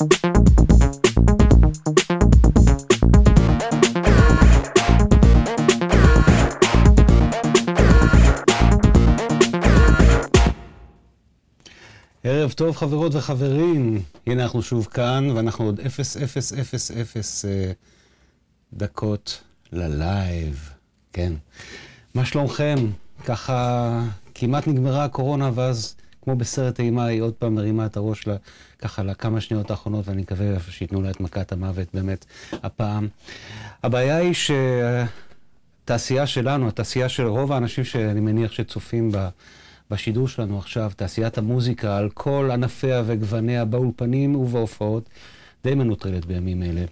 ערב טוב חברות וחברים, הנה אנחנו שוב כאן ואנחנו עוד 0.000 אה, דקות ללייב, כן. מה שלומכם? ככה כמעט נגמרה הקורונה ואז כמו בסרט אימה היא עוד פעם מרימה את הראש לה, ככה לכמה שניות האחרונות ואני מקווה שייתנו לה את מכת המוות באמת הפעם. הבעיה היא שהתעשייה שלנו, התעשייה של רוב האנשים שאני מניח שצופים בה, בשידור שלנו עכשיו, תעשיית המוזיקה על כל ענפיה וגווניה באולפנים ובהופעות, די מנוטרלת בימים אלה.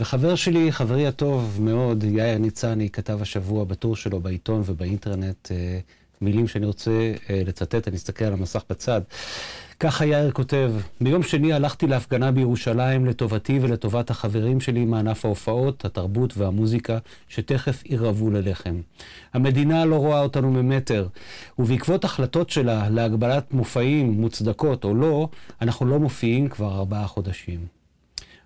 וחבר שלי, חברי הטוב מאוד, יאיר ניצני, כתב השבוע בטור שלו בעיתון ובאינטרנט אה, מילים שאני רוצה אה, לצטט, אני אסתכל על המסך בצד. ככה יאיר כותב, ביום שני הלכתי להפגנה בירושלים לטובתי ולטובת החברים שלי מענף ההופעות, התרבות והמוזיקה, שתכף ירעבו ללחם. המדינה לא רואה אותנו ממטר, ובעקבות החלטות שלה להגבלת מופעים מוצדקות או לא, אנחנו לא מופיעים כבר ארבעה חודשים.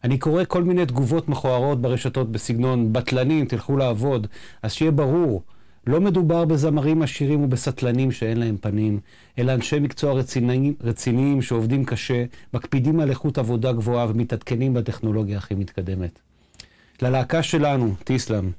אני קורא כל מיני תגובות מכוערות ברשתות בסגנון בטלנים, תלכו לעבוד, אז שיהיה ברור. לא מדובר בזמרים עשירים ובסטלנים שאין להם פנים, אלא אנשי מקצוע רציניים, רציניים שעובדים קשה, מקפידים על איכות עבודה גבוהה ומתעדכנים בטכנולוגיה הכי מתקדמת. ללהקה שלנו, טיסלאם,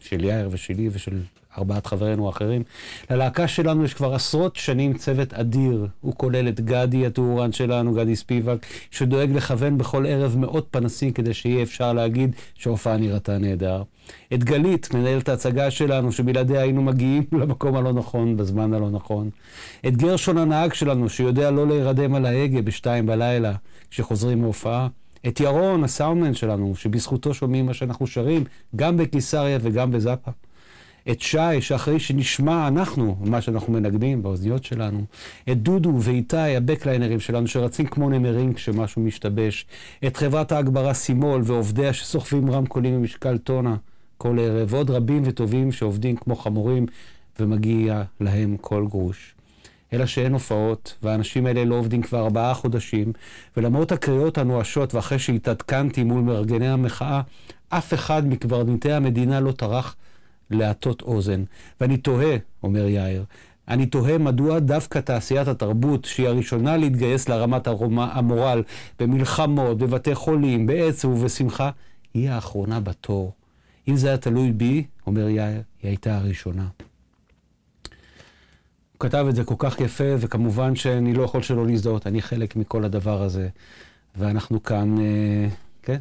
של יאיר ושלי ושל ארבעת חברינו האחרים. ללהקה שלנו יש כבר עשרות שנים צוות אדיר. הוא כולל את גדי הטורן שלנו, גדי ספיבק, שדואג לכוון בכל ערב מאות פנסים כדי שיהיה אפשר להגיד שההופעה נראתה נהדר. את גלית, מנהלת ההצגה שלנו, שבלעדיה היינו מגיעים למקום הלא נכון, בזמן הלא נכון. את גרשון הנהג שלנו, שיודע לא להירדם על ההגה בשתיים בלילה, כשחוזרים מהופעה. את ירון, הסאונדמן שלנו, שבזכותו שומעים מה שאנחנו שרים, גם בקיסריה וגם בזאפה. את שי, שאחרי שנשמע אנחנו מה שאנחנו מנגנים באוזניות שלנו, את דודו ואיתי, הבקליינרים שלנו, שרצים כמו נמרים כשמשהו משתבש, את חברת ההגברה סימול ועובדיה שסוחבים רמקולים במשקל טונה כל ערב, ועוד רבים וטובים שעובדים כמו חמורים ומגיע להם כל גרוש. אלא שאין הופעות, והאנשים האלה לא עובדים כבר ארבעה חודשים, ולמרות הקריאות הנואשות ואחרי שהתעדכנתי מול מארגני המחאה, אף אחד מקברניטי המדינה לא טרח להטות אוזן. ואני תוהה, אומר יאיר, אני תוהה מדוע דווקא תעשיית התרבות, שהיא הראשונה להתגייס להרמת המורל במלחמות, בבתי חולים, בעצב ובשמחה, היא האחרונה בתור. אם זה היה תלוי בי, אומר יאיר, היא הייתה הראשונה. הוא כתב את זה כל כך יפה, וכמובן שאני לא יכול שלא להזדהות, אני חלק מכל הדבר הזה. ואנחנו כאן, אה, כן,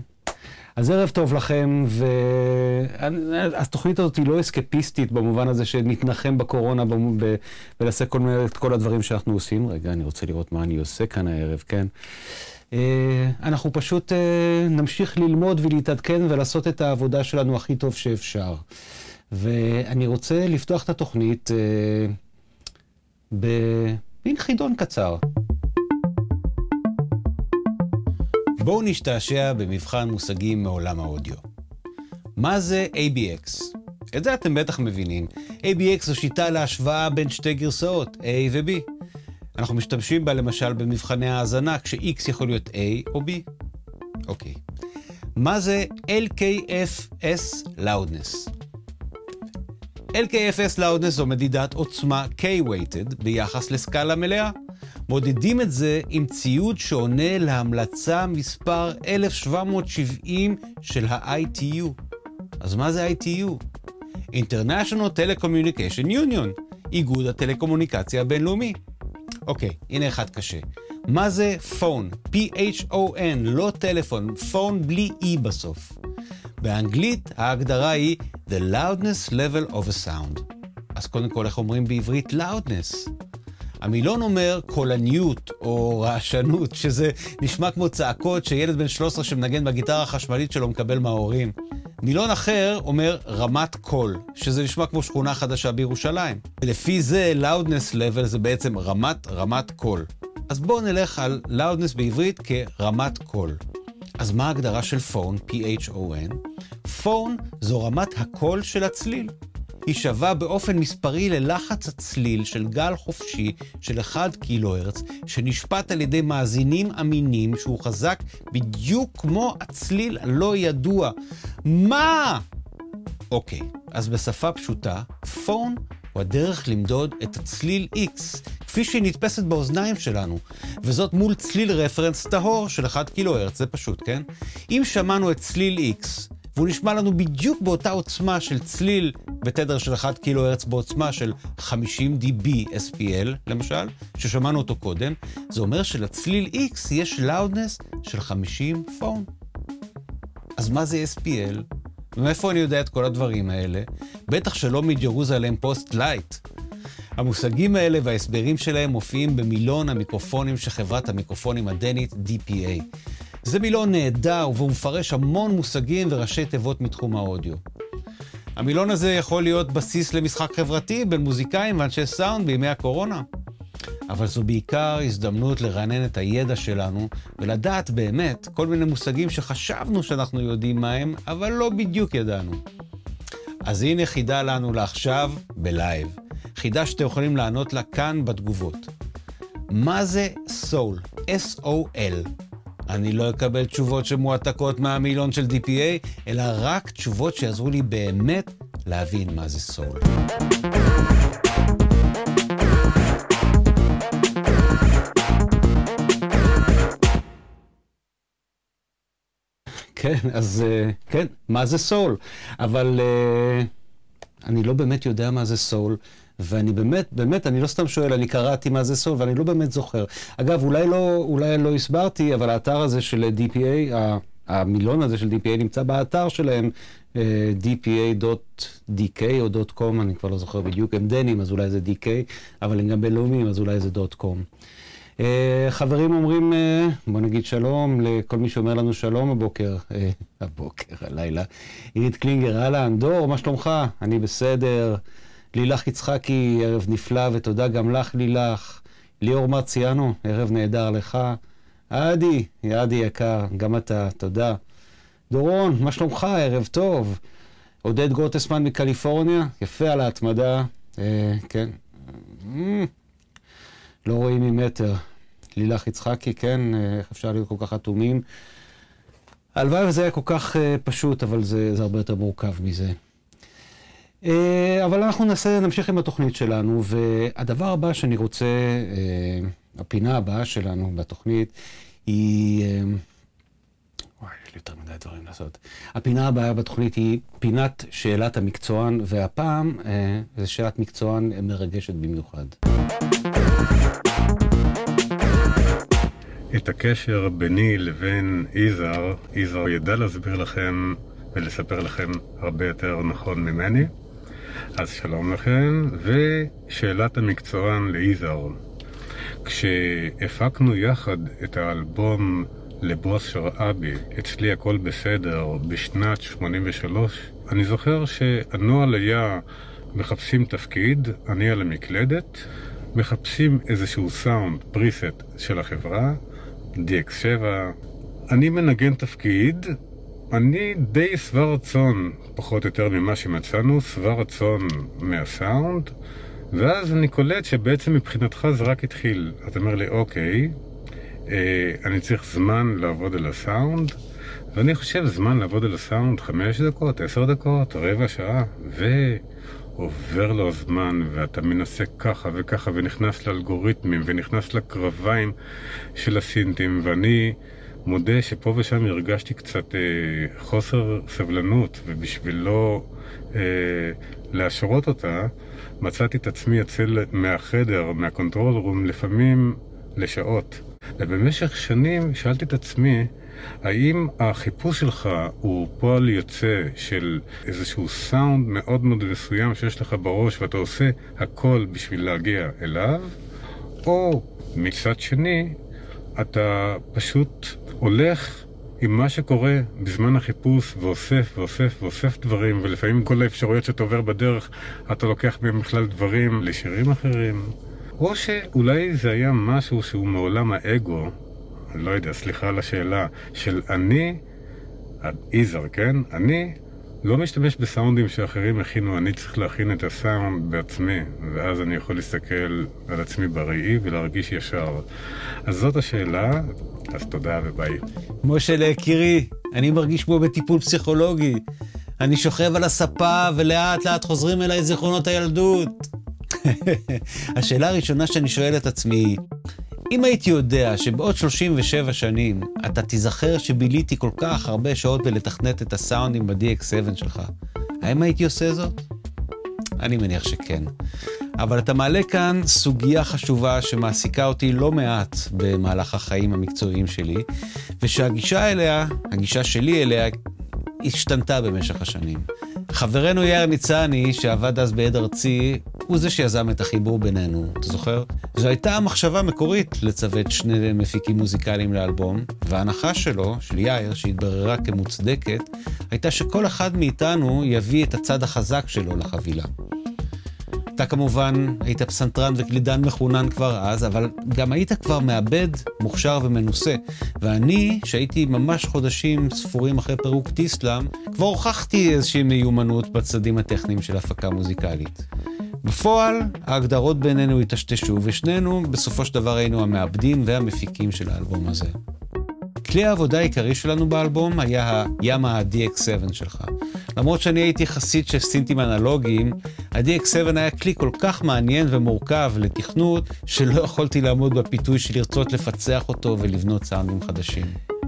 אז ערב טוב לכם, והתוכנית הזאת היא לא אסקפיסטית במובן הזה שנתנחם בקורונה ונעשה כל את כל הדברים שאנחנו עושים. רגע, אני רוצה לראות מה אני עושה כאן הערב, כן? אה, אנחנו פשוט אה, נמשיך ללמוד ולהתעדכן ולעשות את העבודה שלנו הכי טוב שאפשר. ואני רוצה לפתוח את התוכנית אה, במין חידון קצר. בואו נשתעשע במבחן מושגים מעולם האודיו. מה זה ABX? את זה אתם בטח מבינים. ABX זו שיטה להשוואה בין שתי גרסאות, A ו-B. אנחנו משתמשים בה למשל במבחני האזנה, כש-X יכול להיות A או B. אוקיי. מה זה LKFS Loudness? LKFS Loudness זו מדידת עוצמה K-weighted ביחס לסקאלה מלאה. מודדים את זה עם ציוד שעונה להמלצה מספר 1770 של ה-ITU. אז מה זה ITU? International Telecommunication Union, איגוד הטלקומוניקציה הבינלאומי. אוקיי, הנה אחד קשה. מה זה פון? P-H-O-N, לא טלפון, פון בלי E בסוף. באנגלית ההגדרה היא The loudness level of a sound. אז קודם כל, איך אומרים בעברית loudness? המילון אומר קולניות או רעשנות, שזה נשמע כמו צעקות שילד בן 13 שמנגן בגיטרה החשמלית שלו מקבל מההורים. מילון אחר אומר רמת קול, שזה נשמע כמו שכונה חדשה בירושלים. ולפי זה loudness level זה בעצם רמת רמת קול. אז בואו נלך על loudness בעברית כרמת קול. אז מה ההגדרה של phon, P-H-O-N? phon זו רמת הקול של הצליל. היא שווה באופן מספרי ללחץ הצליל של גל חופשי של 1 קילו הרץ, שנשפט על ידי מאזינים אמינים שהוא חזק בדיוק כמו הצליל הלא ידוע. מה? אוקיי, אז בשפה פשוטה, פון הוא הדרך למדוד את הצליל X, כפי שהיא נתפסת באוזניים שלנו, וזאת מול צליל רפרנס טהור של 1 קילו הרץ, זה פשוט, כן? אם שמענו את צליל X, והוא נשמע לנו בדיוק באותה עוצמה של צליל בתדר של 1 קילו הרץ בעוצמה של 50 dB SPL, למשל, ששמענו אותו קודם, זה אומר שלצליל X יש loudness של 50 phon. אז מה זה SPL? ומאיפה אני יודע את כל הדברים האלה? בטח שלא מג'רוזלם פוסט לייט. המושגים האלה וההסברים שלהם מופיעים במילון המיקרופונים של חברת המיקרופונים הדנית DPA. זה מילון נהדר והוא מפרש המון מושגים וראשי תיבות מתחום האודיו. המילון הזה יכול להיות בסיס למשחק חברתי בין מוזיקאים ואנשי סאונד בימי הקורונה. אבל זו בעיקר הזדמנות לרענן את הידע שלנו ולדעת באמת כל מיני מושגים שחשבנו שאנחנו יודעים מהם, אבל לא בדיוק ידענו. אז הנה חידה לנו לעכשיו בלייב. חידה שאתם יכולים לענות לה כאן בתגובות. מה זה סול? S-O-L. אני לא אקבל תשובות שמועתקות מהמילון של DPA, אלא רק תשובות שיעזרו לי באמת להבין מה זה סול. כן, אז אה, כן, מה זה סול? אבל uh, אני לא באמת יודע מה זה סול, ואני באמת, באמת, אני לא סתם שואל, אני קראתי מה זה סול, ואני לא באמת זוכר. אגב, אולי לא, אולי לא הסברתי, אבל האתר הזה של DPA, המילון הזה של DPA נמצא באתר שלהם, uh, אה, dpa.dk או .com, אני כבר לא זוכר בדיוק, הם דנים, אז אולי זה DK, אבל הם גם בינלאומיים, אז אולי זה .com. אה, חברים אומרים, אה, בוא נגיד שלום לכל מי שאומר לנו שלום הבוקר, אה, הבוקר, הלילה. עירית קלינגר, אהלן, דור, מה שלומך? אני בסדר. לילך יצחקי, ערב נפלא, ותודה גם לך, לילך. ליאור מרציאנו, ערב נהדר לך. עדי, עדי יקר, גם אתה, תודה. דורון, מה שלומך? ערב טוב. עודד גרוטסמן מקליפורניה, יפה על ההתמדה. אה, כן. לא רואים ממטר. לילך יצחקי, כן, אה, איך אפשר להיות כל כך אטומים? הלוואי וזה היה כל כך uh, פשוט, אבל זה, זה הרבה יותר מורכב מזה. Uh, אבל אנחנו ננסה, נמשיך עם התוכנית שלנו, והדבר הבא שאני רוצה, uh, הפינה הבאה שלנו בתוכנית, היא... Uh, וואי, יש לי יותר מדי דברים לעשות. הפינה הבאה בתוכנית היא פינת שאלת המקצוען, והפעם uh, זו שאלת מקצוען מרגשת במיוחד. את הקשר ביני לבין יזהר, יזהר ידע להסביר לכם ולספר לכם הרבה יותר נכון ממני. אז שלום לכם, ושאלת המקצוען ליזהר. כשהפקנו יחד את האלבום לבוס שרעבי, אצלי הכל בסדר, בשנת 83, אני זוכר שהנוהל היה מחפשים תפקיד, אני על המקלדת, מחפשים איזשהו סאונד, פריסט של החברה, DX7. אני מנגן תפקיד, אני די שבע רצון, פחות או יותר ממה שמצאנו, שבע רצון מהסאונד, ואז אני קולט שבעצם מבחינתך זה רק התחיל. אתה אומר לי, אוקיי, אה, אני צריך זמן לעבוד על הסאונד, ואני חושב זמן לעבוד על הסאונד חמש דקות, עשר דקות, רבע שעה, ו... עובר לו הזמן ואתה מנסה ככה וככה ונכנס לאלגוריתמים ונכנס לקרביים של הסינטים ואני מודה שפה ושם הרגשתי קצת אה, חוסר סבלנות ובשביל לא אה, להשרות אותה מצאתי את עצמי יוצא מהחדר, מה control room לפעמים לשעות. ובמשך שנים שאלתי את עצמי האם החיפוש שלך הוא פועל יוצא של איזשהו סאונד מאוד מאוד מסוים שיש לך בראש ואתה עושה הכל בשביל להגיע אליו, או מצד שני, אתה פשוט הולך עם מה שקורה בזמן החיפוש ואוסף ואוסף ואוסף דברים ולפעמים כל האפשרויות שאתה עובר בדרך אתה לוקח מהם בכלל דברים לשירים אחרים? או שאולי זה היה משהו שהוא מעולם האגו לא יודע, סליחה על השאלה, של אני, יזהר, כן? אני לא משתמש בסאונדים שאחרים הכינו, אני צריך להכין את הסאונד בעצמי, ואז אני יכול להסתכל על עצמי בראי ולהרגיש ישר. אז זאת השאלה, אז תודה וביי. משה ליקירי, אני מרגיש כמו בטיפול פסיכולוגי. אני שוכב על הספה ולאט לאט חוזרים אליי זיכרונות הילדות. השאלה הראשונה שאני שואל את עצמי היא, אם הייתי יודע שבעוד 37 שנים אתה תיזכר שביליתי כל כך הרבה שעות בלתכנת את הסאונדים ב-DX7 שלך, האם הייתי עושה זאת? אני מניח שכן. אבל אתה מעלה כאן סוגיה חשובה שמעסיקה אותי לא מעט במהלך החיים המקצועיים שלי, ושהגישה אליה, הגישה שלי אליה, השתנתה במשך השנים. חברנו יאיר ניצני, שעבד אז בעד ארצי, הוא זה שיזם את החיבור בינינו, אתה זוכר? זו הייתה המחשבה המקורית לצוות שני מפיקים מוזיקליים לאלבום, וההנחה שלו, של יאיר, שהתבררה כמוצדקת, הייתה שכל אחד מאיתנו יביא את הצד החזק שלו לחבילה. אתה כמובן היית פסנתרן וקלידן מחונן כבר אז, אבל גם היית כבר מעבד, מוכשר ומנוסה. ואני, שהייתי ממש חודשים ספורים אחרי פירוק טיסלאם, כבר הוכחתי איזושהי מיומנות בצדדים הטכניים של הפקה מוזיקלית. בפועל, ההגדרות בינינו היטשטשו, ושנינו בסופו של דבר היינו המעבדים והמפיקים של האלבום הזה. כלי העבודה העיקרי שלנו באלבום היה היאמה ה-DX7 שלך. למרות שאני הייתי חסיד של סינטים אנלוגיים, ה-DX7 היה כלי כל כך מעניין ומורכב לתכנות, שלא יכולתי לעמוד בפיתוי של לרצות לפצח אותו ולבנות סאונדים חדשים.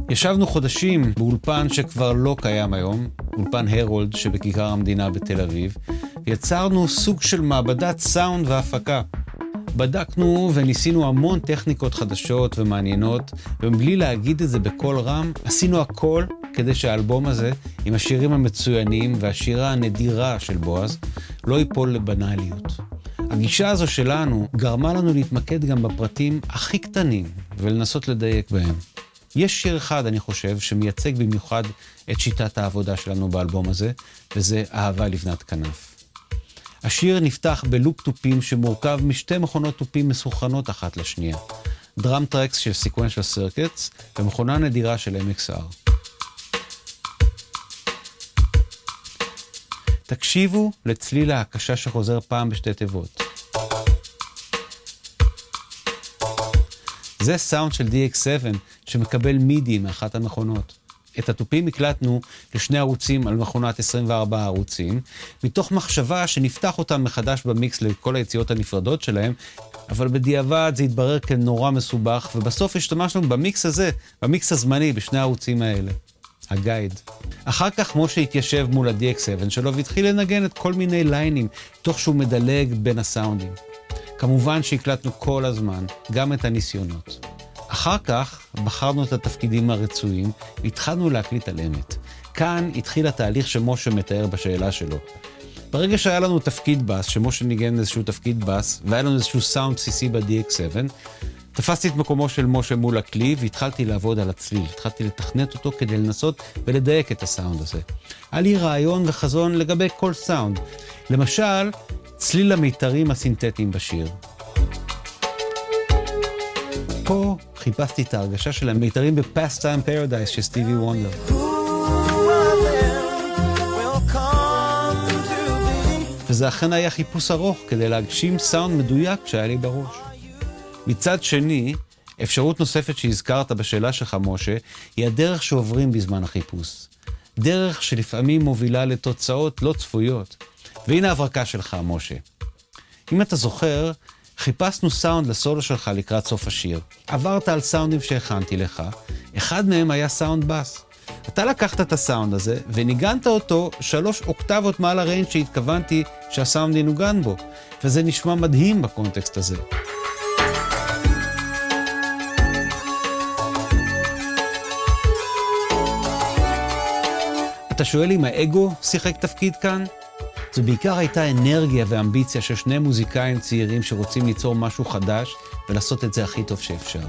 ישבנו חודשים באולפן שכבר לא קיים היום, אולפן הרולד שבכיכר המדינה בתל אביב, ויצרנו סוג של מעבדת סאונד והפקה. בדקנו וניסינו המון טכניקות חדשות ומעניינות, ומבלי להגיד את זה בקול רם, עשינו הכל כדי שהאלבום הזה, עם השירים המצוינים והשירה הנדירה של בועז, לא ייפול לבנאליות. הגישה הזו שלנו גרמה לנו להתמקד גם בפרטים הכי קטנים ולנסות לדייק בהם. יש שיר אחד, אני חושב, שמייצג במיוחד את שיטת העבודה שלנו באלבום הזה, וזה אהבה לבנת כנף. השיר נפתח בלופ תופים שמורכב משתי מכונות תופים מסונכרנות אחת לשנייה. דראם טרקס של Sequential Circuits ומכונה נדירה של MXR. תקשיבו לצליל ההקשה שחוזר פעם בשתי תיבות. זה סאונד של DX7 שמקבל מידי מאחת המכונות. את התופים הקלטנו לשני ערוצים על מכונת 24 ערוצים, מתוך מחשבה שנפתח אותם מחדש במיקס לכל היציאות הנפרדות שלהם, אבל בדיעבד זה התברר כנורא מסובך, ובסוף השתמשנו במיקס הזה, במיקס הזמני, בשני הערוצים האלה. הגייד. אחר כך משה התיישב מול ה-DX7 שלו והתחיל לנגן את כל מיני ליינים, תוך שהוא מדלג בין הסאונדים. כמובן שהקלטנו כל הזמן, גם את הניסיונות. אחר כך בחרנו את התפקידים הרצויים והתחלנו להקליט על אמת. כאן התחיל התהליך שמשה מתאר בשאלה שלו. ברגע שהיה לנו תפקיד בס, שמשה ניגן איזשהו תפקיד בס, והיה לנו איזשהו סאונד בסיסי ב-DX7, תפסתי את מקומו של משה מול הכלי והתחלתי לעבוד על הצליל. התחלתי לתכנת אותו כדי לנסות ולדייק את הסאונד הזה. היה לי רעיון וחזון לגבי כל סאונד. למשל, צליל המיתרים הסינתטיים בשיר. פה חיפשתי את ההרגשה של המיתרים ב-Past Time Paradise של סטיבי וונדר. וזה אכן היה חיפוש ארוך כדי להגשים סאונד מדויק שהיה לי בראש. מצד שני, אפשרות נוספת שהזכרת בשאלה שלך, משה, היא הדרך שעוברים בזמן החיפוש. דרך שלפעמים מובילה לתוצאות לא צפויות. והנה הברקה שלך, משה. אם אתה זוכר, חיפשנו סאונד לסולו שלך לקראת סוף השיר. עברת על סאונדים שהכנתי לך, אחד מהם היה סאונד בס. אתה לקחת את הסאונד הזה וניגנת אותו שלוש אוקטבות מעל הריינג' שהתכוונתי שהסאונד ינוגן בו, וזה נשמע מדהים בקונטקסט הזה. אתה שואל אם האגו שיחק תפקיד כאן? זו בעיקר הייתה אנרגיה ואמביציה של שני מוזיקאים צעירים שרוצים ליצור משהו חדש ולעשות את זה הכי טוב שאפשר.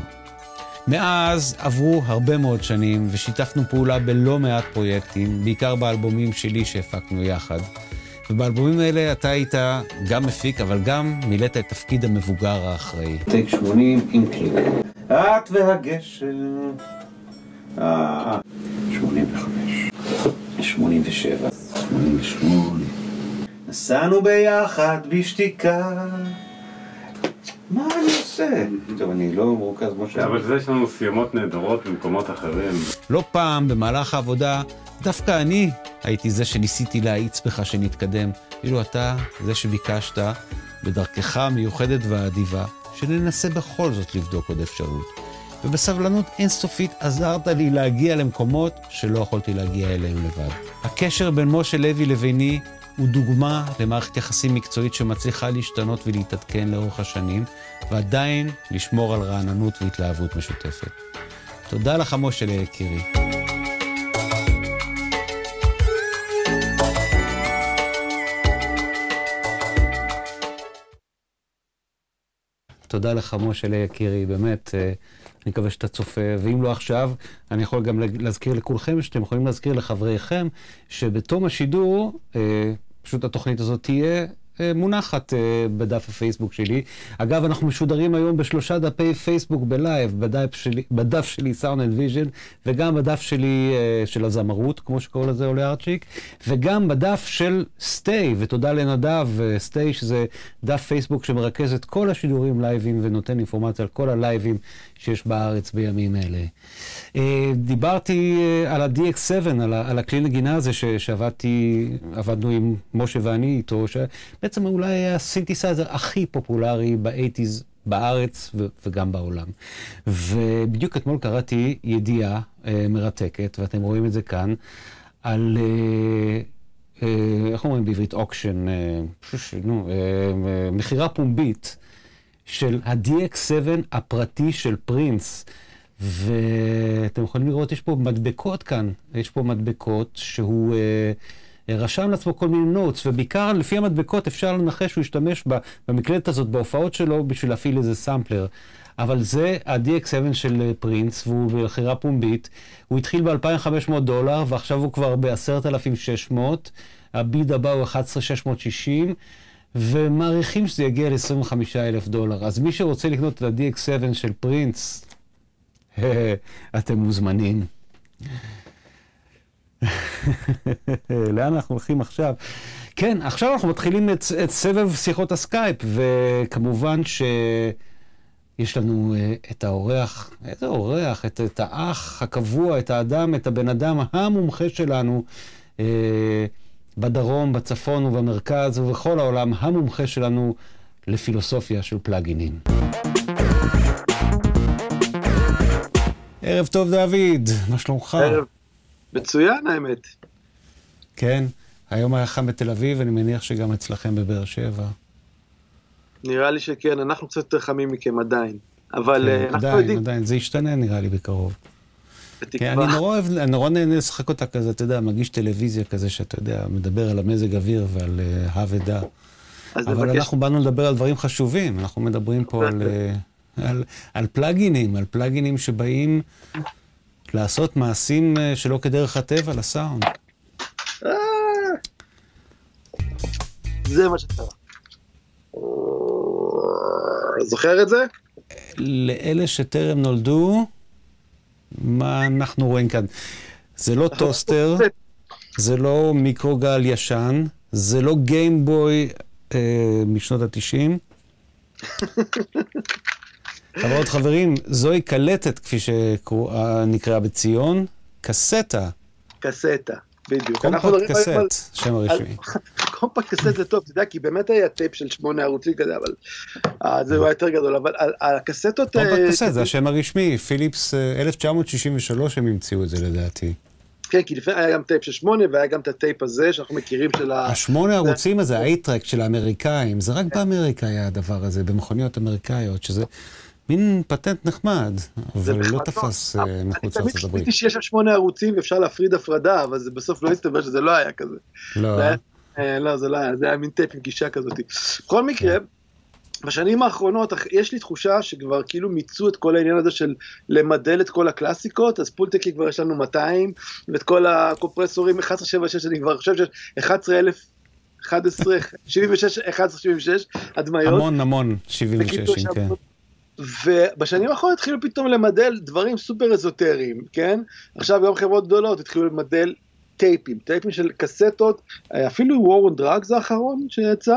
מאז עברו הרבה מאוד שנים ושיתפנו פעולה בלא מעט פרויקטים, בעיקר באלבומים שלי שהפקנו יחד. ובאלבומים האלה אתה היית גם מפיק, אבל גם מילאת את תפקיד המבוגר האחראי. טייק 80 עם קליק. את והגשם. אה, 85. 87. ושמונה. נסענו ביחד בשתיקה. מה אני עושה? טוב, אני לא מורכז כמו ש... אבל זה יש לנו סיימות נהדרות במקומות אחרים. לא פעם במהלך העבודה, דווקא אני הייתי זה שניסיתי להאיץ בך שנתקדם. כאילו אתה זה שביקשת, בדרכך המיוחדת והאדיבה, שננסה בכל זאת לבדוק עוד אפשרות. ובסבלנות אינסופית עזרת לי להגיע למקומות שלא יכולתי להגיע אליהם לבד. הקשר בין משה לוי לביני הוא דוגמה למערכת יחסים מקצועית שמצליחה להשתנות ולהתעדכן לאורך השנים, ועדיין לשמור על רעננות והתלהבות משותפת. תודה לך, משה ליקירי. תודה לך, משה ליקירי, באמת, אה, אני מקווה שאתה צופה, ואם לא עכשיו, אני יכול גם להזכיר לכולכם, שאתם יכולים להזכיר לחבריכם, שבתום השידור, אה, פשוט התוכנית הזאת תהיה אה, מונחת אה, בדף הפייסבוק שלי. אגב, אנחנו משודרים היום בשלושה דפי פייסבוק בלייב, בדף שלי, בדף שלי Sound & Vision, וגם בדף שלי אה, של הזמרות, כמו שקורא לזה עולה ארצ'יק, וגם בדף של סטי, ותודה לנדב, סטי, שזה דף פייסבוק שמרכז את כל השידורים לייבים ונותן אינפורמציה על כל הלייבים שיש בארץ בימים אלה. דיברתי על ה-DX7, על, על הכלי נגינה הזה שעבדתי, עבדנו עם משה ואני איתו, בעצם אולי היה הסינתסייזר הכי פופולרי באייטיז בארץ ו- וגם בעולם. ובדיוק אתמול קראתי ידיעה אה, מרתקת, ואתם רואים את זה כאן, על... אה, אה, איך אומרים בעברית auction, אה, נו, אה, אה, מכירה פומבית של ה-DX7 הפרטי של פרינס. ואתם יכולים לראות, יש פה מדבקות כאן, יש פה מדבקות שהוא... אה, רשם לעצמו כל מיני notes, ובעיקר לפי המדבקות אפשר לנחש שהוא השתמש במקלדת הזאת בהופעות שלו בשביל להפעיל איזה סאמפלר. אבל זה ה-DX7 של פרינס, והוא במכירה פומבית. הוא התחיל ב-2,500 דולר, ועכשיו הוא כבר ב-10,600. ה bid הבא הוא 11,660, ומעריכים שזה יגיע ל-25,000 דולר. אז מי שרוצה לקנות את ה-DX7 של פרינס, אתם מוזמנים. לאן אנחנו הולכים עכשיו? כן, עכשיו אנחנו מתחילים את, את סבב שיחות הסקייפ, וכמובן שיש לנו אה, את האורח, איזה אורח? את, את האח הקבוע, את האדם, את הבן אדם המומחה שלנו uh, בדרום, בצפון ובמרכז ובכל העולם, המומחה שלנו לפילוסופיה של פלאגינים. ערב טוב, דוד, מה שלומך? ערב מצוין האמת. כן, היום היה חם בתל אביב, אני מניח שגם אצלכם בבאר שבע. נראה לי שכן, אנחנו קצת יותר חמים מכם עדיין. אבל כן, אנחנו עדיין, יודעים... עדיין, זה ישתנה נראה לי בקרוב. בתקווה. כן, אני נורא אוהב, אני נורא נהנה לשחק אותה כזה, אתה יודע, מגיש טלוויזיה כזה, שאתה יודע, מדבר על המזג אוויר ועל הא uh, ודע. אבל. אנחנו באנו לדבר על דברים חשובים, אנחנו מדברים פה על, על, על פלאגינים, על פלאגינים שבאים לעשות מעשים אה, שלא כדרך הטבע לסאונד. אה, זה מה שקרה. זוכר את זה? לאלה שטרם נולדו, מה אנחנו רואים כאן? זה לא טוסטר, זה לא מיקרוגל ישן, זה לא גיימבוי אה, משנות התשעים. חברות חברים, זוהי קלטת, כפי שנקראה בציון, קסטה. קסטה, בדיוק. compact cassette. שם הרשמי. compact cassette זה טוב, אתה יודע, כי באמת היה טייפ של שמונה ערוצים כזה, אבל אה, זה היה יותר גדול, אבל הקסטות... compact אה, cassette, זה השם הרשמי, פיליפס 1963 אה, הם המציאו את זה לדעתי. כן, כי לפני היה גם טייפ של שמונה, והיה גם את הטייפ הזה שאנחנו מכירים של ה... השמונה ערוצים הזה, ה eight-track של האמריקאים, זה רק באמריקה היה הדבר הזה, במכוניות אמריקאיות, שזה... מין פטנט נחמד, אבל לא תפס אה, מחוץ לארצות הברית. אני תמיד חשבתי שיש שם שמונה ערוצים ואפשר להפריד הפרדה, אבל זה בסוף לא הסתבר שזה לא היה כזה. לא. אה, לא, זה לא היה, זה היה מין טייפ עם גישה כזאת. בכל מקרה, כן. בשנים האחרונות יש לי תחושה שכבר כאילו מיצו את כל העניין הזה של למדל את כל הקלאסיקות, אז פולטקים כבר יש לנו 200, ואת כל הקומפרסורים 1176, אני כבר חושב שיש 11,000 11, 76, 11, 76, הדמיות. המון המון 76, כן. ובשנים האחרונות התחילו פתאום למדל דברים סופר אזוטריים, כן? עכשיו גם חברות גדולות התחילו למדל טייפים, טייפים של קסטות, אפילו War on Drugs האחרון שיצא.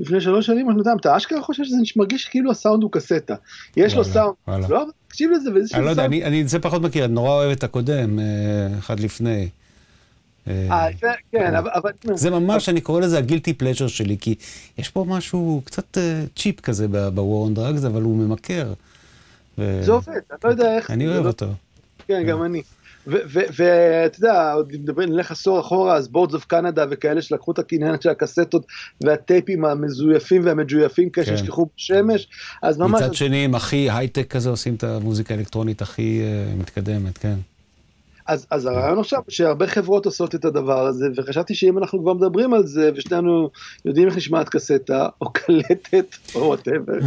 לפני שלוש שנים, אני יודע, אתה אשכרה חושב שזה מרגיש כאילו הסאונד הוא קסטה. יש לו סאונד, לא, תקשיב לזה, ואיזה סאונד. אני לא יודע, אני את זה פחות מכיר, אני נורא אוהב את הקודם, אחד לפני. אה, כן, אבל... זה ממש, אני קורא לזה ה guilty pleasure שלי, כי יש פה משהו קצת cheap כזה ב War on Drugs, אבל הוא ממכר. זה עובד, אני לא יודע איך... אני אוהב אותו. כן, גם אני. ואתה יודע, עוד נדבר, נלך עשור אחורה, אז Boards of Canada וכאלה שלקחו את העניין של הקסטות והטייפים המזויפים והמג'ויפים כאלה כן. שנשכחו בשמש, אז ממש... מצד שני, הם הכי הייטק כזה עושים את המוזיקה האלקטרונית הכי מתקדמת, כן. אז, אז הרעיון עכשיו שהרבה חברות עושות את הדבר הזה, וחשבתי שאם אנחנו כבר מדברים על זה, ושנינו יודעים איך נשמעת קסטה, או קלטת, או whatever.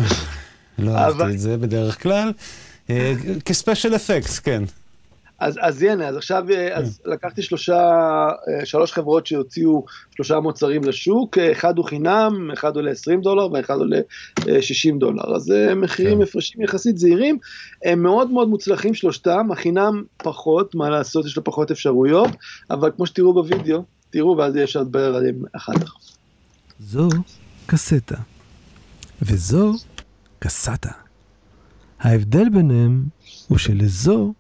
לא אהבתי את זה בדרך כלל. אה, כספיישל אפקט, כן. אז, אז הנה, אז עכשיו אז כן. לקחתי שלושה, אה, שלוש חברות שהוציאו שלושה מוצרים לשוק, אחד הוא חינם, אחד עולה 20 דולר ואחד עולה 60 אה, דולר. אז מחירים כן. הפרשים יחסית זהירים, הם מאוד מאוד מוצלחים שלושתם, החינם פחות, מה לעשות, יש לו פחות אפשרויות, אבל כמו שתראו בווידאו, תראו ואז אפשר לדבר עליהם אחר כך. זו קסטה, וזו קסטה. ההבדל ביניהם הוא שלזו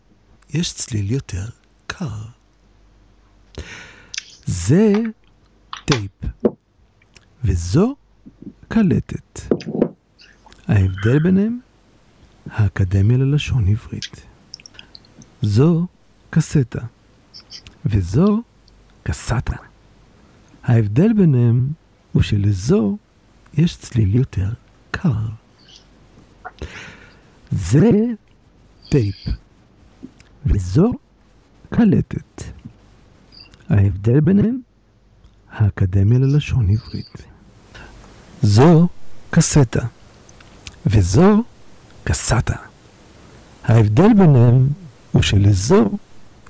יש צליל יותר קר. זה טייפ, וזו קלטת. ההבדל ביניהם, האקדמיה ללשון עברית. זו קסטה, וזו קסטה. ההבדל ביניהם הוא שלזו יש צליל יותר קר. זה טייפ, וזו קלטת. ההבדל ביניהם, האקדמיה ללשון עברית. זו קסטה, וזו קסטה. ההבדל ביניהם הוא שלזו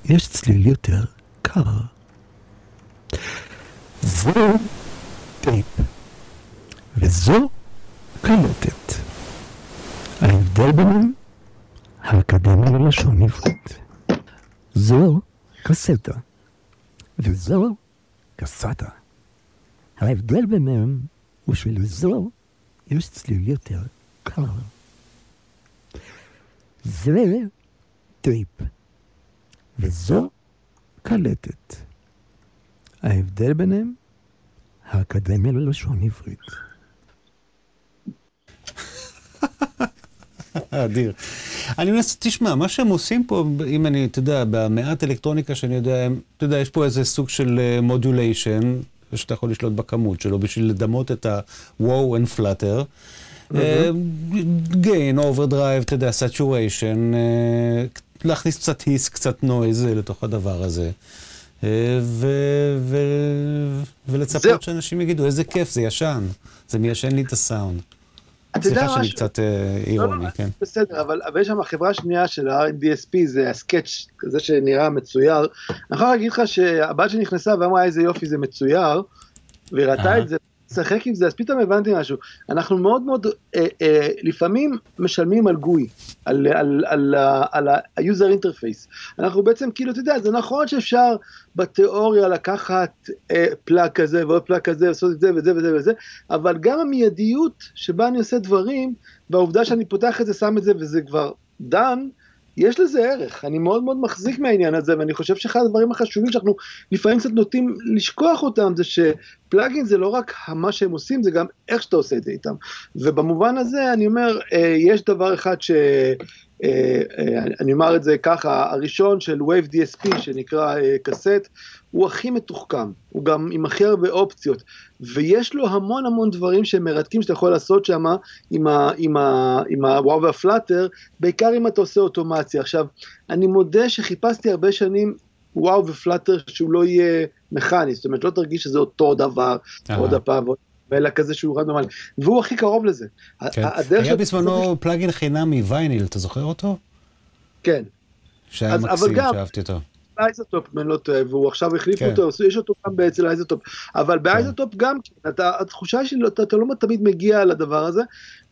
יש צליל יותר קר. זו טייפ, וזו קלטת. ההבדל ביניהם האקדמיה ללשון עברית. זו קסטה, וזו קסטה. ההבדל ביניהם הוא שלזו יש צליל יותר קר. זה טייפ, וזו קלטת. ההבדל ביניהם, האקדמיה ללשון עברית. אדיר. אני מנסה, תשמע, מה שהם עושים פה, אם אני, אתה יודע, במעט אלקטרוניקה שאני יודע, הם, אתה יודע, יש פה איזה סוג של modulation, אה, שאתה יכול לשלוט בכמות שלו, בשביל לדמות את ה-wow and flutter. gain, overdrive, אתה יודע, saturation, אה, להכניס קצת hiss, קצת noise לתוך הדבר הזה. אה, ולצפות שאנשים יגידו, איזה כיף, זה ישן, זה מיישן לי את הסאונד. סליחה שאני קצת אה, אירוני, לא, לא, כן. בסדר, אבל יש שם חברה שנייה של ה-DSP, זה ה Sketch כזה שנראה מצויר. אני יכול להגיד לך שהבת שנכנסה ואמרה איזה יופי זה מצויר, והיא ראתה את זה, לשחק עם זה, אז פתאום הבנתי משהו. אנחנו מאוד מאוד, אה, אה, לפעמים משלמים על גוי, על, על, על, על ה-user interface. אנחנו בעצם, כאילו, אתה יודע, זה נכון שאפשר בתיאוריה לקחת אה, פלאג כזה ועוד פלאג כזה, לעשות את זה וזה וזה וזה, אבל גם המיידיות שבה אני עושה דברים, והעובדה שאני פותח את זה, שם את זה וזה כבר דן, יש לזה ערך, אני מאוד מאוד מחזיק מהעניין הזה, ואני חושב שאחד הדברים החשובים שאנחנו לפעמים קצת נוטים לשכוח אותם, זה שפלאגין זה לא רק מה שהם עושים, זה גם איך שאתה עושה את זה איתם. ובמובן הזה אני אומר, אה, יש דבר אחד ש... אה, אה, אני אומר את זה ככה, הראשון של Wave DSP שנקרא קסט, הוא הכי מתוחכם, הוא גם עם הכי הרבה אופציות, ויש לו המון המון דברים שהם מרתקים שאתה יכול לעשות שם עם, ה, עם, ה, עם ה wow וה flutter, בעיקר אם אתה עושה אוטומציה. עכשיו, אני מודה שחיפשתי הרבה שנים wow ו flutter שהוא לא יהיה מכני, זאת אומרת לא תרגיש שזה אותו דבר, עוד הפעם, אלא כזה שהוא רנדומלי, והוא הכי קרוב לזה. כן. היה בזמנו plugin חינם מווייניל, אתה זוכר אותו? כן. שהיה מקסים, שאהבתי אותו. ב iZotope, אם אני לא טועה, והוא עכשיו החליף כן. אותו, יש אותו גם אצל ה iZotope, אבל ב iZotope גם, כן, אתה, התחושה היא שאתה אתה לא תמיד מגיע לדבר הזה,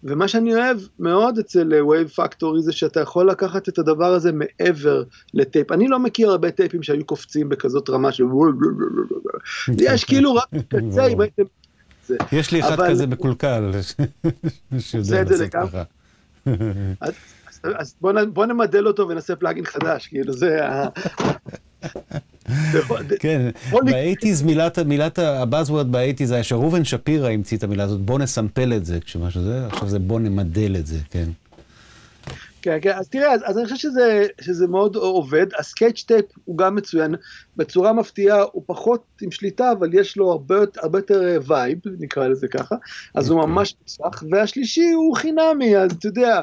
ומה שאני אוהב מאוד אצל Wavesfactory זה שאתה יכול לקחת את הדבר הזה מעבר לטייפ. אני לא מכיר הרבה טייפים שהיו קופצים בכזאת רמה של... יש כאילו רק קצה, אם הייתם... יש לי אחד כזה מקולקל, שיודע לעשות. ככה. אז, בוא, נ, בוא נמדל אותו ונעשה plugin חדש, כאילו זה ה... כן, ב eighties מילת, מילת ה buzzword ב eighties היה שראובן שפירא המציא את המילה הזאת, בוא נסמפל את זה, כשמשהו זה, עכשיו זה בוא נמדל את זה, כן. כן, כן, אז תראה, אז, אז אני חושב שזה, שזה מאוד עובד, ה Sketch טייפ הוא גם מצוין, בצורה מפתיעה הוא פחות עם שליטה, אבל יש לו הרבה, הרבה יותר vibe, נקרא לזה ככה, אז הוא ממש מוצלח, והשלישי הוא חינמי, אז אתה יודע,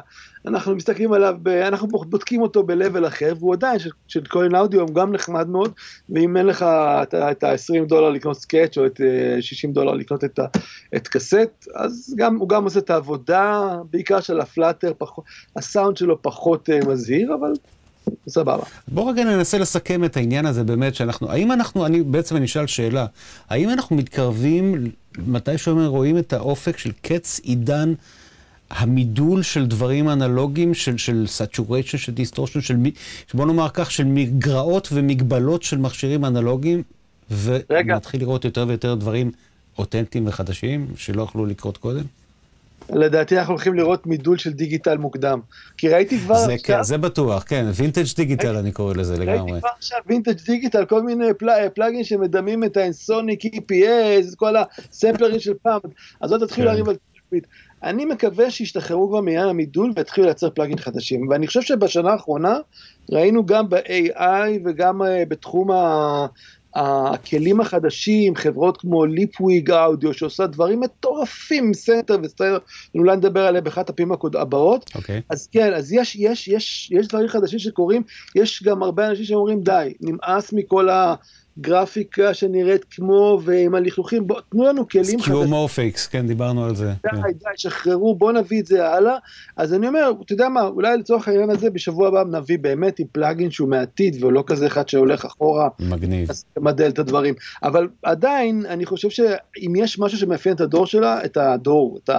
אנחנו מסתכלים עליו, ב, אנחנו בודקים אותו ב-level אחר, והוא עדיין, של, Caelum Audio הוא גם נחמד מאוד, ואם אין לך את ה- את ה-20 דולר לקנות Sketch או את אה, 60 דולר לקנות את, את Cassette, אז גם, הוא גם עושה את העבודה, בעיקר של ה flutter, פחות, הסאונד שלו פחות אה, מזהיר, אבל סבבה. בוא רגע ננסה לסכם את העניין הזה באמת, שאנחנו, האם אנחנו, אני בעצם אני אשאל שאלה, האם אנחנו מתקרבים, מתי שאומר רואים את האופק של קץ עידן המידול של דברים אנלוגיים, של, של saturation, של distortion, של, מי- בוא נאמר כך, של מגרעות ומגבלות של מכשירים אנלוגיים. ונתחיל לראות יותר ויותר דברים אותנטיים וחדשים, שלא יכלו לקרות קודם? לדעתי אנחנו הולכים לראות מידול של דיגיטל מוקדם. כי ראיתי כבר זה, עכשיו, כן, זה בטוח, כן, וינטג' דיגיטל אני קורא לזה לגמרי. ראיתי כבר עכשיו וינטג' דיגיטל, כל מיני פל... פלאגים שמדמים את האנסוניק EPS, כל הסמפלרים של פעם, אז לא תתחילו כן. להריב על. אני מקווה שישתחררו כבר מעניין המידול ויתחילו לייצר פלאגים חדשים. ואני חושב שבשנה האחרונה ראינו גם ב-AI וגם אה, בתחום ה... הכלים החדשים, חברות כמו Leapwing Audio, שעושה דברים מטורפים center ו stereo, אולי נדבר עליהם באחת הפעמים הבאות, אוקיי. אז כן, אז יש, יש, יש, יש דברים חדשים שקורים, יש גם הרבה אנשים שאומרים די, נמאס מכל הגרפיקה שנראית כמו ועם הלכלוכים, בואו תנו לנו כלים חדשים. skeuomorphics, כן, דיברנו על זה. כן. די, די, שחררו, בוא נביא את זה הלאה. אז אני אומר, אתה יודע מה, אולי לצורך העניין הזה, בשבוע הבא נביא באמת עם פלאגין שהוא מהעתיד, ולא כזה אחד שהולך אחורה, מגניב. אז תמדל את הדברים. אבל עדיין, אני חושב שאם יש משהו שמאפיין את הדור שלה, את הדור, את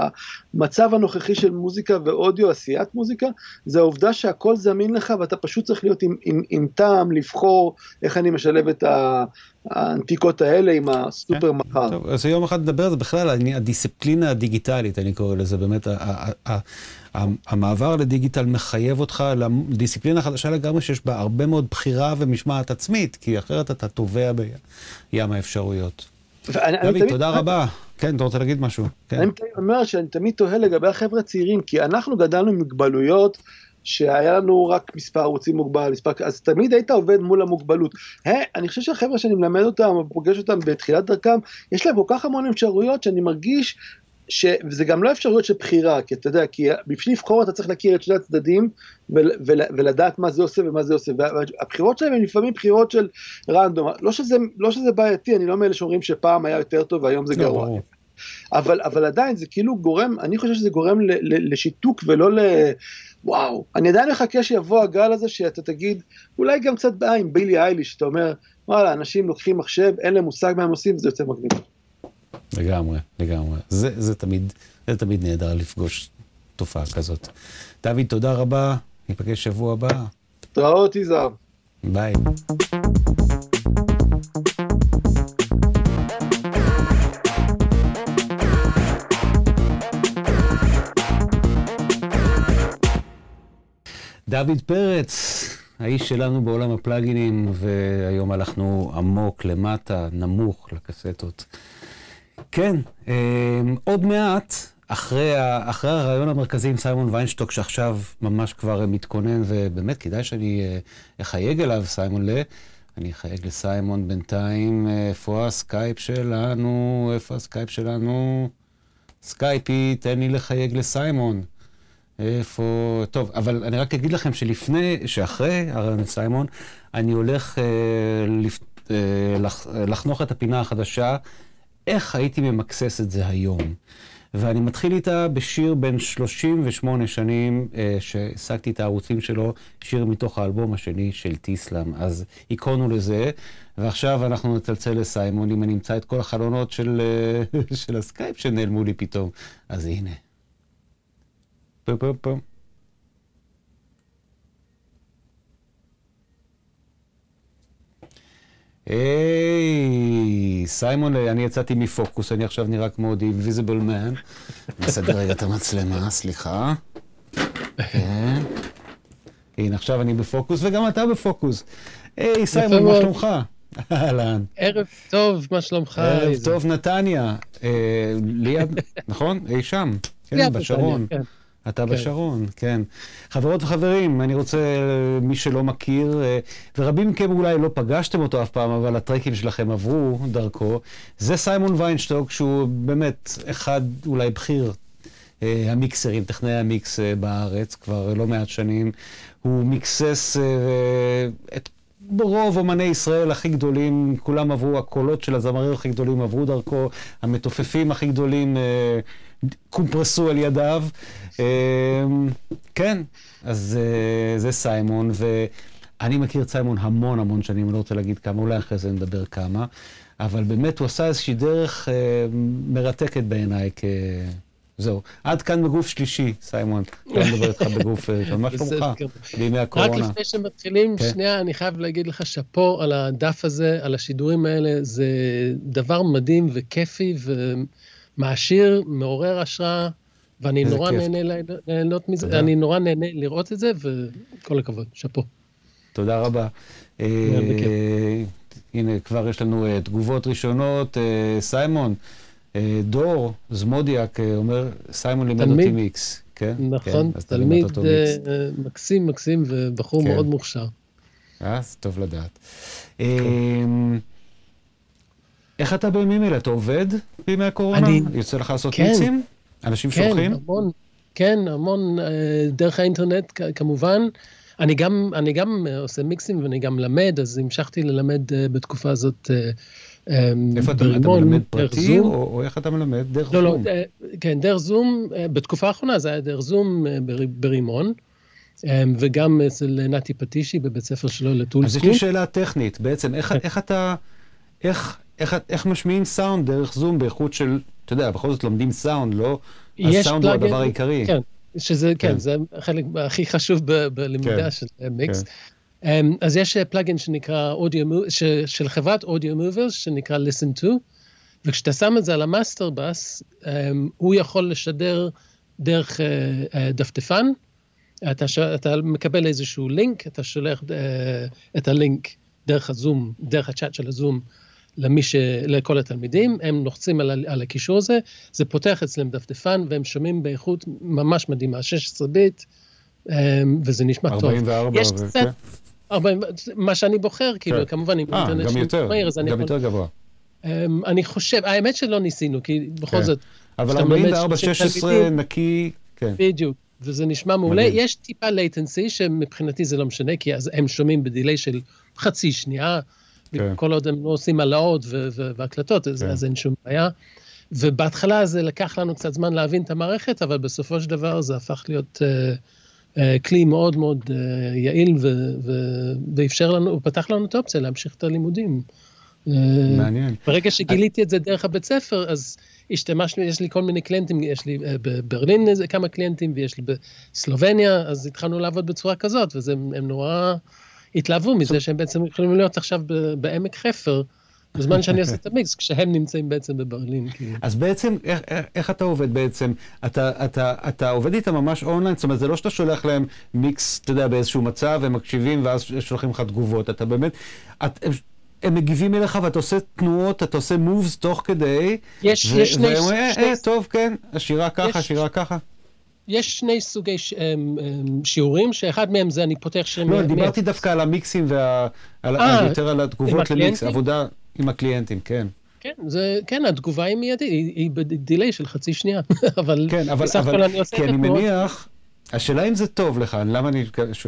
המצב הנוכחי של מוזיקה ואודיו, עשיית מוזיקה, זה העובדה שהכל זמין לך, ואתה פשוט צריך להיות עם, עם, עם טעם, לבחור איך אני משלב את ה- האנטיקות האלה עם הסופר מחר. טוב, אז יום אחד נדבר על זה בכלל, העניין- הדיסציפלינה הדיגיטלית, אני קורא לזה, באמת, המעבר לדיגיטל מחייב אותך לדיסציפלינה חדשה לגמרי, שיש בה הרבה מאוד בחירה ומשמעת עצמית, כי אחרת אתה טובע בים האפשרויות. אני דוד, תודה רבה. כן, אתה רוצה להגיד משהו? כן. אני אומר שאני תמיד תוהה לגבי החבר'ה הצעירים, כי אנחנו גדלנו עם מגבלויות שהיה לנו רק מספר ערוצים מוגבל, מספר, אז תמיד היית עובד מול המוגבלות. היי, אני חושב שהחבר'ה שאני מלמד אותם, או פוגש אותם בתחילת דרכם, יש להם כל כך המון אפשרויות שאני מרגיש ש... וזה גם לא אפשרויות של בחירה, כי אתה יודע, כי בשביל לבחור אתה צריך להכיר את שני הצדדים ול, ול, ולדעת מה זה עושה ומה זה עושה. והבחירות שלהם הן לפעמים בחירות של רנדום. לא שזה, לא שזה בעייתי, אני לא מאלה שאומרים שפעם היה יותר טוב והיום זה לא, גרוע. אבל, אבל עדיין זה כאילו גורם, אני חושב שזה גורם ל, ל, לשיתוק ולא ל... וואו, אני עדיין מחכה שיבוא הגל הזה שאתה תגיד, אולי גם קצת בעיה עם בילי אייליש, שאתה אומר, וואלה, אנשים לוקחים מחשב, אין להם מושג מה הם עושים, וזה יוצא מגניב. לגמרי, לגמרי. זה, זה, תמיד, זה תמיד נהדר לפגוש תופעה כזאת. דוד, תודה רבה, ניפגש שבוע הבא. התראות, יזהר. ביי. דוד פרץ, האיש שלנו בעולם הפלאגינים, והיום הלכנו עמוק, למטה, נמוך, לקסטות. כן, אה, עוד מעט, אחרי, אחרי הרעיון המרכזי עם סיימון ויינשטוק, שעכשיו ממש כבר מתכונן, ובאמת כדאי שאני אה, אחייג אליו, סיימון ל... אני אחייג לסיימון בינתיים, אה, איפה הסקייפ שלנו? איפה הסקייפ שלנו? סקייפי, תן לי לחייג לסיימון. איפה... טוב, אבל אני רק אגיד לכם שלפני, שאחרי עם סיימון, אני הולך אה, לפ... אה, לח... לחנוך את הפינה החדשה, איך הייתי ממקסס את זה היום. ואני מתחיל איתה בשיר בן 38 שנים, אה, שהשגתי את הערוצים שלו, שיר מתוך האלבום השני של תיסלם. אז היכונו לזה, ועכשיו אנחנו נצלצל לסיימון, אם אני אמצא את כל החלונות של, אה, של הסקייפ שנעלמו לי פתאום. אז הנה. פו. היי, סיימון, אני יצאתי מפוקוס, אני עכשיו נראה כמו The Invisible Man. נסדר רגע את המצלמה, סליחה. כן. הנה, עכשיו אני בפוקוס, וגם אתה בפוקוס. היי, סיימון, מה שלומך? אהלן. ערב טוב, מה שלומך? ערב טוב, נתניה. אה, ליד, נכון? אי שם. כן, בשרון. אתה כן. בשרון, כן. חברות וחברים, אני רוצה, מי שלא מכיר, אה, ורבים מכם אולי לא פגשתם אותו אף פעם, אבל הטרקים שלכם עברו דרכו, זה סיימון ויינשטוק, שהוא באמת אחד, אולי בכיר אה, המיקסרים, טכנאי המיקס אה, בארץ, כבר לא מעט שנים. הוא מיקסס את רוב אומני ישראל הכי גדולים, כולם עברו, הקולות של הזמרים הכי גדולים עברו דרכו, המתופפים הכי גדולים קומפרסו על ידיו. אמ, כן, אז אה, זה סיימון, ואני מכיר את סיימון המון המון שנים, אני לא רוצה להגיד כמה, אולי אחרי זה נדבר כמה, אבל באמת הוא עשה איזושהי דרך אה, מרתקת בעיניי כ... זהו. עד כאן בגוף שלישי, סיימון. אני מדבר איתך בגוף ראשון. מה שלומך בימי הקורונה? רק לפני שמתחילים, כן. שנייה, אני חייב להגיד לך שאפו על הדף הזה, על השידורים האלה. זה דבר מדהים וכיפי ומעשיר, מעורר השראה. ואני נורא כיף. נהנה ליהנות מזה, תודה. אני נורא נהנה לראות את זה, וכל הכבוד, שאפו. תודה רבה. אה, הנה, כבר יש לנו uh, תגובות ראשונות. Uh, סיימון, דור זמודיאק אומר, סיימון לימד אותי מיקס. כן? נכון, כן, תלמיד מקסים, מקסים, ובחור כן. מאוד מוכשר. אה, זה טוב לדעת. כן. איך אתה בימים אלה? אתה עובד בימי הקורונה? אני... יוצא לך לעשות כן. אנשים כן, שולחים? המון, כן, המון אה, דרך האינטרנט כמובן. אני גם, אני גם עושה מיקסים ואני גם למד, אז המשכתי ללמד uh, בתקופה הזאת uh, איפה אתה, אתה מלמד פרטי, או, או איך אתה מלמד? דרך לא, לא זום? לא, uh, כן, דרך זום, בתקופה האחרונה זה היה דרך זום ברימון. וגם אצל נתי פטישי בבית ספר שלו לטולסקין. אז יש לי שאלה טכנית, בעצם, איך, איך אתה, איך, איך, איך משמיעים סאונד דרך זום באיכות של אתה יודע, בכל זאת לומדים סאונד, לא? הסאונד הוא הדבר העיקרי. כן, שזה, כן, כן זה החלק הכי חשוב בלימודה כן, של מיקס. כן. Um, אז יש plugin שנקרא אודיו, של חברת Audiomovers, שנקרא Listento, וכשאתה שם את זה על ה master bus, um, הוא יכול לשדר דרך uh, uh, דפדפן, אתה, ש... אתה מקבל איזשהו לינק, אתה שולח uh, את הלינק דרך הזום, דרך הצ'אט של הזום, למי ש... לכל התלמידים, הם לוחצים על, על הקישור הזה, זה פותח אצלם דפדפן, והם שומעים באיכות ממש מדהימה, 16 ביט, אמ, וזה נשמע 44 טוב. יש קצת, 40, מה שאני בוחר, כאילו, כן. כמובן, עם אה, אינטרנט יותר, מהיר, אז אני גם יותר גבוה. אמ, אני חושב, האמת שלא ניסינו, כי בכל כן. זאת... אבל 44, 16 נקי, כן. בדיוק. וזה נשמע מעולה. מדהים. יש טיפה latency, שמבחינתי זה לא משנה, כי אז הם שומעים בדיליי של חצי שנייה, כן. כל עוד הם לא עושים העלאות והקלטות, כן. אז אין שום בעיה. ובהתחלה זה לקח לנו קצת זמן להבין את המערכת, אבל בסופו של דבר זה הפך להיות uh, uh, כלי מאוד מאוד uh, יעיל, ואפשר לנו, הוא פתח לנו את האופציה להמשיך את הלימודים. מעניין. ברגע שגיליתי את זה דרך הבית ספר, אז השתמשנו, יש לי כל מיני קליינטים, יש לי בברלין איזה כמה קליינטים, ויש לי בסלובניה, אז התחלנו לעבוד בצורה כזאת, וזה, נורא... התלהבו מזה שהם בעצם יכולים להיות עכשיו בעמק חפר. בזמן שאני עושה את המיקס, כשהם נמצאים בעצם בברלין. כאילו. אז בעצם, איך, איך אתה עובד בעצם? אתה, אתה, אתה עובד איתם ממש אונליין? זאת אומרת, זה לא שאתה שולח להם מיקס, אתה יודע, באיזשהו מצב, הם מקשיבים ואז שולחים לך תגובות. אתה באמת, את, הם, הם מגיבים אליך ואתה עושה תנועות, אתה עושה מובס תוך כדי. יש, ו- יש שני... והם אומרים, אה, אה, טוב, כן, השירה ככה, השירה ככה. יש שני סוגי ש... אמ, אמ, שיעורים, שאחד מהם זה אני פותח שם... לא, דיברתי מ... דווקא על המיקסים, וה... על... אה, יותר על התגובות למיקס, עבודה עם הקליינטים, כן. כן, זה, כן, התגובה היא מיידית, היא, היא בדיליי של חצי שנייה, אבל כן, אבל, בסך הכל אני עושה את התנועות. כי אני מניח, השאלה אם זה טוב לך, למה אני,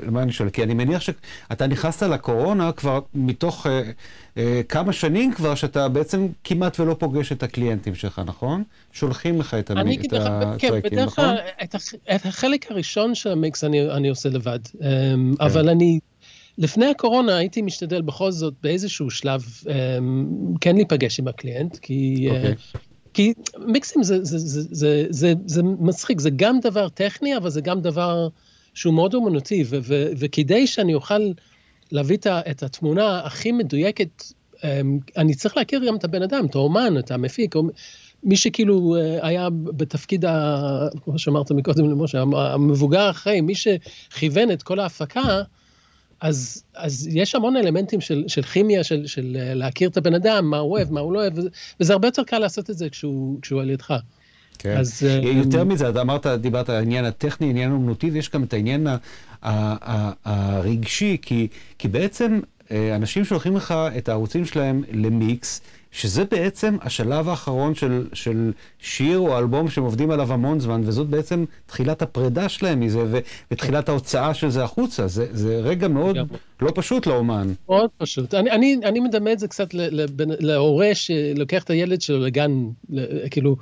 למה אני שואל? כי אני מניח שאתה נכנסת לקורונה כבר מתוך אה, אה, כמה שנים כבר, שאתה בעצם כמעט ולא פוגש את הקליינטים שלך, נכון? שולחים לך את, המ... את הטרקים, כן, בדרך נכון? את, הח... את החלק הראשון של המיקס אני, אני עושה לבד, um, כן. אבל אני... לפני הקורונה הייתי משתדל בכל זאת באיזשהו שלב um, כן להיפגש עם הקליינט, כי... Okay. כי מיקסים זה, זה, זה, זה, זה, זה מצחיק, זה גם דבר טכני, אבל זה גם דבר שהוא מאוד אומנותי, ו, ו, וכדי שאני אוכל להביא את התמונה הכי מדויקת, אמ, אני צריך להכיר גם את הבן אדם, את האומן, את המפיק, מי שכאילו אה, היה בתפקיד, ה, כמו שאמרת מקודם למשה, המבוגר האחראי, מי שכיוון את כל ההפקה, אז, אז יש המון אלמנטים של, של כימיה, של, של אה, להכיר את הבן אדם, מה הוא אוהב, מה הוא לא אוהב, וזה הרבה יותר קל לעשות את זה כשהוא, כשהוא על ידך. כן. אז, אה, יותר um... מזה, אתה אמרת, דיברת על העניין הטכני, עניין אומנותי, ויש גם את העניין הרגשי, כי, כי בעצם אה, אנשים שולחים לך את הערוצים שלהם למיקס, שזה בעצם השלב האחרון של, של שיר או אלבום שהם עובדים עליו המון זמן, וזאת בעצם תחילת הפרידה שלהם מזה, ו, ותחילת ההוצאה של זה החוצה. זה, זה רגע מאוד לא פשוט לאומן. מאוד פשוט. אני, אני, אני מדמה את זה קצת להורה שלוקח את הילד שלו לגן, כאילו...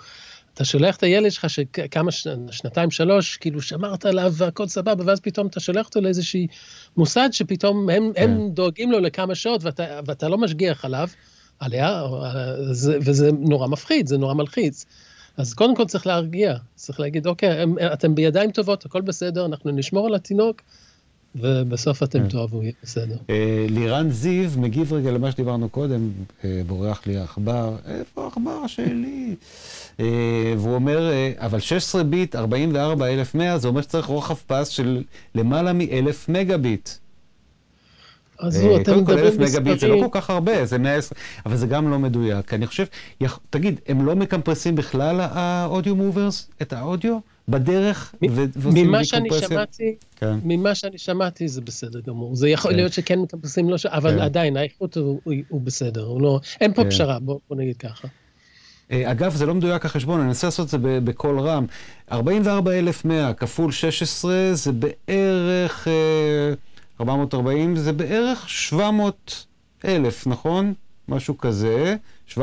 אתה שולח את הילד שלך שכמה, שנתיים, שלוש, כאילו שמרת עליו והכל סבבה, ואז פתאום אתה שולח אותו לאיזשהי מוסד שפתאום הם, כן. הם דואגים לו לכמה שעות ואתה, ואתה לא משגיח עליו, עליה, וזה נורא מפחיד, זה נורא מלחיץ. אז קודם כל צריך להרגיע, צריך להגיד, אוקיי, אתם בידיים טובות, הכל בסדר, אנחנו נשמור על התינוק, ובסוף אתם כן. תאהבו, יהיה בסדר. אה, לירן זיו מגיב רגע למה שדיברנו קודם, אה, בורח לי העכבר, איפה העכבר שלי? אה, והוא אומר, אבל 16 ביט, 44,100, זה אומר שצריך רוחב פס של למעלה מ-1,000 מגה ביט. אז הוא, אתם מדברים מספרים... קודם כל 1,000 מגה זה לא כל כך הרבה, זה 110, אבל זה גם לא מדויק. אני חושב, תגיד, הם לא מקמפרסים בכלל האודיו מוברס, את האודיו? בדרך ועושים ממה שאני שמעתי, כן. ממה שאני שמעתי זה בסדר גמור. זה יכול כן. להיות שכן מקמפסים לא, אבל כן. עדיין האיכות הוא, הוא, הוא בסדר, הוא לא, אין פה כן. פשרה, בוא, בוא נגיד ככה. אה, אגב, זה לא מדויק החשבון, אני אנסה לעשות את זה בקול רם. 44,100 כפול 16 זה בערך, 440 אה, זה בערך 700 אלף, נכון? משהו כזה, 700-800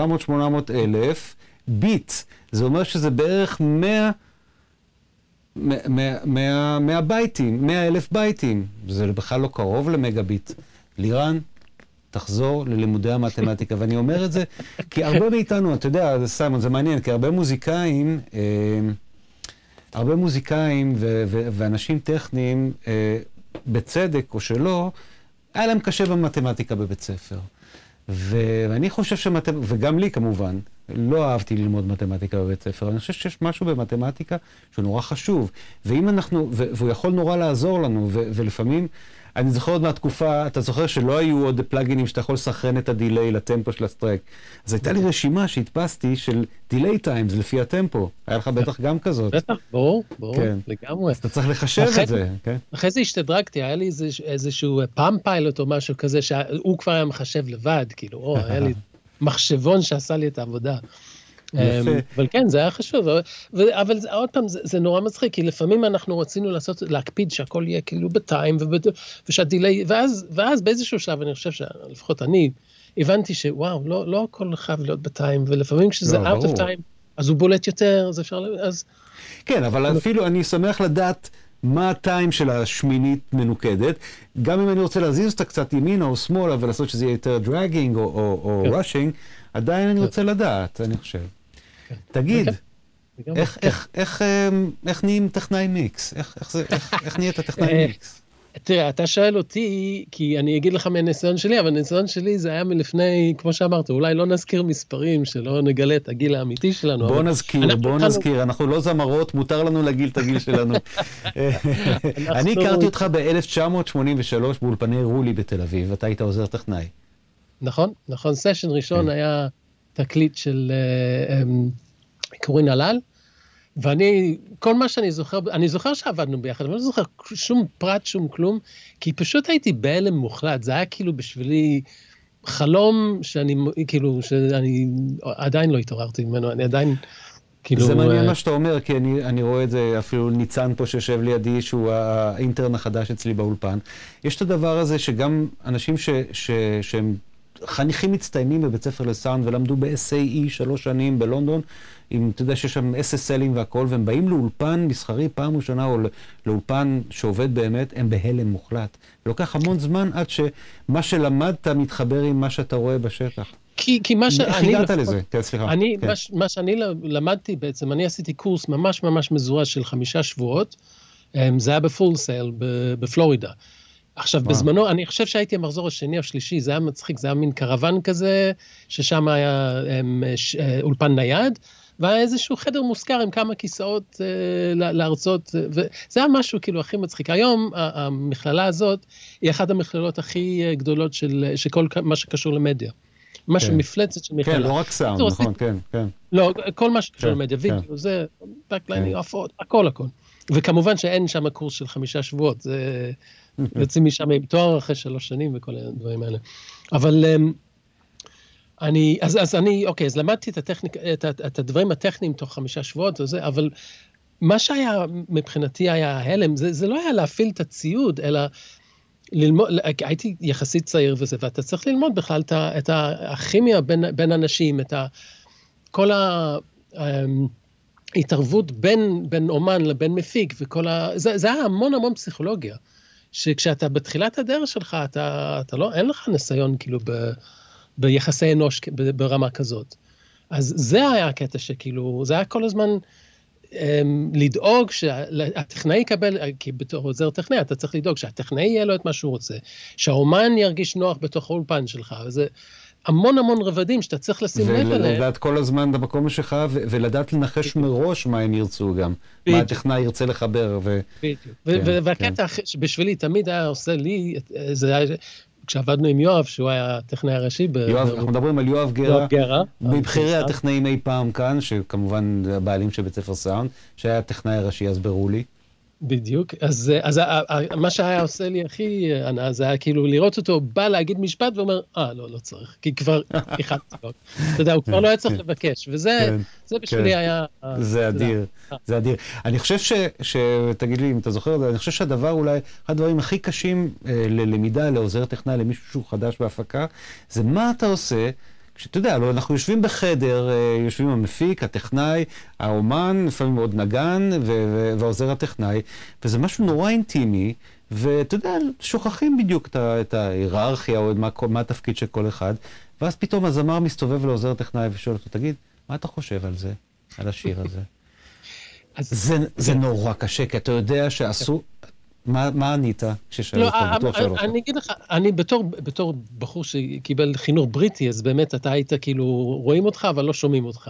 אלף. ביט, זה אומר שזה בערך 100... מהבייטים, 100 אלף בייטים. זה בכלל לא קרוב למגה-ביט. לירן, תחזור ללימודי המתמטיקה. ואני אומר את זה כי הרבה מאיתנו, אתה יודע, סיימון, זה מעניין, כי הרבה מוזיקאים, אה, הרבה מוזיקאים ו- ו- ואנשים טכניים, אה, בצדק או שלא, היה להם קשה במתמטיקה בבית ספר. ואני חושב שמתמטיקה, וגם לי כמובן, לא אהבתי ללמוד מתמטיקה בבית ספר, אני חושב שיש משהו במתמטיקה שהוא נורא חשוב, ואם אנחנו, והוא יכול נורא לעזור לנו, ולפעמים... אני זוכר עוד מהתקופה, אתה זוכר שלא היו עוד פלאגינים שאתה יכול לסנכרן את ה delay לטמפו של ה track. אז הייתה לי רשימה שהדפסתי של delay times לפי הטמפו. היה לך בטח גם כזאת. בטח, ברור, ברור, כן. לגמרי. אז אתה צריך לחשב את זה, כן? אחרי זה השתדרגתי, היה לי איזשהו פעם פיילוט או משהו כזה, שהוא כבר היה מחשב לבד, כאילו, או, היה לי מחשבון שעשה לי את העבודה. אמ, אבל כן, זה היה חשוב, אבל עוד פעם, זה נורא מצחיק, כי לפעמים אנחנו רצינו לעשות, להקפיד שהכל יהיה כאילו בטיים, ושהדיליי, ואז באיזשהו שלב, אני חושב שלפחות אני, הבנתי שוואו, לא, לא הכל חייב להיות בטיים, ולפעמים כשזה לא, out of time, אז הוא בולט יותר, אז אפשר, אז... כן, אבל אפילו אני שמח לדעת מה הטיים של השמינית מנוקדת, גם אם אני רוצה להזיז אותה קצת ימינה או שמאלה ולעשות שזה יהיה יותר דרגינג או ראשינג, כן. עדיין אני כן. רוצה לדעת, אני חושב. תגיד, איך נהיים טכנאי מיקס? איך נהיית טכנאי אה, מיקס? תראה, אתה שואל אותי, כי אני אגיד לך מהניסיון שלי, אבל הניסיון שלי זה היה מלפני, כמו שאמרת, אולי לא נזכיר מספרים, שלא נגלה את הגיל האמיתי שלנו. בוא נזכיר, בוא נזכיר, אנחנו לא זמרות, מותר לנו להגיל את הגיל שלנו. אני הכרתי אותך ב-1983 באולפני רולי בתל אביב, אתה היית עוזר טכנאי. נכון, נכון, סשן ראשון כן. היה תקליט של אה, אמ, קורין הלל, ואני, כל מה שאני זוכר, אני זוכר שעבדנו ביחד, אבל אני לא זוכר שום פרט, שום כלום, כי פשוט הייתי בהלם מוחלט, זה היה כאילו בשבילי חלום שאני, כאילו, שאני עדיין לא התעוררתי ממנו, אני עדיין... כאילו... זה מעניין מה שאתה אומר, כי אני, אני רואה את זה, אפילו ניצן פה שיושב לידי, שהוא האינטרן החדש אצלי באולפן. יש את הדבר הזה שגם אנשים ש, ש, שהם חניכים מצטיינים בבית ספר לסאונד ולמדו ב-SAE שלוש שנים בלונדון, אם אתה יודע שיש שם SSLים והכל, והם באים לאולפן מסחרי פעם ראשונה, או לאולפן שעובד באמת, הם בהלם מוחלט. לוקח המון זמן עד שמה שלמדת מתחבר עם מה שאתה רואה בשטח. כי, כי מה שאני... איך הגעת לזה? כן, סליחה. אני, כן. מה, מה שאני למדתי בעצם, אני עשיתי קורס ממש ממש מזורז של חמישה שבועות, אמ, זה היה ב Full Sail בפלורידה. עכשיו, וואו. בזמנו, אני חושב שהייתי המחזור השני או שלישי, זה היה מצחיק, זה היה מין קרוון כזה, ששם היה הם, אמ, ש, אה, אולפן נייד, והיה איזשהו חדר מושכר עם כמה כיסאות אה, להרצות, וזה היה משהו כאילו הכי מצחיק. היום המכללה הזאת היא אחת המכללות הכי אה, גדולות של, של כל מה שקשור למדיה. משהו, כן. מפלצת של מכללה. כן, לא רק סאונד, נכון, כן, כן. לא, כל מה שקשור כן, למדיה, כן. וידאו, זה, בקליינים, הפרעות, הכל הכל. וכמובן שאין שם קורס של חמישה שבועות, זה יוצאים משם עם תואר אחרי שלוש שנים וכל הדברים האלה. אבל אמ, אני, אז, אז אני, אוקיי, אז למדתי את, הטכניק, את, את הדברים הטכניים תוך חמישה שבועות וזה, אבל מה שהיה מבחינתי היה הלם, זה, זה לא היה להפעיל את הציוד, אלא ללמוד, הייתי יחסית צעיר וזה, ואתה צריך ללמוד בכלל את, את הכימיה בין, בין אנשים, את ה, כל ההתערבות אמ, בין, בין אומן לבין מפיק, וכל ה... זה, זה היה המון המון פסיכולוגיה. שכשאתה בתחילת הדרך שלך, אתה, אתה לא, אין לך ניסיון כאילו ב, ביחסי אנוש ברמה כזאת. אז זה היה הקטע שכאילו, זה היה כל הזמן אמ, לדאוג שהטכנאי יקבל, כי בתור עוזר טכנאי אתה צריך לדאוג שהטכנאי יהיה לו את מה שהוא רוצה, שהאומן ירגיש נוח בתוך האולפן שלך, וזה המון המון רבדים שאתה צריך לשים לב אליהם. ולדעת כל הזמן במקום שלך, ולדעת לנחש מראש מה הם ירצו גם, מה הטכנאי ירצה לחבר. בדיוק. כן, והקטע כן. שבשבילי תמיד היה עושה לי, זה היה... כשעבדנו עם יואב, שהוא היה הטכנאי הראשי. יואב, אנחנו מדברים על יואב גרה, יואב גרה מבכירי הטכנאים אי פעם כאן, שכמובן הבעלים של בית ספר סאונד, שהיה הטכנאי הראשי, אז ברו לי. בדיוק, אז, אז מה שהיה עושה לי הכי הנאה זה היה כאילו לראות אותו בא להגיד משפט ואומר, אה, לא, לא צריך, כי כבר איחדתי לו. אתה יודע, הוא כבר לא היה צריך לבקש, וזה כן, זה בשבילי כן. היה... זה אדיר, זה אדיר. אני חושב ש, שתגיד לי אם אתה זוכר, אני חושב שהדבר אולי, אחד הדברים הכי קשים אה, ללמידה, לעוזר טכנאי, למישהו שהוא חדש בהפקה, זה מה אתה עושה. שאתה יודע, לא, אנחנו יושבים בחדר, אה, יושבים המפיק, הטכנאי, האומן, לפעמים עוד נגן ועוזר הטכנאי, וזה משהו נורא אינטימי, ואתה יודע, שוכחים בדיוק את ההיררכיה או מה, מה התפקיד של כל אחד, ואז פתאום הזמר מסתובב לעוזר הטכנאי ושואל אותו, תגיד, מה אתה חושב על זה, על השיר הזה? זה, זה נורא קשה, כי אתה יודע שאסור, מה, מה ענית כששאלו לא, אותך? בטוח שאלו אותך. אני אגיד לך, אני בתור, בתור בחור שקיבל חינוך בריטי, אז באמת אתה היית כאילו, רואים אותך, אבל לא שומעים אותך.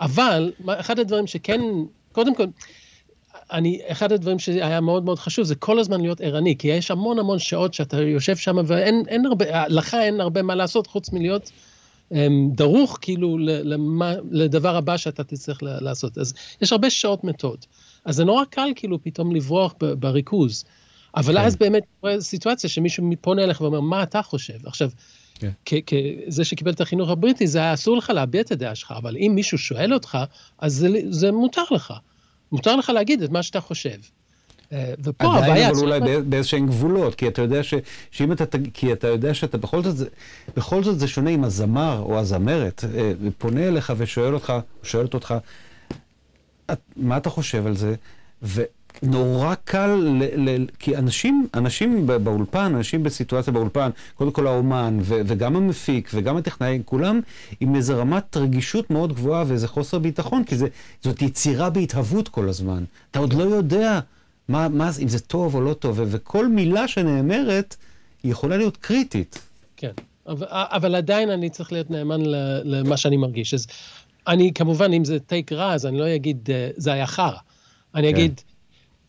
אבל, אחד הדברים שכן, קודם כל, אני, אחד הדברים שהיה מאוד מאוד חשוב זה כל הזמן להיות ערני, כי יש המון המון שעות שאתה יושב שם ואין אין הרבה, לך אין הרבה מה לעשות חוץ מלהיות הם, דרוך כאילו למה, לדבר הבא שאתה תצטרך לעשות. אז יש הרבה שעות מתות. אז זה נורא קל כאילו פתאום לברוח בריכוז. אבל כן. אז באמת סיטואציה שמישהו פונה אליך ואומר, מה אתה חושב? עכשיו, כן. כזה שקיבל את החינוך הבריטי, זה היה אסור לך להביע את הדעה שלך, אבל אם מישהו שואל אותך, אז זה, זה מותר לך. מותר לך להגיד את מה שאתה חושב. אה, ופה הבעיה... עדיין, אבל אולי שאת... באיזשהם גבולות, כי אתה יודע ש... שאם אתה... כי אתה יודע שאתה... בכל זאת, בכל זאת זה שונה אם הזמר או הזמרת אה, פונה אליך ושואל אותך, שואלת אותך, מה אתה חושב על זה? ונורא קל, ל, ל, כי אנשים, אנשים באולפן, אנשים בסיטואציה באולפן, קודם כל האומן, ו, וגם המפיק, וגם הטכנאי, כולם עם איזו רמת רגישות מאוד גבוהה ואיזה חוסר ביטחון, כי זה, זאת יצירה בהתהוות כל הזמן. אתה עוד לא יודע מה, מה, אם זה טוב או לא טוב, וכל מילה שנאמרת, היא יכולה להיות קריטית. כן, אבל, אבל עדיין אני צריך להיות נאמן למה שאני מרגיש. אז אני כמובן, אם זה טייק רע, אז אני לא אגיד, אה, זה היה חרא. אני כן. אגיד,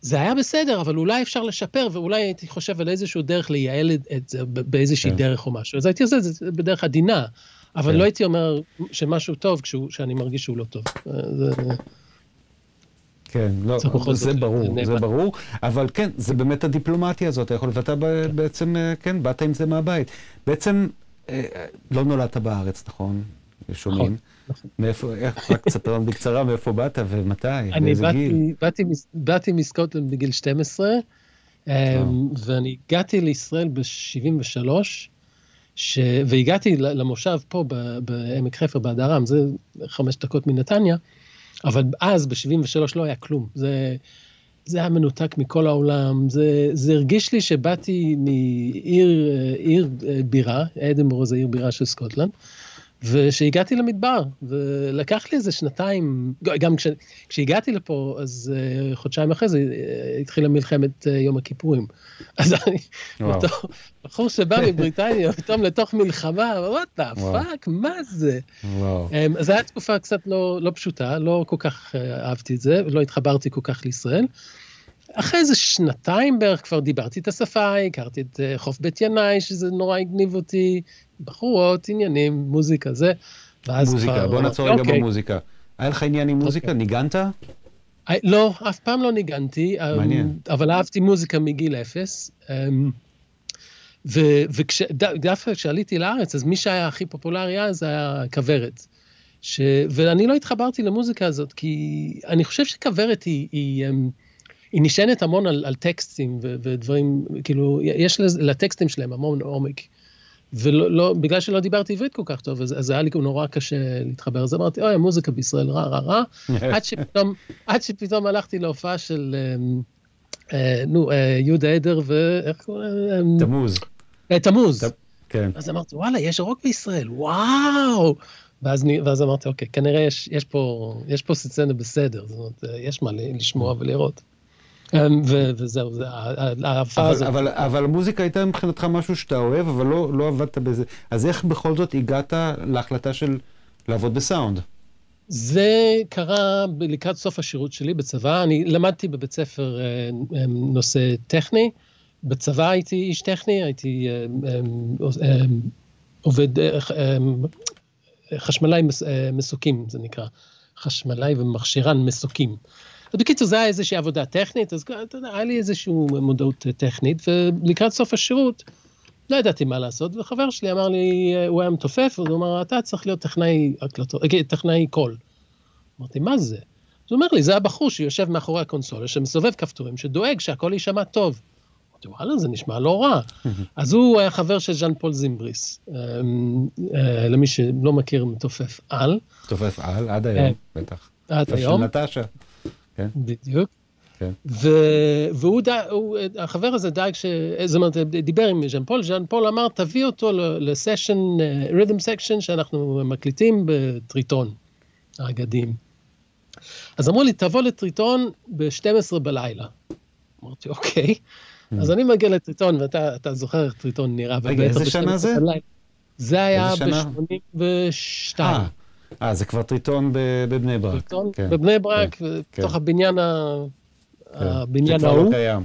זה היה בסדר, אבל אולי אפשר לשפר, ואולי הייתי חושב על איזשהו דרך לייעל את זה באיזושהי כן. דרך או משהו. אז הייתי עושה את זה בדרך עדינה, אבל כן. לא הייתי אומר שמשהו טוב כשהוא, שאני מרגיש שהוא לא טוב. אה, זה... כן, לא, זה ברור, זה ברור, אבל כן, זה באמת הדיפלומטיה הזאת, יכול, ואתה כן. בעצם, אה, כן, באת עם זה מהבית. בעצם, לא נולדת בארץ, נכון? שומעים. נכון. מאיפה, איך, רק תספר לנו בקצרה מאיפה באת ומתי, ואיזה גיל. אני באתי מסקוטלנד בגיל 12, אמ, ואני הגעתי לישראל ב-73, והגעתי למושב פה בעמק חפר, בהדרם, זה חמש דקות מנתניה, אבל אז, ב-73 לא היה כלום. זה... זה היה מנותק מכל העולם, זה, זה הרגיש לי שבאתי מעיר עיר בירה, אדנבורו זה עיר בירה של סקוטלנד, ושהגעתי למדבר, ולקח לי איזה שנתיים, גם כש, כשהגעתי לפה, אז uh, חודשיים אחרי זה uh, התחילה מלחמת uh, יום הכיפורים. אז אני, אותו בחור שבא מבריטניה, פתאום לתוך מלחמה, what the fuck, מה זה? וואו. Um, אז זו הייתה תקופה קצת לא, לא פשוטה, לא כל כך uh, אהבתי את זה, לא התחברתי כל כך לישראל. אחרי איזה שנתיים בערך כבר דיברתי את השפה, הכרתי את חוף בית ינאי, שזה נורא הגניב אותי, בחורות, עניינים, מוזיקה, זה. מוזיקה, כבר... בוא נעצור רגע אוקיי. במוזיקה. היה לך עניין עם מוזיקה? אוקיי. ניגנת? I, לא, אף פעם לא ניגנתי. Um, אבל אהבתי מוזיקה מגיל אפס. Um, ודווקא כשעליתי לארץ, אז מי שהיה הכי פופולרי אז היה כוורת. ש... ואני לא התחברתי למוזיקה הזאת, כי אני חושב שכוורת היא, היא, היא, היא נשענת המון על, על טקסטים ו, ודברים, כאילו, יש לטקסטים שלהם המון עומק. ולא, לא, בגלל שלא דיברתי עברית כל כך טוב, אז, אז היה לי נורא קשה להתחבר. אז אמרתי, אוי, המוזיקה בישראל רע, רע, רע, עד שפתאום, עד שפתאום הלכתי להופעה של, אה, אה, נו, אה, יהודה עדר ואיך קוראים? תמוז. אה, תמוז. ת... כן. אז אמרתי, וואלה, יש רוק בישראל, וואו. ואז, ואז אמרתי, אוקיי, כנראה יש, יש פה, יש פה סצנה בסדר, זאת אומרת, יש מה לשמוע ולראות. אמ, וזהו, זה ההפעה הזאת. אבל, אבל המוזיקה הייתה מבחינתך משהו שאתה אוהב, אבל לא, לא עבדת בזה. אז איך בכל זאת הגעת להחלטה של לעבוד בסאונד? זה קרה לקראת סוף השירות שלי בצבא. אני למדתי בבית ספר אה, אמ, נושא טכני. בצבא הייתי איש טכני, הייתי אמ, עובד חשמלאי מסוקים, זה נקרא. חשמלאי ומכשירן מסוקים. אז בקיצור, זה היה איזושהי עבודה טכנית, אז אתה יודע, היה לי איזושהי מודעות טכנית, ולקראת סוף השירות, לא ידעתי מה לעשות, וחבר שלי אמר לי, הוא היה מתופף, הוא אמר, אתה צריך להיות טכנאי הקלטות, אה, טכנאי קול. אמרתי, מה זה? אז הוא אומר לי, זה הבחור שיושב מאחורי הקונסולה, שמסובב כפתורים, שדואג שהקול יישמע טוב. אמרתי, וואלה, זה נשמע לא רע. אז הוא היה חבר של ז'אן פול זימבריס, אמ, אה, למי שלא מכיר, מתופף על. מתופף על, עד היום, אה, בטח. עד היום. של נטשה. כן. בדיוק. כן. והוא, דאג, החבר הזה דאג, ש... זאת אומרת, דיבר עם ז'אן פול, ז'אן פול אמר, תביא אותו לסשן, rhythm section שאנחנו מקליטים בטריטון, האגדים. אז אמרו לי, תבוא לטריטון ב-12 בלילה. אמרתי, אוקיי. Mm. אז אני מגיע לטריטון, ואתה זוכר איך טריטון נראה. רגע, איזה שנה זה? זה היה ב-82. אה, זה כבר טריטון בבני ברק. טריטון כן, בבני ברק, כן, בתוך כן. הבניין כן. הבניין ההוא. שכבר לא קיים.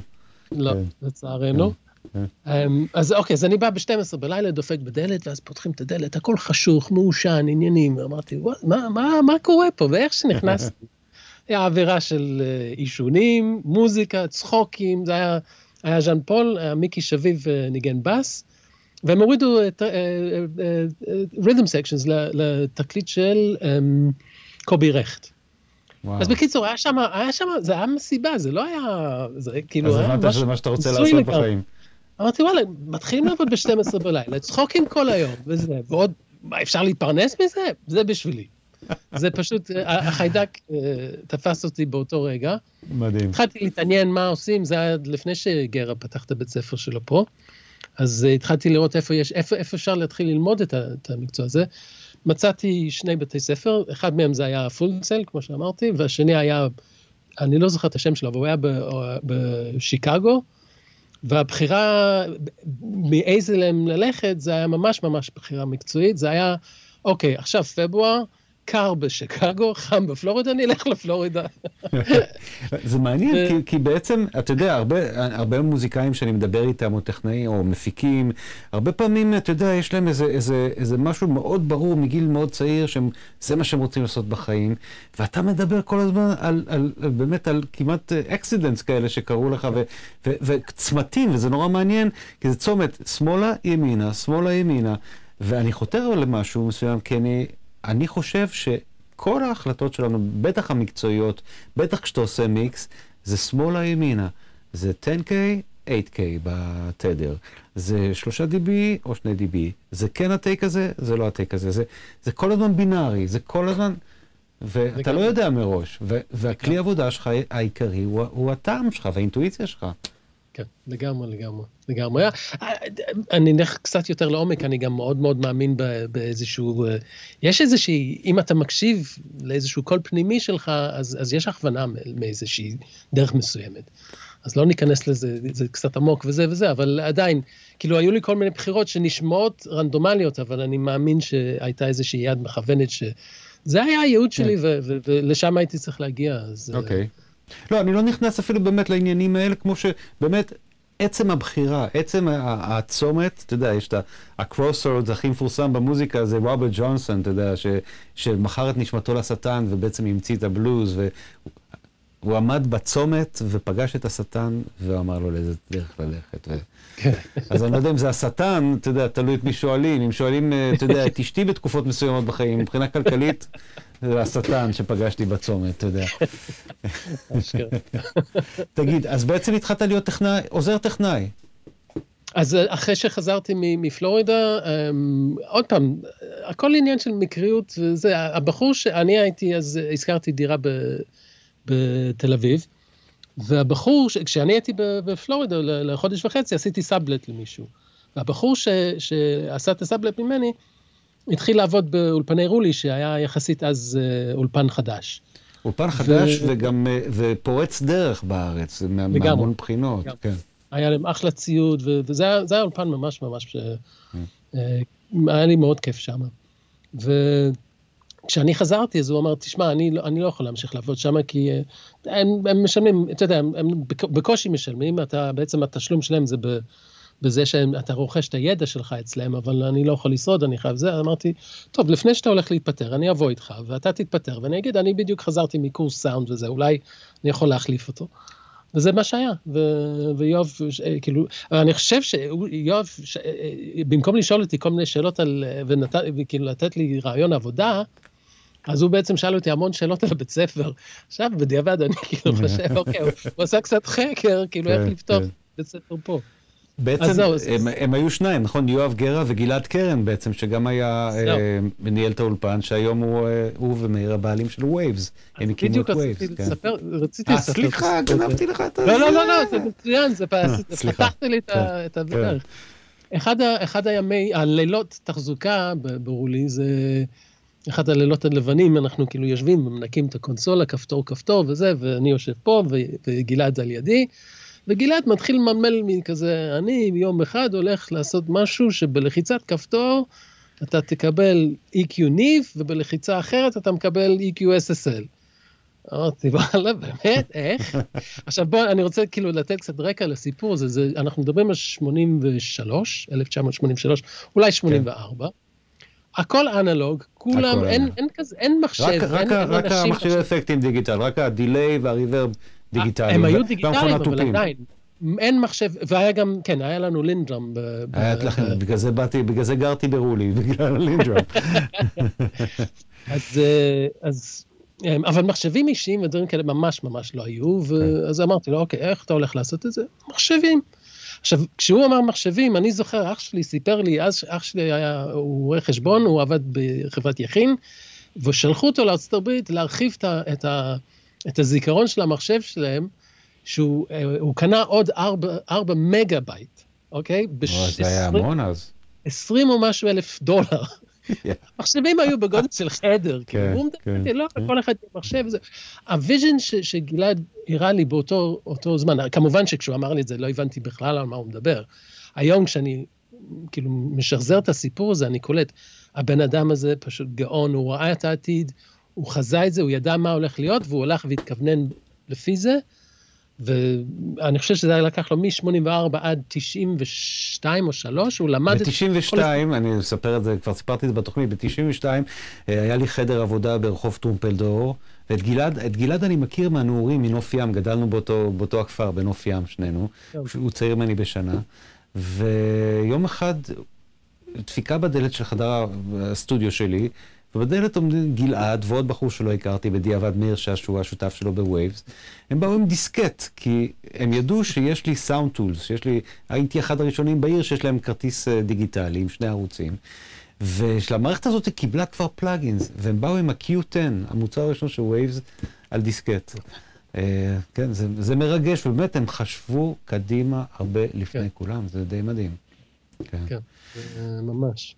לא, כן. לצערנו. כן. אמ, אז אוקיי, אז אני בא ב-12 בלילה, דופק בדלת, ואז פותחים את הדלת, הכל חשוך, מעושן, עניינים. אמרתי, מה, מה, מה קורה פה? ואיך שנכנסתי, היה עבירה של אה, עישונים, מוזיקה, צחוקים, זה היה, היה ז'אן פול, היה מיקי שביב אה, ניגן בס, והם הורידו רית'ם סקשנס לתקליט של אמ, קובי רכט. אז בקיצור, היה שם, היה שם, זה היה מסיבה, זה לא היה, זה כאילו... אז הבנת שזה מה שאתה רוצה לעשות בחיים. אמרתי, וואלה, מתחילים לעבוד ב-12 בלילה, צחוקים כל היום, וזה, ועוד, מה, אפשר להתפרנס מזה? זה בשבילי. זה פשוט, החיידק אה, תפס אותי באותו רגע. מדהים. התחלתי להתעניין מה עושים, זה היה לפני שגרה פתח את הבית ספר שלו פה. אז uh, התחלתי לראות איפה יש, איפה, איפה אפשר להתחיל ללמוד את, את המקצוע הזה. מצאתי שני בתי ספר, אחד מהם זה היה פולסל, כמו שאמרתי, והשני היה, אני לא זוכר את השם שלו, אבל הוא היה ב, בשיקגו, והבחירה מאיזה להם ללכת, זה היה ממש ממש בחירה מקצועית, זה היה, אוקיי, עכשיו פברואר, קר בשיקגו, חם בפלורידה, אני אלך לפלורידה. זה מעניין, כי, כי בעצם, אתה יודע, הרבה, הרבה מוזיקאים שאני מדבר איתם, או טכנאים, או מפיקים, הרבה פעמים, אתה יודע, יש להם איזה, איזה, איזה משהו מאוד ברור מגיל מאוד צעיר, שזה מה שהם רוצים לעשות בחיים, ואתה מדבר כל הזמן על, על, על באמת על כמעט אקסידנטס כאלה שקרו לך, וצמתים, וזה נורא מעניין, כי זה צומת, שמאלה, ימינה, שמאלה, ימינה, ואני חותר למשהו מסוים, כי אני... אני חושב שכל ההחלטות שלנו, בטח המקצועיות, בטח כשאתה עושה מיקס, זה שמאלה ימינה. זה 10K, 8K בתדר. זה 3 dB או 2 dB. זה כן הטייק הזה, זה לא הטייק הזה. זה, זה כל הזמן בינארי, זה כל הזמן... ואתה לא יודע מראש. והכלי עבודה שלך העיקרי הוא, הוא הטעם שלך והאינטואיציה שלך. כן, לגמרי, לגמרי, לגמרי. אני אלך קצת יותר לעומק, אני גם מאוד מאוד מאמין באיזשהו, יש איזושהי, אם אתה מקשיב לאיזשהו קול פנימי שלך, אז, אז יש הכוונה מאיזושהי דרך מסוימת. אז לא ניכנס לזה, זה קצת עמוק וזה וזה, אבל עדיין, כאילו היו לי כל מיני בחירות שנשמעות רנדומליות, אבל אני מאמין שהייתה איזושהי יד מכוונת שזה היה הייעוד כן. שלי, ולשם הייתי צריך להגיע, אז... אוקיי. Okay. לא, אני לא נכנס אפילו באמת לעניינים האלה, כמו שבאמת עצם הבחירה, עצם הצומת, אתה יודע, יש את ה-crossroads הכי מפורסם במוזיקה, זה רוברט ג'ונסון, אתה יודע, ש, שמכר את נשמתו לשטן ובעצם המציא את הבלוז, והוא עמד בצומת ופגש את השטן, והוא אמר לו לאיזה דרך ללכת. ו... כן. אז אני לא יודע אם זה השטן, אתה יודע, תלוי את מי שואלים. אם שואלים, אה, אתה יודע, את אשתי בתקופות מסוימות בחיים, מבחינה כלכלית, זה השטן שפגשתי בצומת, אתה יודע. תגיד, אז בעצם התחלת להיות טכנאי, עוזר טכנאי. אז אחרי שחזרתי מפלורידה, אמ, עוד פעם, הכל עניין של מקריות, וזה, הבחור שאני הייתי, אז הזכרתי דירה בתל אביב, והבחור, כשאני הייתי בפלורידה לחודש וחצי, עשיתי סאבלט למישהו. והבחור ש, שעשה את הסאבלט ממני, התחיל לעבוד באולפני רולי, שהיה יחסית אז אה, אולפן חדש. אולפן חדש ו... וגם, אה, ופורץ דרך בארץ, מהמון בחינות, גם. כן. היה להם אחלה ציוד, וזה היה, היה אולפן ממש ממש, כן. אה, היה לי מאוד כיף שם. וכשאני חזרתי, אז הוא אמר, תשמע, אני, לא, אני לא יכול להמשיך לעבוד שם, כי הם, הם משלמים, אתה יודע, הם, הם בקושי משלמים, אתה, בעצם התשלום שלהם זה ב... בזה שאתה רוכש את הידע שלך אצלם, אבל אני לא יכול לשרוד, אני חייב זה. אמרתי, טוב, לפני שאתה הולך להתפטר, אני אבוא איתך, ואתה תתפטר, ואני אגיד, אני בדיוק חזרתי מקורס סאונד וזה, אולי אני יכול להחליף אותו. וזה מה שהיה, ו- ויואב, אה, כאילו, אני חושב שיואב, ש- אה, במקום לשאול אותי כל מיני שאלות על, ונת, וכאילו לתת לי רעיון עבודה, אז הוא בעצם שאל אותי המון שאלות על הבית ספר. עכשיו, בדיעבד אני כאילו חושב, אוקיי, הוא עשה קצת חקר, כאילו, איך כן, לפתוח כן. בית ספר פה. בעצם זהו, הם, הם היו שניים, נכון? יואב גרה וגלעד קרן בעצם, שגם היה אה, ניהל את האולפן, שהיום הוא, אה, הוא ומאיר הבעלים של Waves. הם הקימו את Waves. בדיוק רציתי כן. לספר, רציתי אה, לספר. סליחה, גנבתי לך את ה... לא, לא, לא, לא, זה מצוין, זה אה, פתחת לי את כן, הדרך. כן. אחד הימי, הלילות תחזוקה ברולי זה... אחד הלילות הלבנים, אנחנו כאילו יושבים ומנקים את הקונסולה, כפתור כפתור וזה, ואני יושב פה, וגלעד על ידי. וגלעד מתחיל למלמל מכזה, אני יום אחד הולך לעשות משהו שבלחיצת כפתור אתה תקבל EQ ניף, ובלחיצה אחרת אתה מקבל EQ SSL. אמרתי, וואלה, באמת? איך? עכשיו בוא, אני רוצה כאילו לתת קצת רקע לסיפור הזה, זה, אנחנו מדברים על 83, 1983, אולי 84. כן. הכל אנלוג, כולם, הכל אין, אין כזה, אין מחשב, רק, אין, רק, אין רק המכשירי אפקטים דיגיטל, רק הדיליי והריברב דיגיטליים. הם היו דיגיטליים, אבל עדיין. אין מחשב, והיה גם, כן, היה לנו לינדרם. היה לכם, בגלל זה באתי, בגלל זה גרתי ברולי, בגלל הלינדרם. אז, אה, אז, אה, אבל מחשבים אישיים ודברים כאלה ממש ממש לא היו, ואז אמרתי לו, אוקיי, איך אתה הולך לעשות את זה? מחשבים. עכשיו, כשהוא אמר מחשבים, אני זוכר, אח שלי סיפר לי, אז אח שלי היה, הוא רואה חשבון, הוא עבד בחברת יכין, ושלחו אותו לארצות הברית להרחיב את, את, את הזיכרון של המחשב שלהם, שהוא אה, קנה עוד 4, 4 מגה בייט, אוקיי? בש... זה היה המון אז. 20 או משהו אלף דולר. מחשבים היו בגודל של חדר, כאילו, הוא מדבר, לא, כל אחד מחשב, ה vision שגלעד הראה לי באותו זמן, כמובן שכשהוא אמר לי את זה לא הבנתי בכלל על מה הוא מדבר. היום כשאני כאילו משחזר את הסיפור הזה, אני קולט, הבן אדם הזה פשוט גאון, הוא ראה את העתיד, הוא חזה את זה, הוא ידע מה הולך להיות, והוא הלך והתכוונן לפי זה, ואני חושב שזה לקח לו מ-84 עד 92 או 3, הוא למד את... ב-92, אני אספר את זה, כבר סיפרתי את זה בתוכנית, ב-92 אה, היה לי חדר עבודה ברחוב טרומפלדור, ואת גלעד, את גלעד אני מכיר מהנעורים מנוף ים, גדלנו באותו, באותו הכפר בנוף ים שנינו, הוא צעיר ממני בשנה, ויום אחד דפיקה בדלת של חדר הסטודיו שלי, ובדלת עומדים גלעד ועוד בחור שלא הכרתי, בדיעבד מאיר שעשוע, השותף שלו בווייבס. הם באו עם דיסקט, כי הם ידעו שיש לי Sound Tools, שיש לי, הייתי אחד הראשונים בעיר שיש להם כרטיס אה, דיגיטלי עם שני ערוצים. ושהמערכת הזאת קיבלה כבר plugins, והם באו עם ה-Q10, המוצר הראשון של ווייבס, על דיסקט. אה, כן, זה, זה מרגש, ובאמת הם חשבו קדימה הרבה לפני כן. כולם, זה די מדהים. כן, כן ממש.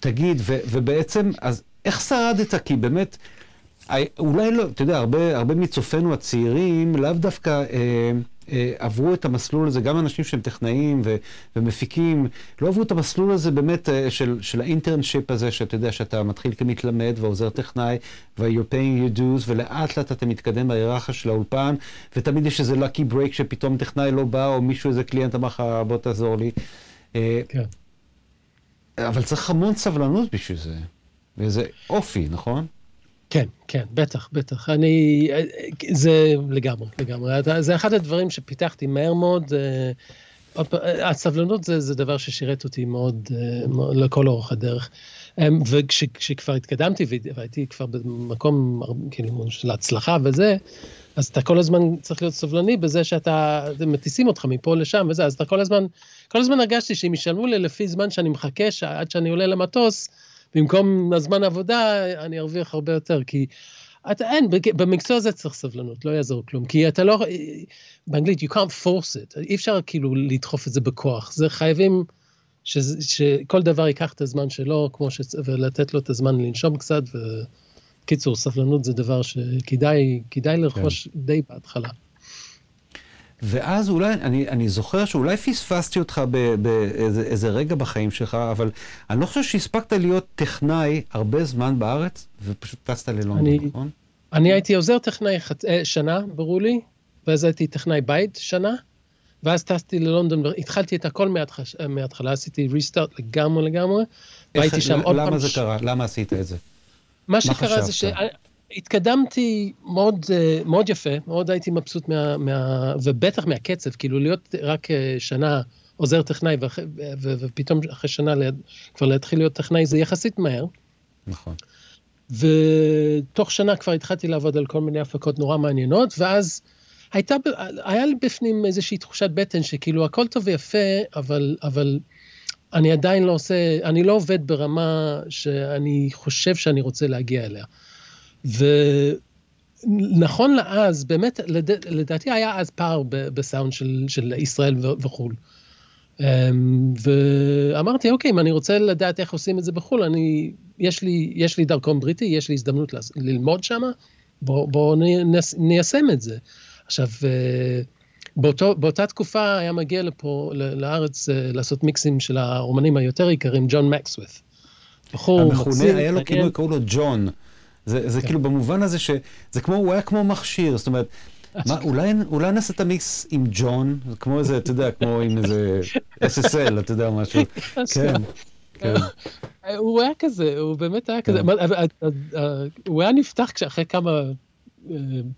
תגיד, ו, ובעצם, אז איך שרדת? כי באמת, אולי לא, אתה יודע, הרבה, הרבה מצופינו הצעירים לאו דווקא אה, אה, עברו את המסלול הזה, גם אנשים שהם טכנאים ו, ומפיקים, לא עברו את המסלול הזה באמת אה, של, של האינטרנשיפ הזה, שאתה יודע שאתה מתחיל כמתלמד ועוזר טכנאי, ו-you're paying your dues, ולאט לאט אתה מתקדם בהיררכיה של האולפן, ותמיד יש איזה lucky break שפתאום טכנאי לא בא, או מישהו, איזה קליינט אמר לך, בוא תעזור לי. אה, כן. אבל צריך המון סבלנות בשביל זה, ואיזה אופי, נכון? כן, כן, בטח, בטח. אני, זה לגמרי, לגמרי. זה אחד הדברים שפיתחתי מהר מאוד. אה, הסבלנות זה, זה דבר ששירת אותי מאוד, אה, לכל אורך הדרך. וכשכבר התקדמתי והייתי כבר במקום כאילו של הצלחה וזה, אז אתה כל הזמן צריך להיות סובלני בזה שאתה, מטיסים אותך מפה לשם וזה, אז אתה כל הזמן, כל הזמן הרגשתי שאם ישלמו לי לפי זמן שאני מחכה עד שאני עולה למטוס, במקום הזמן עבודה, אני ארוויח הרבה יותר, כי אתה אין, במקצוע הזה צריך סבלנות, לא יעזור כלום, כי אתה לא, באנגלית, you can't force it, אי אפשר כאילו לדחוף את זה בכוח, זה חייבים ש, שכל דבר ייקח את הזמן שלו, כמו ש... ולתת לו את הזמן לנשום קצת, וקיצור, סבלנות זה דבר שכדאי לרכוש כן. די בהתחלה. ואז אולי, אני, אני זוכר שאולי פספסתי אותך באיזה רגע בחיים שלך, אבל אני לא חושב שהספקת להיות טכנאי הרבה זמן בארץ, ופשוט טסת ללונדון, אני, נכון? אני הייתי עוזר טכנאי חצ... אה, שנה ברולי, ואז הייתי טכנאי בית שנה, ואז טסתי ללונדון, התחלתי את הכל מהתח... מההתחלה, עשיתי ריסטארט לגמרי לגמרי, והייתי שם עוד פעם... למה זה קרה? למה עשית את זה? מה שקרה זה ש... התקדמתי מאוד, אה, מאוד יפה, מאוד הייתי מבסוט מה, מה... ובטח מהקצב, כאילו להיות רק אה, שנה עוזר טכנאי, ואח... ו... ופתאום אחרי שנה ליד... כבר להתחיל להיות טכנאי זה יחסית מהר. נכון. ותוך שנה כבר התחלתי לעבוד על כל מיני הפקות נורא מעניינות, ואז הייתה, היה לי בפנים איזושהי תחושת בטן שכאילו הכל טוב ויפה, אבל, אבל אני עדיין לא עושה, אני לא עובד ברמה שאני חושב שאני רוצה להגיע אליה. ונכון לאז, באמת, לד... לדעתי היה אז פער בסאונד של, של ישראל וכו'. אמ, ואמרתי, אוקיי, אם אני רוצה לדעת איך עושים את זה בחו"ל, אני, יש לי, יש לי דרכון בריטי, יש לי הזדמנות ללמוד שם, בואו בוא ניישם את זה. עכשיו, אה, באותו, באותה תקופה היה מגיע לפה, לארץ, אה, לעשות מיקסים של האומנים היותר יקרים, ג'ון מקסווית. בחור מקסים. המכונה, היה לו כאילו, קראו לו ג'ון. זה, זה כן. כאילו במובן הזה שזה כמו, הוא היה כמו מכשיר, זאת אומרת, מה, אולי, אולי נעשה את המיקס עם ג'ון, כמו איזה, אתה יודע, כמו עם איזה SSL, אתה יודע, משהו. כן, כן. הוא היה כזה, הוא באמת היה כזה, כן. הוא היה נפתח אחרי כמה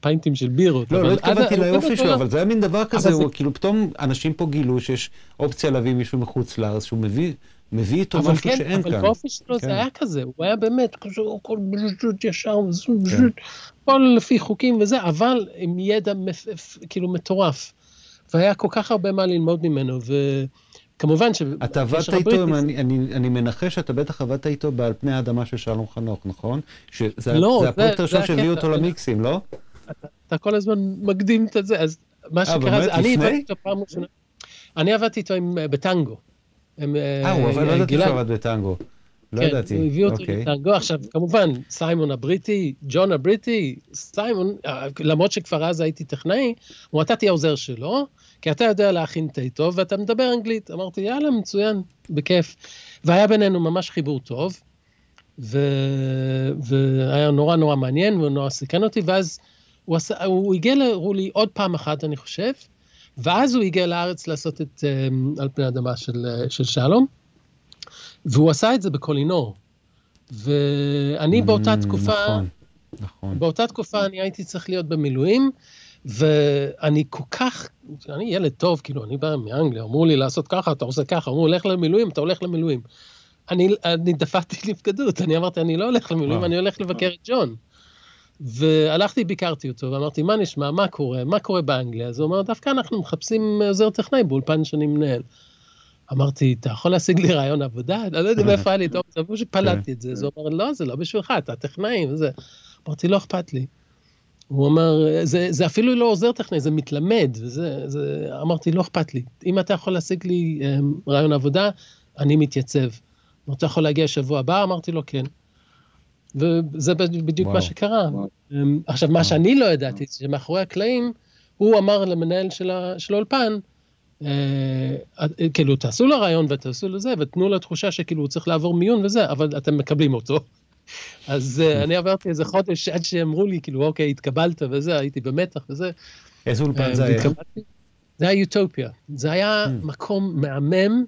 פיינטים של בירות. לא, לא התכוונתי ליופי שלו, אבל זה היה מין דבר כזה, כאילו פתאום אנשים פה גילו שיש אופציה להביא מישהו מחוץ לארץ, שהוא מביא מביא איתו משהו כן, שאין כאן. אבל באופי שלו כן. זה היה כזה, הוא היה באמת, כזה, הכל בז'וט ישר, כן. הכל לפי חוקים וזה, אבל עם ידע מפ, כאילו מטורף. והיה כל כך הרבה מה ללמוד ממנו, וכמובן ש... אתה עבדת איתו, אני, אני, אני מנחש שאתה בטח עבדת איתו בעל פני האדמה של שלום חנוך, נכון? שזה לא, זה הפרויקט הראשון שהביא אותו למיקסים, לא? אתה, אתה כל הזמן מקדים את זה, אז מה אה, שקרה זה, אני עבדתי איתו פעם ראשונה, אני עבדתי איתו עם, בטנגו. הם, אה, הוא עבד, לא ידעתי שהוא עבד בטנגו. לא כן, ידעתי. הוא הביא אותו okay. אוקיי. לטנגו. עכשיו, כמובן, סיימון הבריטי, ג'ון הבריטי, סיימון, אה, למרות שכבר אז הייתי טכנאי, הוא אתה תהיה עוזר שלו, כי אתה יודע להכין תה טוב ואתה מדבר אנגלית. אמרתי, יאללה, מצוין, בכיף. והיה בינינו ממש חיבור טוב, ו... והיה נורא נורא מעניין, והוא נורא סיכן אותי, ואז הוא, עשה, הוא הגיע לרולי עוד פעם אחת, אני חושב, ואז הוא הגיע לארץ לעשות את um, על פני האדמה של, אה, של שלום, והוא עשה את זה בקולינור. ואני באותה mm, תקופה, נכון, נכון. באותה תקופה אני הייתי צריך להיות במילואים, ואני כל כך, אני ילד טוב, כאילו, אני בא מאנגליה, אמרו לי לעשות ככה, אתה עושה ככה, אמרו, לך למילואים, אתה הולך למילואים. אני, אני דפקתי לפקדות, אני אמרתי, אני לא הולך למילואים, אני הולך לבקר את ג'ון. והלכתי, ביקרתי אותו, ואמרתי, מה נשמע, מה קורה, מה קורה באנגליה? אז הוא אומר, דווקא אנחנו מחפשים עוזר טכנאי באולפן שאני מנהל. אמרתי, אתה יכול להשיג לי רעיון עבודה? אני לא יודע מאיפה היה לי, טוב, זה שפלטתי את זה. אז הוא אומר, לא, זה לא בשבילך, אתה טכנאי וזה. אמרתי, לא אכפת לי. הוא אמר, זה, זה אפילו לא עוזר טכנאי, זה מתלמד, וזה, זה, אמרתי, לא אכפת לי. אם אתה יכול להשיג לי רעיון עבודה, אני מתייצב. אתה יכול להגיע שבוע הבא? אמרתי לו, כן. וזה בדיוק וואו. מה שקרה. וואו. אמ, עכשיו, מה שאני לא ידעתי, שמאחורי הקלעים, הוא אמר למנהל של האולפן, אה, אה, כאילו, תעשו לו רעיון ותעשו לו זה, ותנו לו תחושה שכאילו הוא צריך לעבור מיון וזה, אבל אתם מקבלים אותו. אז אה, אני עברתי איזה חודש עד שאמרו לי, כאילו, אוקיי, התקבלת וזה, הייתי במתח וזה. איזה אולפן זה היה? זה היה יוטופיה. זה היה. מקום מהמם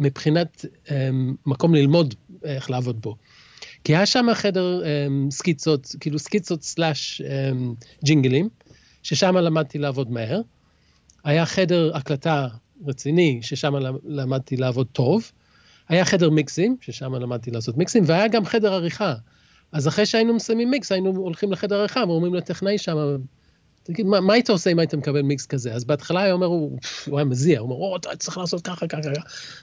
מבחינת מקום ללמוד איך לעבוד בו. כי היה שם חדר um, סקיצות, כאילו סקיצות סלאש um, ג'ינגלים, ששם למדתי לעבוד מהר. היה חדר הקלטה רציני, ששם למדתי לעבוד טוב. היה חדר מיקסים, ששם למדתי לעשות מיקסים, והיה גם חדר עריכה. אז אחרי שהיינו מסיימים מיקס, היינו הולכים לחדר עריכה ואומרים לטכנאי שם, תגיד, מה, מה היית עושה אם היית מקבל מיקס כזה? אז בהתחלה היה אומר, הוא, הוא היה מזיע, הוא אומר, או, אתה צריך לעשות ככה, ככה, ככה.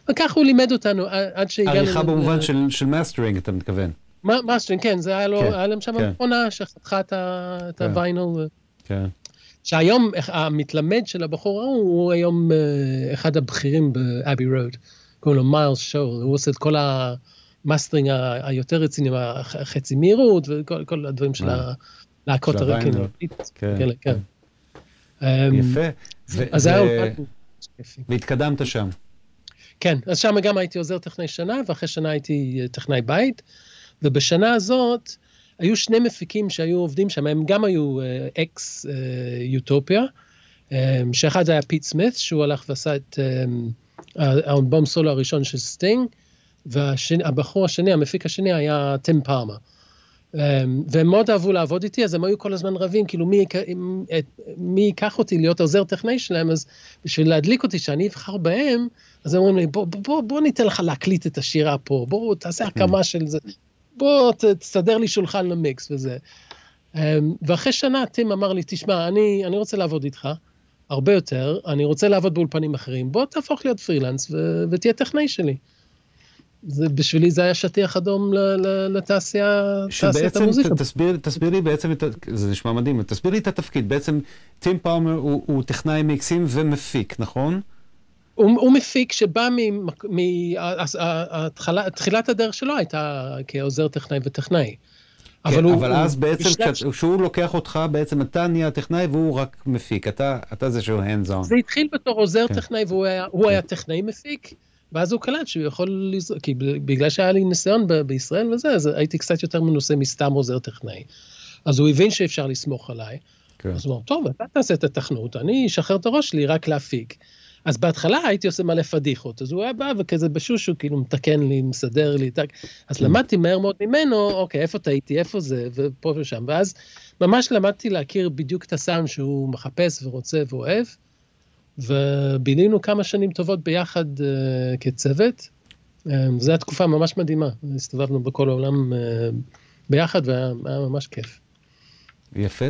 וככה הוא לימד אותנו עד שהגענו... עריכה במובן של, של מאסטרינג, אתה מתכוון. מאסטרינג, כן, זה היה לו, כן, היה להם שם כן. מכונה שחתכה את כן. הוויניל. כן. שהיום המתלמד של הבחור ההוא הוא היום uh, אחד הבכירים ב-Abbey Road, קוראים לו מיילס שואו, הוא עושה את כל המאסטרינג היותר רציניים, החצי מהירות וכל הדברים של הלהקות הרקע. כן, כן. כן. אמ, יפה. אז זה היה והתקדמת שם. כן, אז שם גם הייתי עוזר טכנאי שנה, ואחרי שנה הייתי טכנאי בית. ובשנה הזאת היו שני מפיקים שהיו עובדים שם, הם גם היו אקס אה, יוטופיה, אה, שאחד היה פיט סמית, שהוא הלך ועשה את אה, האלבום סולו הראשון של סטינג, והבחור השני, המפיק השני היה טים פאלמר. והם מאוד אהבו לעבוד איתי, אז הם היו כל הזמן רבים, כאילו מי, מי ייקח אותי להיות עוזר טכנאי שלהם, אז בשביל להדליק אותי שאני אבחר בהם, אז הם אומרים לי, בוא, בוא, בוא ניתן לך להקליט את השירה פה, בוא תעשה הקמה של זה. בוא תסדר לי שולחן למיקס וזה. אמ, ואחרי שנה טים אמר לי, תשמע, אני, אני רוצה לעבוד איתך הרבה יותר, אני רוצה לעבוד באולפנים אחרים, בוא תהפוך להיות פרילנס ו- ותהיה טכנאי שלי. זה, בשבילי זה היה שטיח אדום לתעשייה, תעשיית המוזיקה. תסביר, תסביר לי בעצם, זה נשמע מדהים, תסביר לי את התפקיד. בעצם טים פאומר הוא, הוא טכנאי מיקסים ומפיק, נכון? הוא, הוא מפיק שבא מתחילת הדרך שלו הייתה כעוזר טכנאי וטכנאי. כן, אבל, הוא, אבל הוא, אז בעצם, כשהוא לוקח אותך, בעצם אתה נהיה טכנאי והוא רק מפיק, אתה, אתה זה שהוא hands on. זה התחיל בתור עוזר כן. טכנאי והוא היה, כן. היה טכנאי מפיק, ואז הוא קלט שהוא יכול, לז... כי בגלל שהיה לי ניסיון ב- בישראל וזה, אז הייתי קצת יותר מנוסה מסתם עוזר טכנאי. אז הוא הבין שאפשר לסמוך עליי. כן. אז הוא אמר, טוב, אתה תעשה את התכנות, אני אשחרר את הראש שלי רק להפיק. אז בהתחלה הייתי עושה מלא פדיחות, אז הוא היה בא וכזה בשושו, כאילו מתקן לי, מסדר לי, תק... אז mm. למדתי מהר מאוד ממנו, אוקיי, איפה טעיתי, איפה זה, ופה ושם, ואז ממש למדתי להכיר בדיוק את הסאונד שהוא מחפש ורוצה ואוהב, ובילינו כמה שנים טובות ביחד uh, כצוות. Um, זו הייתה תקופה ממש מדהימה, הסתובבנו בכל העולם uh, ביחד והיה ממש כיף. יפה,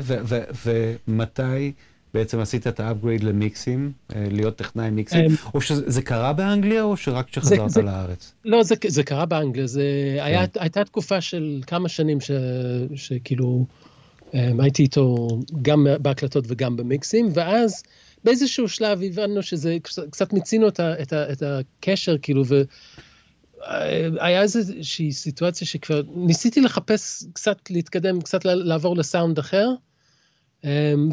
ומתי... בעצם עשית את ה-upgrade למיקסים, אה, להיות טכנאי מיקסים, אמ, או שזה קרה באנגליה, או שרק כשחזרת לארץ? לא, זה, זה קרה באנגליה, זה כן. היה, הייתה תקופה של כמה שנים ש, שכאילו אמ, הייתי איתו גם בהקלטות וגם במיקסים, ואז באיזשהו שלב הבנו שזה, קצת מיצינו את, ה, את, ה, את הקשר, כאילו, ו... אה, היה איזושהי סיטואציה שכבר ניסיתי לחפש קצת להתקדם, קצת לעבור לסאונד אחר,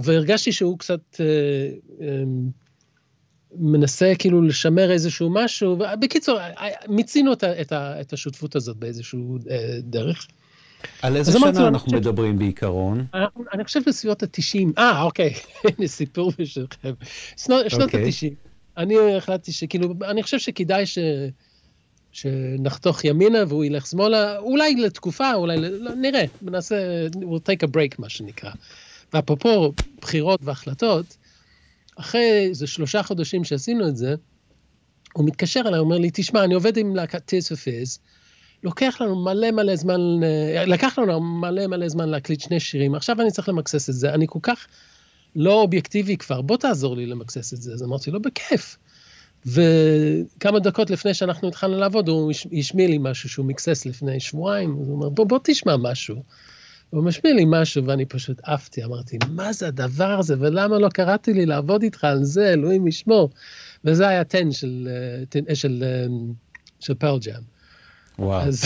והרגשתי שהוא קצת אה, אמ, מנסה כאילו לשמר איזשהו משהו, בקיצור, מיצינו את, את, את השותפות הזאת באיזשהו אה, דרך. על איזה שנה אנחנו מדברים בעיקרון? אני חושב בסביבות ה-90, אה, אוקיי, הנה סיפור בשבילכם. שנות ה-90. אוקיי. אני החלטתי שכאילו, אני חושב שכדאי ש... שנחתוך ימינה והוא ילך שמאלה, אולי לתקופה, אולי, לא, נראה, נעשה, we'll take a break מה שנקרא. ואפרופו בחירות והחלטות, אחרי איזה שלושה חודשים שעשינו את זה, הוא מתקשר אליי, אומר לי, תשמע, אני עובד עם להקת טיס ופיז, לוקח לנו מלא מלא זמן, אה, לקח לנו מלא מלא זמן להקליט שני שירים, עכשיו אני צריך למקסס את זה, אני כל כך לא אובייקטיבי כבר, בוא תעזור לי למקסס את זה. אז אמרתי לו, בכיף. וכמה דקות לפני שאנחנו התחלנו לעבוד, הוא השמיע לי משהו שהוא מקסס לפני שבועיים, הוא אומר, בוא, בוא תשמע משהו. הוא משמיע לי משהו ואני פשוט עפתי, אמרתי, מה זה הדבר הזה ולמה לא קראתי לי לעבוד איתך על זה, אלוהים ישמור. וזה היה טן של, של, של, של פרל ג'אם. וואו. אז,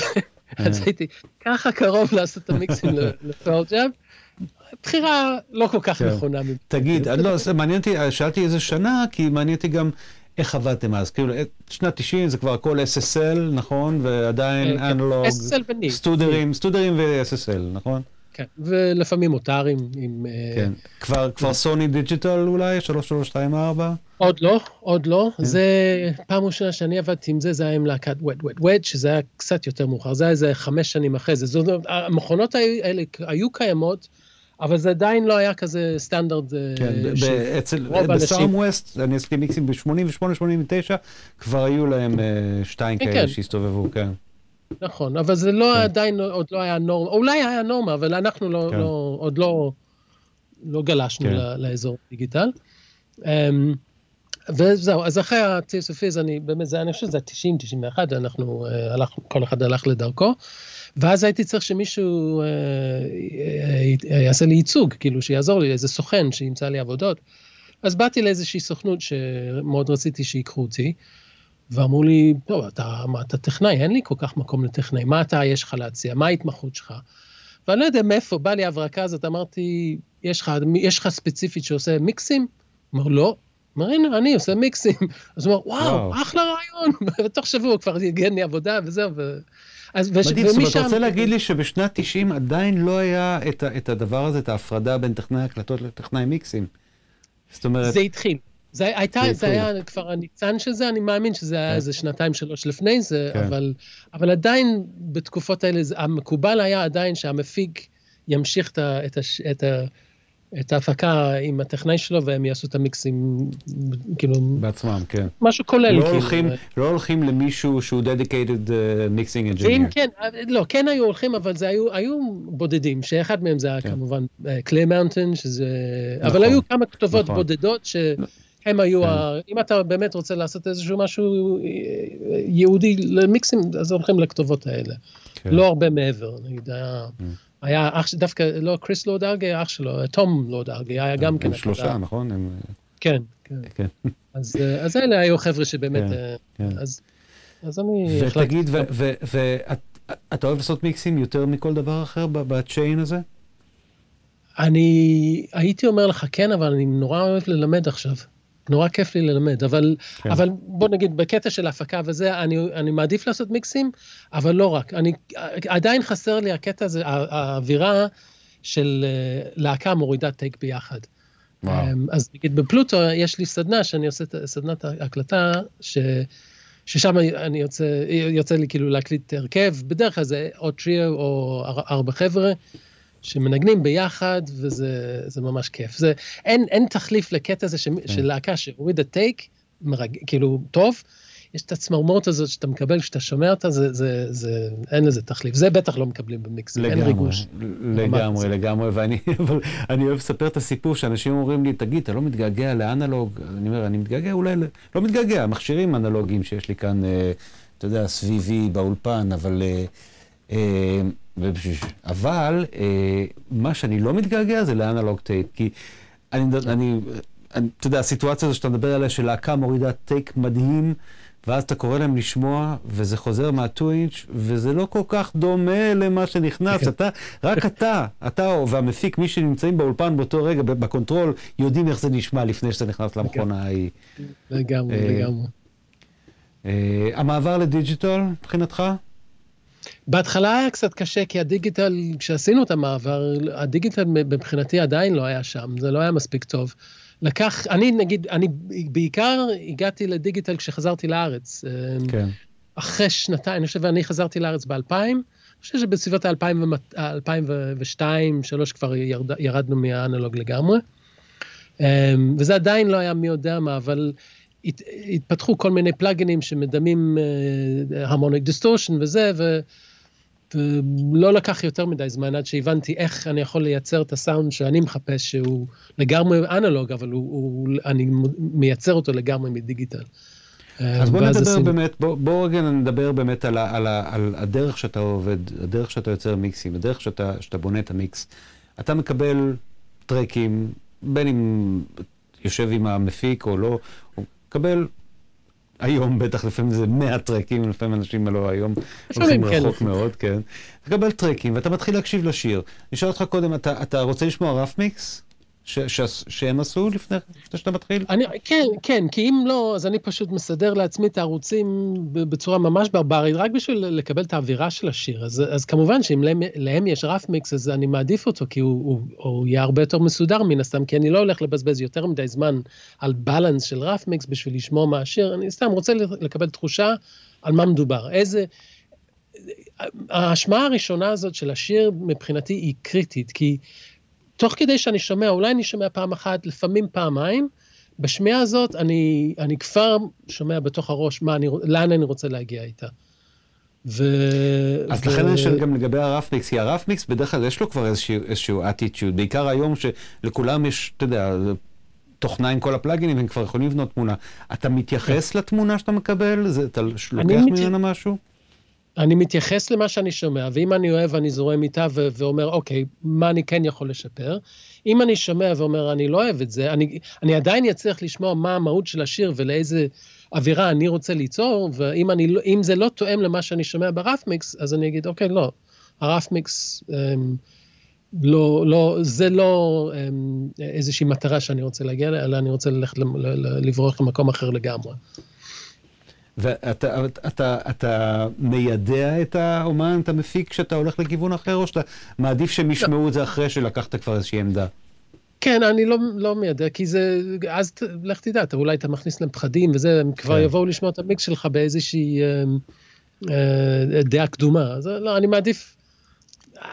אז הייתי ככה קרוב לעשות את המיקסים לפרל ג'אם. בחירה לא כל כך כן. נכונה. תגיד, לא, זה מעניין אותי, שאלתי איזה שנה, כי מעניין אותי גם איך עבדתם אז. כאילו, שנת 90 זה כבר הכל SSL, נכון? ועדיין כן, אנלוג, SSL וניב. סטודרים, סטודרים ו-SSL, נכון? כן, ולפעמים מותרים עם... אה, כן. כבר כבר Sony Digital אולי? 3324? עוד לא, עוד לא. כן. זה פעם ראשונה שאני עבדתי עם זה, זה היה עם להקת Wet Wet Wet, שזה היה קצת יותר מאוחר, זה היה איזה חמש שנים אחרי זה. זאת אומרת, המכונות האלה היו קיימות, אבל זה עדיין לא היה כזה סטנדרט. אה, כן, אצל. בסאם ווסט, אני עשיתי מיקסים ב-88-89, כבר היו להם אה, שתיים כן, כאלה כן. שהסתובבו, כן. נכון, אבל זה לא כן. עדיין, עוד לא היה נורמה, אולי היה נורמה, אבל אנחנו לא, כן. לא עוד לא, לא גלשנו כן. לאזור דיגיטל. אמ, וזהו, אז אחרי Fears, אני באמת, זה, אני חושב שזה ה-90, 91, אנחנו אה, הלך, כל אחד הלך לדרכו, ואז הייתי צריך שמישהו אה, אה, יעשה לי ייצוג, כאילו שיעזור לי, איזה סוכן שימצא לי עבודות. אז באתי לאיזושהי סוכנות שמאוד רציתי שיקחו אותי, ואמרו לי, טוב, אתה, מה, אתה טכנאי, אין לי כל כך מקום לטכנאי, מה אתה, יש לך להציע, מה ההתמחות שלך? ואני לא יודע מאיפה, בא לי ההברקה הזאת, אמרתי, יש לך, יש לך ספציפית שעושה מיקסים? אמר, לא. אמר, הנה, אני עושה מיקסים. אז הוא אמר, וואו, וואו. אחלה רעיון. ותוך שבוע כבר ארגן לי עבודה וזהו. ו... אז, וש, מדהים, זאת אומרת, אתה רוצה להגיד לי שבשנת 90 עדיין לא היה את ה- את הדבר הזה, את ההפרדה בין טכנאי הקלטות לטכנאי מיקסים. זאת אומרת, זה התחיל. זה, הייתה, זה זה. היה כבר הניצן של זה, אני מאמין שזה היה כן. איזה שנתיים, שלוש לפני זה, כן. אבל, אבל עדיין בתקופות האלה, המקובל היה עדיין שהמפיק ימשיך את, ה, את, הש, את, ה, את ההפקה עם הטכנאי שלו, והם יעשו את המיקסים, כאילו, בעצמם, כן. משהו כולל. לא כאילו. הולכים, לא הולכים למישהו שהוא dedicated uh, mixing ואם engineer. כן, לא, כן היו הולכים, אבל זה היו, היו בודדים, שאחד מהם זה היה כן. כמובן קליי מאונטן, שזה... נכון, אבל היו כמה כתובות נכון. בודדות שהם היו, כן. ה... אם אתה באמת רוצה לעשות איזשהו משהו אה, ייעודי למיקסים, אז הולכים לכתובות האלה. כן. לא הרבה מעבר, נגיד, היה... Mm. היה אח, דווקא, לא קריס לורדארגי, אח שלו, תום לורדארגי, היה גם כן. הם שלושה. נכון? הם, כן, כן. כן. אז, אה, אז אלה היו חבר'ה שבאמת, כן, אה, כן. אז, אז אני. ותגיד, ואתה אוהב לעשות מיקסים יותר מכל דבר אחר בצ'יין הזה? אני הייתי אומר לך כן, אבל אני נורא אוהב ללמד עכשיו. נורא כיף לי ללמד, אבל, כן. אבל בוא נגיד, בקטע של ההפקה וזה, אני, אני מעדיף לעשות מיקסים, אבל לא רק. אני, עדיין חסר לי הקטע הזה, הא- האווירה של אה, להקה מורידה טייק ביחד. וואו. אמ, אז נגיד בפלוטו יש לי סדנה שאני עושה את סדנת ההקלטה, ש... ששם אני יוצא, יוצא לי כאילו להקליט הרכב, בדרך כלל זה או טריו או אר- ארבע חבר'ה, שמנגנים ביחד, וזה זה ממש כיף. זה, אין, אין תחליף לקטע הזה ש, של להקה שהורידה טייק, מרג, כאילו טוב, יש את הצמרמורת הזאת שאתה מקבל כשאתה שומע אותה, זה, זה, זה, אין לזה תחליף. זה בטח לא מקבלים במיקסים, אין ריגוש. לגמרי. לגמרי, ואני אבל אני אוהב לספר את הסיפור שאנשים אומרים לי, תגיד, אתה לא מתגעגע לאנלוג? אני אומר, אני מתגעגע אולי, ל- לא מתגעגע, מכשירים אנלוגיים שיש לי כאן, אה, אתה יודע, סביבי באולפן, אבל... אבל אה, מה שאני לא מתגעגע זה לאנלוג טייפ, כי אני, אני, אני, אתה יודע, הסיטואציה הזו שאתה מדבר עליה, של להקה מורידה take מדהים, ואז אתה קורא להם לשמוע, וזה חוזר מה-2 אינץ', וזה לא כל כך דומה למה שנכנס. אתה, רק אתה, אתה והמפיק, מי שנמצאים באולפן באותו רגע, ב-control, יודעים איך זה נשמע לפני שאתה נכנס למכונה ההיא. לגמרי, אה, לגמרי. אה, המעבר לדיג'יטל, מבחינתך? בהתחלה היה קצת קשה, כי הדיגיטל, כשעשינו את המעבר, הדיגיטל מבחינתי עדיין לא היה שם, זה לא היה מספיק טוב. לקח, אני נגיד, אני בעיקר הגעתי לדיגיטל כשחזרתי לארץ. אה, כן. אחרי שנתיים, אני חושב, ואני חזרתי לארץ ב-2000, אני חושב שבסביבות ה-2002, 2003 כבר ירד, ירדנו מהאנלוג לגמרי. אה, וזה עדיין לא היה מי יודע מה, אבל הת, התפתחו כל מיני פלאגינים שמדמים harmonic distortion וזה, ו, ולא לקח יותר מדי זמן עד שהבנתי איך אני יכול לייצר את הסאונד שאני מחפש, שהוא לגמרי analog, אבל הוא, הוא, אני מייצר אותו לגמרי מדיגיטל. אז בוא נדבר עשינו... באמת, בוא, בוא רגע נדבר באמת על, על, על הדרך שאתה עובד, הדרך שאתה יוצר מיקסים, הדרך שאתה, שאתה בונה את המיקס. אתה מקבל טרקים, בין אם יושב עם המפיק או לא, הוא מקבל היום בטח לפעמים זה 100 טרקים, לפעמים אנשים לא היום הולכים כן. רחוק מאוד, כן. מקבל טרקים ואתה מתחיל להקשיב לשיר. אני אשאל אותך קודם, אתה, אתה רוצה לשמוע רף מיקס? ש, ש, שהם עשו לפני, לפני שאתה מתחיל? אני, כן, כן, כי אם לא, אז אני פשוט מסדר לעצמי את הערוצים בצורה ממש ברברית, רק בשביל לקבל את האווירה של השיר. אז, אז כמובן שאם להם, להם יש רף מיקס, אז אני מעדיף אותו, כי הוא, הוא, הוא יהיה הרבה יותר מסודר מן הסתם, כי אני לא הולך לבזבז יותר מדי זמן על בלנס של רף מיקס בשביל לשמוע מה השיר, אני סתם רוצה לקבל תחושה על מה מדובר. איזה... ההשמעה הראשונה הזאת של השיר מבחינתי היא קריטית, כי תוך כדי שאני שומע, אולי אני שומע פעם אחת, לפעמים פעמיים, בשמיעה הזאת אני, אני כבר שומע בתוך הראש מה אני, לאן אני רוצה להגיע איתה. ו... אז ו... לכן אני שואל גם לגבי הרף מיקס, כי הרף מיקס בדרך כלל יש לו כבר איזשהו, איזשהו attitude, בעיקר היום שלכולם יש, אתה יודע, תוכנה עם כל הפלאגינים, הם כבר יכולים לבנות תמונה. אתה מתייחס כן. לתמונה שאתה מקבל? זה, אתה לוקח ממנה מת... משהו? אני מתייחס למה שאני שומע, ואם אני אוהב, אני זורם איתה ו- ואומר, אוקיי, מה אני כן יכול לשפר? אם אני שומע ואומר, אני לא אוהב את זה, אני, אני עדיין אצליח לשמוע מה המהות של השיר ולאיזה אווירה אני רוצה ליצור, ואם אני, לא, זה לא תואם למה שאני שומע ברף מיקס, אז אני אגיד, אוקיי, לא, הרף מיקס, אמ, לא, לא, זה לא אמ, איזושהי מטרה שאני רוצה להגיע אליה, אלא אני רוצה ללכת לברוח למקום אחר לגמרי. ואתה אתה, אתה מיידע את האומן, את המפיק, כשאתה הולך לכיוון אחר, או שאתה מעדיף שהם ישמעו את זה אחרי שלקחת כבר איזושהי עמדה? כן, אני לא, לא מיידע, כי זה, אז לך תדע, אתה אולי אתה מכניס להם פחדים וזה, הם כבר כן. יבואו לשמוע את המיקס שלך באיזושהי אה, אה, דעה קדומה. אז לא, אני מעדיף,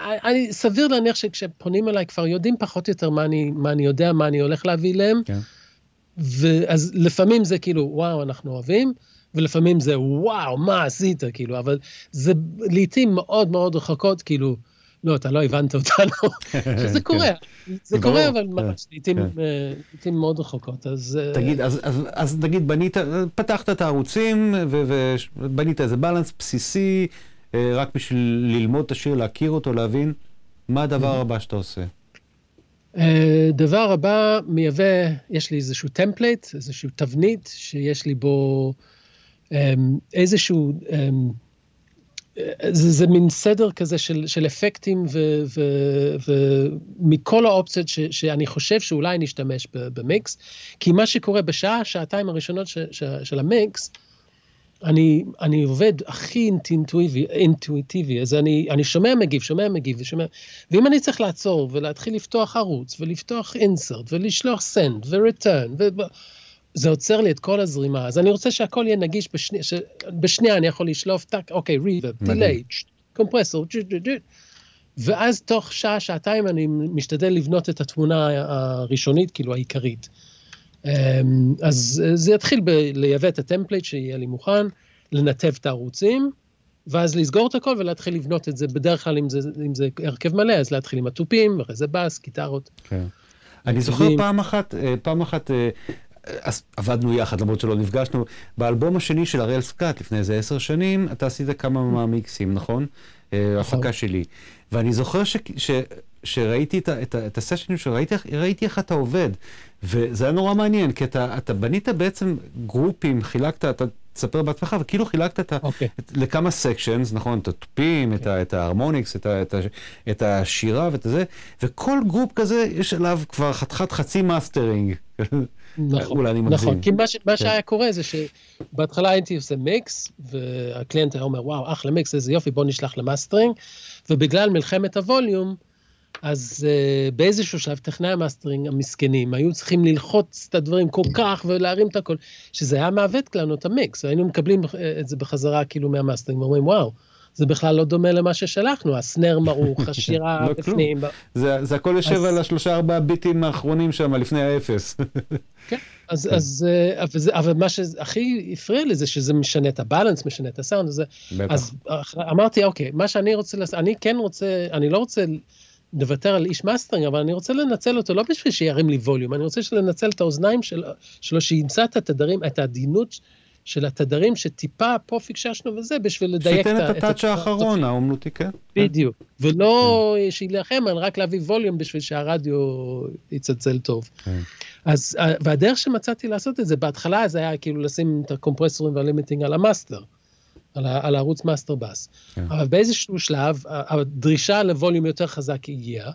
אני, סביר להניח שכשפונים אליי כבר יודעים פחות או יותר מה אני, מה אני יודע, מה אני הולך להביא להם. כן. ואז לפעמים זה כאילו, וואו, אנחנו אוהבים. ולפעמים זה וואו, מה עשית, כאילו, אבל זה לעיתים מאוד מאוד רחוקות, כאילו, לא, אתה לא הבנת אותנו, שזה קורה, זה קורה, אבל כן, ממש לעיתים כן. מאוד רחוקות, אז... אה, תגיד, אז נגיד בנית, פתחת את הערוצים ובנית איזה balance בסיסי, אה, רק בשביל ללמוד את השיר, להכיר אותו, להבין, מה הדבר הבא שאתה עושה? אה, דבר הבא, מייבא, יש לי איזשהו template, איזשהו תבנית, שיש לי בו... אמ, איזשהו, אמ, זה, זה מין סדר כזה של, של אפקטים ו, ו, ומכל האופציות ש, שאני חושב שאולי נשתמש במיקס, כי מה שקורה בשעה, שעתיים הראשונות ש, ש, של המיקס, אני, אני עובד הכי אינטואיטיבי, אינטואיטיבי, אז אני, אני שומע מגיב, שומע מגיב ושומע, ואם אני צריך לעצור ולהתחיל לפתוח ערוץ ולפתוח insert ולשלוח send ו-return, זה עוצר לי את כל הזרימה, אז אני רוצה שהכל יהיה נגיש בשנייה, בשנייה אני יכול לשלוף טאק, אוקיי, reverb, delay, קומפרסור, ואז תוך שעה, שעתיים אני משתדל לבנות את התמונה הראשונית, כאילו העיקרית. אמ, אז זה יתחיל בלייבא את ה-template שיהיה לי מוכן, לנתב את הערוצים, ואז לסגור את הכל ולהתחיל לבנות את זה, בדרך כלל אם זה, אם זה הרכב מלא, אז להתחיל עם התופים, אחרי זה בס, גיטרות. כן. אני זוכר פעם אחת, אה, פעם אחת אה, אז עבדנו יחד, למרות שלא נפגשנו. באלבום השני של הראל סקעת, לפני איזה עשר שנים, אתה עשית כמה מהמיקסים, נכון? אה, נכון. הפקה שלי. ואני זוכר ש, ש, שראיתי את, את, את הסשנים שראיתי ראיתי איך אתה עובד. וזה היה נורא מעניין, כי אתה, אתה בנית בעצם גרופים, חילקת, אתה תספר בעצמך, וכאילו חילקת את ה, okay. אוקיי. את, לכמה sections, נכון? את התופים, okay. את, את ה harmonics, את, את, את השירה ואת זה, וכל group כזה יש עליו כבר חתיכת חצי מאסטרינג. נכון, אולי אני מגזים. נכון, כי מה, מה כן. שהיה קורה זה שבהתחלה הייתי עושה מיקס, וה client היה אומר, וואו, אחלה מיקס, איזה יופי, בוא נשלח למאסטרינג, ובגלל מלחמת הווליום, אז uh, באיזשהו שלב טכנאי המאסטרינג המסכנים היו צריכים ללחוץ את הדברים כל כך ולהרים את הכל, שזה היה מעוות לנו את המיקס, והיינו מקבלים אה, את זה בחזרה כאילו מהמאסטרינג, ואומרים וואו, זה בכלל לא דומה למה ששלחנו, ה snare מעוך, השירה לא בפנים. זה, זה הכל יושב אז... על השלושה ארבעה ביטים האחרונים שם, לפני האפס. כן, אז. אז, אה, אבל, אבל מה שהכי הפריע לי זה שזה משנה את ה balance, משנה את הסאונד. בטח. אז אמרתי, אוקיי, מה שאני רוצה לעשות, אני כן רוצה, אני לא רוצה לוותר על איש מאסטרינג, אבל אני רוצה לנצל אותו לא בשביל שירים לי ווליום, אני רוצה לנצל את האוזניים של, שלו, שימצא את התדרים, את העדינות של התדרים שטיפה פה פיקששנו וזה, בשביל לדייק את ה... שייתן את ה touch האחרון, האומנותי, כן. בדיוק. ולא כן. שיילחם על רק להביא ווליום בשביל שהרדיו יצלצל טוב. כן. אז, והדרך שמצאתי לעשות את זה, בהתחלה זה היה כאילו לשים את הקומפרסורים וה limiting על ה master. על, על הערוץ master bus. כן. אבל באיזשהו שלב, הדרישה לווליום יותר חזק הגיעה,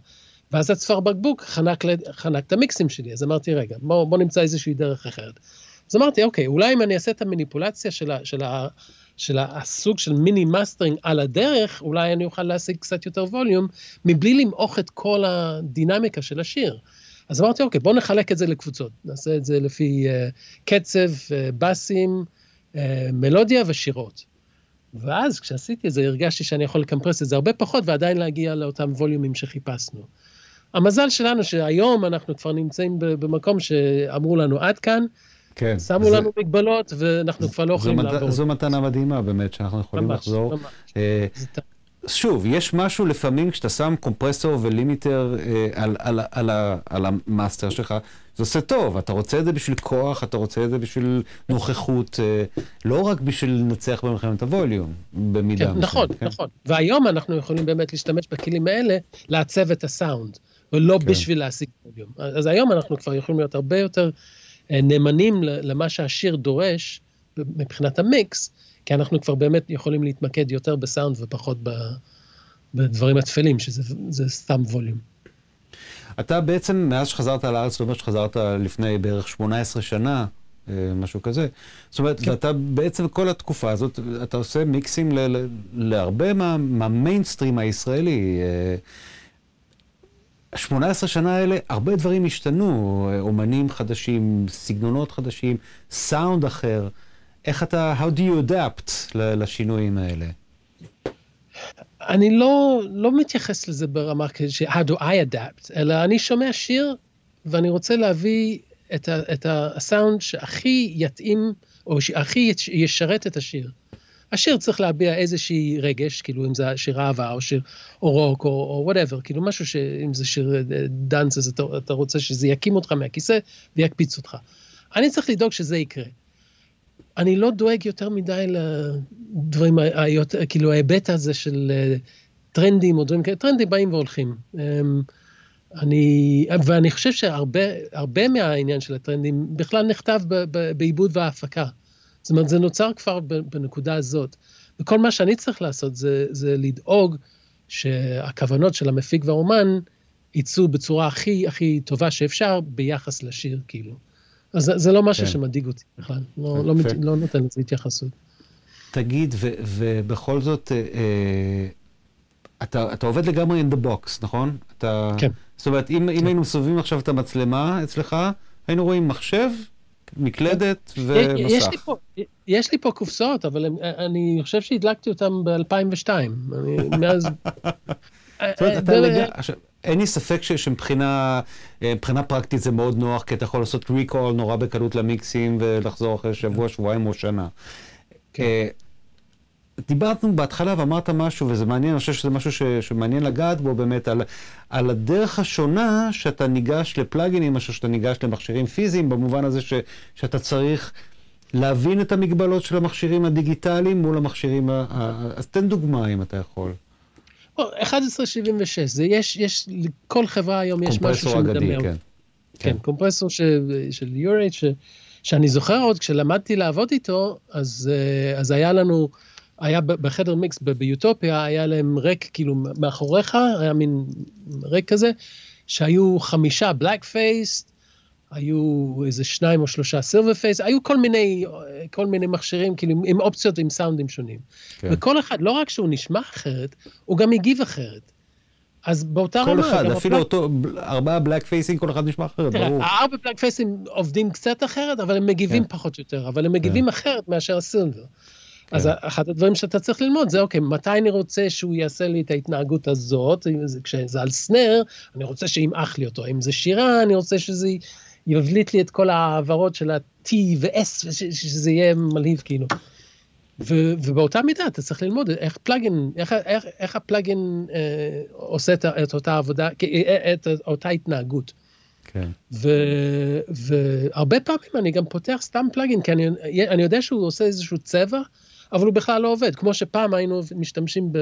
ואז הצוואר בקבוק חנק, חנק את המיקסים שלי, אז אמרתי, רגע, בוא, בוא נמצא איזושהי דרך אחרת. אז אמרתי, אוקיי, אולי אם אני אעשה את המניפולציה של, ה, של, ה, של הסוג של mini mastering על הדרך, אולי אני אוכל להשיג קצת יותר ווליום, מבלי למעוך את כל הדינמיקה של השיר. אז אמרתי, אוקיי, בואו נחלק את זה לקבוצות. נעשה את זה לפי uh, קצב, uh, בסים, uh, מלודיה ושירות. ואז כשעשיתי את זה, הרגשתי שאני יכול לקמפרס את זה הרבה פחות ועדיין להגיע לאותם ווליומים שחיפשנו. המזל שלנו שהיום אנחנו כבר נמצאים במקום שאמרו לנו עד כאן, כן. שמו זה... לנו מגבלות ואנחנו כבר לא יכולים לעבור. זו מתנה מדהימה באמת, שאנחנו יכולים ממש, לחזור. ממש. אה, שוב, יש משהו לפעמים כשאתה שם קומפרסור ו limiter אה, על, על, על, על, על ה master שלך, זה עושה טוב, אתה רוצה את זה בשביל כוח, אתה רוצה את זה בשביל נוכחות, אה, לא רק בשביל לנצח במלחמת הווליום, במידה כן, מסוימת. נכון, כן? נכון. והיום אנחנו יכולים באמת להשתמש בכלים האלה לעצב את הסאונד, ולא כן. בשביל להשיג ווליום. אז היום אנחנו כבר יכולים להיות הרבה יותר אה, נאמנים למה שהשיר דורש מבחינת המיקס, כי אנחנו כבר באמת יכולים להתמקד יותר בסאונד ופחות בדברים התפלים, שזה סתם ווליום. אתה בעצם, מאז שחזרת לארץ, זאת אומרת שחזרת לפני בערך 18 שנה, אה, משהו כזה. זאת אומרת, כן. ואתה בעצם כל התקופה הזאת, אתה עושה מיקסים ל, ל, להרבה מה, מהמיינסטרים הישראלי. 18 שנה האלה, הרבה דברים השתנו, אומנים חדשים, סגנונות חדשים, סאונד אחר. איך אתה, how do you adapt לשינויים האלה? אני לא, לא מתייחס לזה ברמה כזה, how do I adapt, אלא אני שומע שיר ואני רוצה להביא את, ה, את הסאונד שהכי יתאים, או שהכי ישרת את השיר. השיר צריך להביע איזושהי רגש, כאילו אם זה שיר אהבה או שיר או רוק או whatever, כאילו משהו שאם זה שיר dance אז אתה, אתה רוצה שזה יקים אותך מהכיסא ויקפיץ אותך. אני צריך לדאוג שזה יקרה. אני לא דואג יותר מדי לדברים, היותר, כאילו ההיבט הזה של אה, טרנדים או דברים כאלה, טרנדים באים והולכים. אמ, אני, ואני חושב שהרבה מהעניין של הטרנדים בכלל נכתב בעיבוד וההפקה. זאת אומרת, זה נוצר כבר בנקודה הזאת. וכל מה שאני צריך לעשות זה, זה לדאוג שהכוונות של המפיק והאומן יצאו בצורה הכי הכי טובה שאפשר ביחס לשיר, כאילו. אז זה לא משהו כן. שמדאיג אותי בכלל, לא, לא, מת, לא נותן לזה התייחסות. תגיד, ו, ובכל זאת, אה, אה, אתה, אתה עובד לגמרי in the box, נכון? אתה, כן. זאת אומרת, אם, כן. אם היינו מסובבים עכשיו את המצלמה אצלך, היינו רואים מחשב, מקלדת כן. ומסך. יש לי פה, יש לי פה קופסאות, אבל הם, אני חושב שהדלקתי אותם ב-2002. מאז... זאת אומרת, אתה לגמרי... אין לי ספק שמבחינה אה, פרקטית זה מאוד נוח, כי אתה יכול לעשות ריקול נורא בקלות למיקסים ולחזור אחרי שבוע, שבועיים או שנה. דיברנו בהתחלה ואמרת משהו, וזה מעניין, אני חושב שזה משהו ש, שמעניין לגעת בו באמת, על, על הדרך השונה שאתה ניגש לפלאגינים, מאשר שאתה ניגש למכשירים פיזיים, במובן הזה ש, שאתה צריך להבין את המגבלות של המכשירים הדיגיטליים מול המכשירים ה... אז תן דוגמה אם אתה יכול. 1176, זה יש, יש, לכל חברה היום יש משהו שמדמה. קומפרסור אגדי, כן. כן. כן, קומפרסור של, של UREI, שאני זוכר עוד, כשלמדתי לעבוד איתו, אז, אה, אז היה לנו, היה בחדר מיקס ביוטופיה, היה להם rack כאילו מאחוריך, היה מין rack כזה, שהיו חמישה black face, היו איזה שניים או שלושה silver face, היו כל מיני, כל מיני מכשירים, כאילו עם אופציות עם סאונדים שונים. כן. וכל אחד, לא רק שהוא נשמע אחרת, הוא גם הגיב אחרת. אז באותה כל רמה... כל אחד, אפילו הפלק... אותו, ארבעה בלק פייסים, כל אחד נשמע אחרת, תראה, ברור. הארבע בלק פייסים עובדים קצת אחרת, אבל הם מגיבים כן. פחות או יותר, אבל הם מגיבים כן. אחרת מאשר הסילבר. כן. אז אחד הדברים שאתה צריך ללמוד זה, אוקיי, מתי אני רוצה שהוא יעשה לי את ההתנהגות הזאת, כשזה על סנר, אני רוצה שימעך לי אותו. אם זה שירה, אני רוצה שזה יבליט לי את כל העברות של ה-T ו-S, שזה יהיה מלהיב כאילו. ו, ובאותה מידה אתה צריך ללמוד איך פלאגין, איך, איך, איך הפלאגין אה, עושה את, את אותה עבודה, אה, את, את אותה התנהגות. כן. ו, והרבה פעמים אני גם פותח סתם פלאגין, כי אני, אני יודע שהוא עושה איזשהו צבע, אבל הוא בכלל לא עובד, כמו שפעם היינו משתמשים.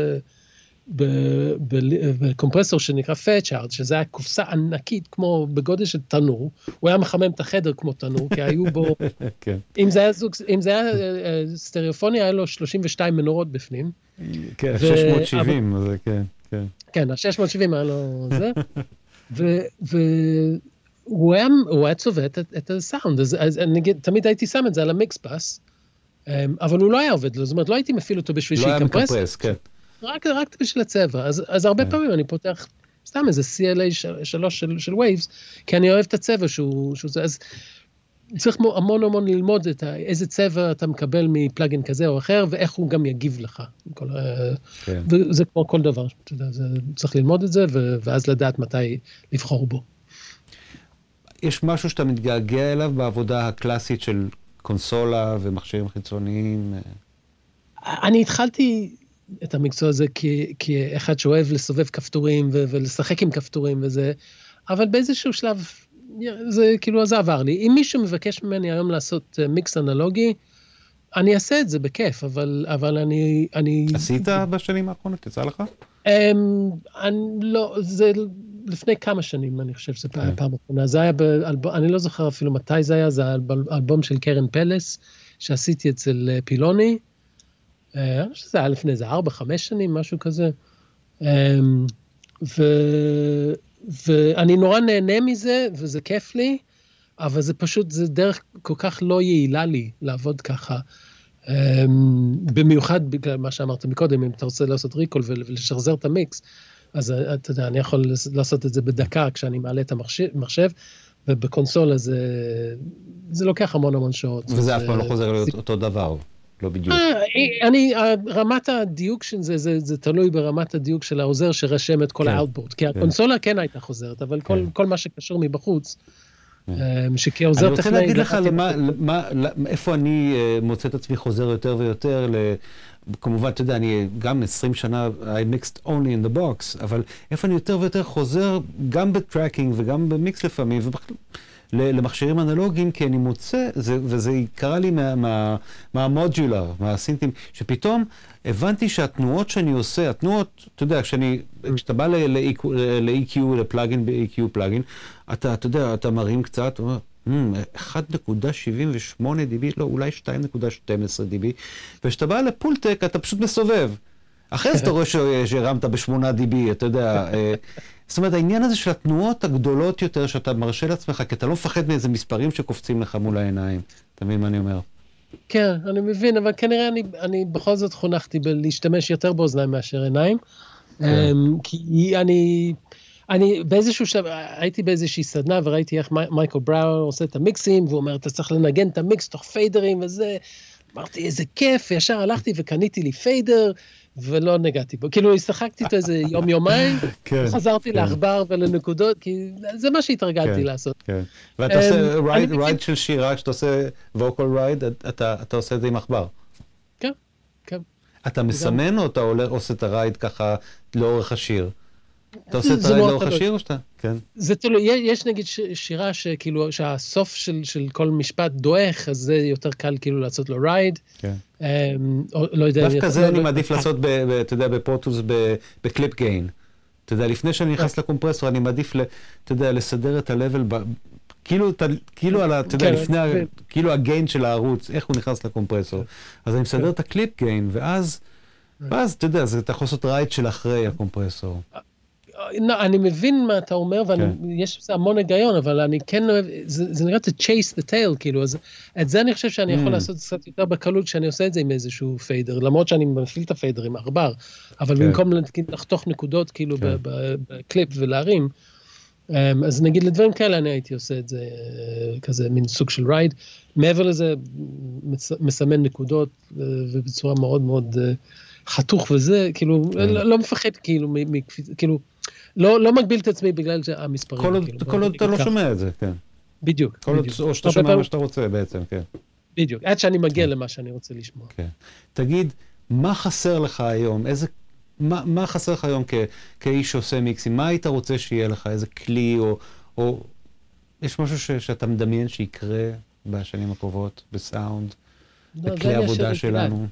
בקומפרסור שנקרא פאצ'ארד, שזה היה קופסה ענקית כמו בגודל של תנור, הוא היה מחמם את החדר כמו תנור, כי היו בו, כן. אם זה היה זוג, אם זה היה אה, סטריאופוני, היה לו 32 מנורות בפנים. כן, 670, זה כן, כן. כן, ה-670 היה לו זה, והוא היה, היה צובע את, את הסאונד, אז, אז אני תמיד הייתי שם את זה על המיקס פס, אבל הוא לא היה עובד, זאת אומרת, לא הייתי מפעיל אותו בשביל שיקמפרס. לא היה מקמפרס, כן. רק, רק בשביל הצבע. אז, אז הרבה כן. פעמים אני פותח סתם איזה CLA 3 של, של Waves, כי אני אוהב את הצבע שהוא, שהוא זה, אז צריך המון המון ללמוד את ה, איזה צבע אתה מקבל מפלאגין כזה או אחר, ואיך הוא גם יגיב לך. כל, כן. וזה כמו כל דבר, אתה יודע, זה, צריך ללמוד את זה, ו, ואז לדעת מתי לבחור בו. יש משהו שאתה מתגעגע אליו בעבודה הקלאסית של קונסולה ומכשירים חיצוניים? אני התחלתי את המקצוע הזה כאחד שאוהב לסובב כפתורים ולשחק עם כפתורים וזה, אבל באיזשהו שלב זה כאילו זה עבר לי. אם מישהו מבקש ממני היום לעשות מיקס אנלוגי, אני אעשה את זה בכיף, אבל, אבל אני, אני... עשית בשנים האחרונות? יצא לך? Um, אני לא, זה לפני כמה שנים, אני חושב שזה פעם, כן. פעם אחרונה. זה היה באלבום, אני לא זוכר אפילו מתי זה היה, זה היה אלבום של קרן פלס, שעשיתי אצל אה, פילוני. אה, אני חושב שזה היה לפני איזה ארבע, חמש שנים, משהו כזה. אמ, ו, ואני נורא נהנה מזה, וזה כיף לי, אבל זה פשוט, זה דרך כל כך לא יעילה לי לעבוד ככה. אמ, במיוחד בגלל מה שאמרת מקודם, אם אתה רוצה לעשות ריקול ולשחזר את המיקס, אז אה, אתה יודע, אני יכול לעשות את זה בדקה כשאני מעלה את המחשב, ובקונסולה זה, זה לוקח המון המון שעות. וזה אף פעם לא חוזר להיות אותו דבר. לא בדיוק. אה, אני, רמת הדיוק של זה, זה, זה תלוי ברמת הדיוק של העוזר שרשם את כל כן, ה outboard. כי כן. הקונסולה כן הייתה חוזרת, אבל כל, כן. כל מה שקשור מבחוץ, כן. אה, שכעוזר טכנאי... אני רוצה להגיד לך למה, למה, איפה אני אה, מוצא את עצמי חוזר יותר ויותר, ל... כמובן, אתה יודע, אני גם 20 שנה, I mixed only in the box, אבל איפה אני יותר ויותר חוזר, גם בטראקינג וגם במיקס לפעמים. למכשירים אנלוגיים, כי אני מוצא, זה, וזה קרה לי מה, מה, מהמודולר, מהסינטים, שפתאום הבנתי שהתנועות שאני עושה, התנועות, אתה יודע, כשאני, כשאתה בא ל-EQ, לפלאגין ב-EQ פלאגין, אתה, אתה יודע, אתה מרים קצת, אומר, 1.78 dB, לא, אולי 2.12 dB, וכשאתה בא לפולטק, אתה פשוט מסובב. אחרי זה אתה רואה שהרמת ב-8 dB, אתה יודע. אה, זאת אומרת, העניין הזה של התנועות הגדולות יותר שאתה מרשה לעצמך, כי אתה לא מפחד מאיזה מספרים שקופצים לך מול העיניים. אתה מבין מה אני אומר? כן, אני מבין, אבל כנראה אני, אני בכל זאת חונכתי בלהשתמש יותר באוזניים מאשר עיניים. כן. אמ, כי אני, אני באיזשהו שלב, הייתי באיזושהי סדנה וראיתי איך מייקל בראו עושה את המיקסים, והוא אומר, אתה צריך לנגן את המיקס תוך פיידרים וזה. אמרתי, איזה כיף, ישר הלכתי וקניתי לי fader, ולא נגעתי בו. כאילו, שיחקתי איתו איזה יום-יומיים, כן, חזרתי כן. לעכבר ולנקודות, כי זה מה שהתרגלתי כן, לעשות. כן. ואתה עושה ride אמ, של שירה, כשאתה עושה vocal ride, אתה עושה את זה עם עכבר. כן, כן. אתה מסמן או אתה עושה את ה ride ככה לאורך השיר? אתה עושה את ה ride לאורך השיר או שאתה? כן. זה תלוי, יש נגיד שירה שכאילו, שהסוף של, של כל משפט דועך, אז זה יותר קל כאילו לעשות לו ride. כן. Um, או, לא יודע. דווקא זה לא, אני לא, מעדיף לא, לעשות, ב, ב, אתה יודע, ב Pro Tools, ב clip gain. אתה יודע, לפני שאני נכנס לקומפרסור, אני מעדיף, אתה יודע, לסדר את ה-level, כאילו, כאילו, על ה, אתה יודע, כן, לפני, כן. כאילו ה gain של הערוץ, איך הוא נכנס לקומפרסור. אז אני מסדר את ה clip gain, ואז, ואז, אתה יודע, אתה יכול לעשות ride של אחרי הקומפרסור. לא, אני מבין מה אתה אומר, ויש כן. בזה המון היגיון, אבל אני כן אוהב, זה, זה נראה to chase the tail, כאילו, אז את זה אני חושב שאני יכול mm. לעשות קצת יותר בקלות כשאני עושה את זה עם איזשהו fader, למרות שאני מפעיל את ה fader עם עכבר, אבל כן. במקום לחתוך נקודות כאילו כן. בקליפ ולהרים, אמ, אז נגיד לדברים כאלה אני הייתי עושה את זה אה, כזה מין סוג של ride. מעבר לזה, מסמן נקודות אה, ובצורה מאוד מאוד אה, חתוך וזה, כאילו, כן. לא, לא מפחד כאילו, כאילו, לא, לא מגביל את עצמי בגלל המספרים. כל עוד כאילו, אתה לא שומע את זה, כן. בדיוק. כל עוד, או שאתה שומע מה שאתה רוצה בעצם, כן. בדיוק, עד שאני מגיע כן. למה שאני רוצה לשמוע. כן. תגיד, מה חסר לך היום? איזה, מה, מה חסר לך היום כ, כאיש שעושה מיקסים? מה היית רוצה שיהיה לך? איזה כלי או... או יש משהו ש, שאתה מדמיין שיקרה בשנים הקרובות בסאונד, לא, בכלי העבודה שלנו?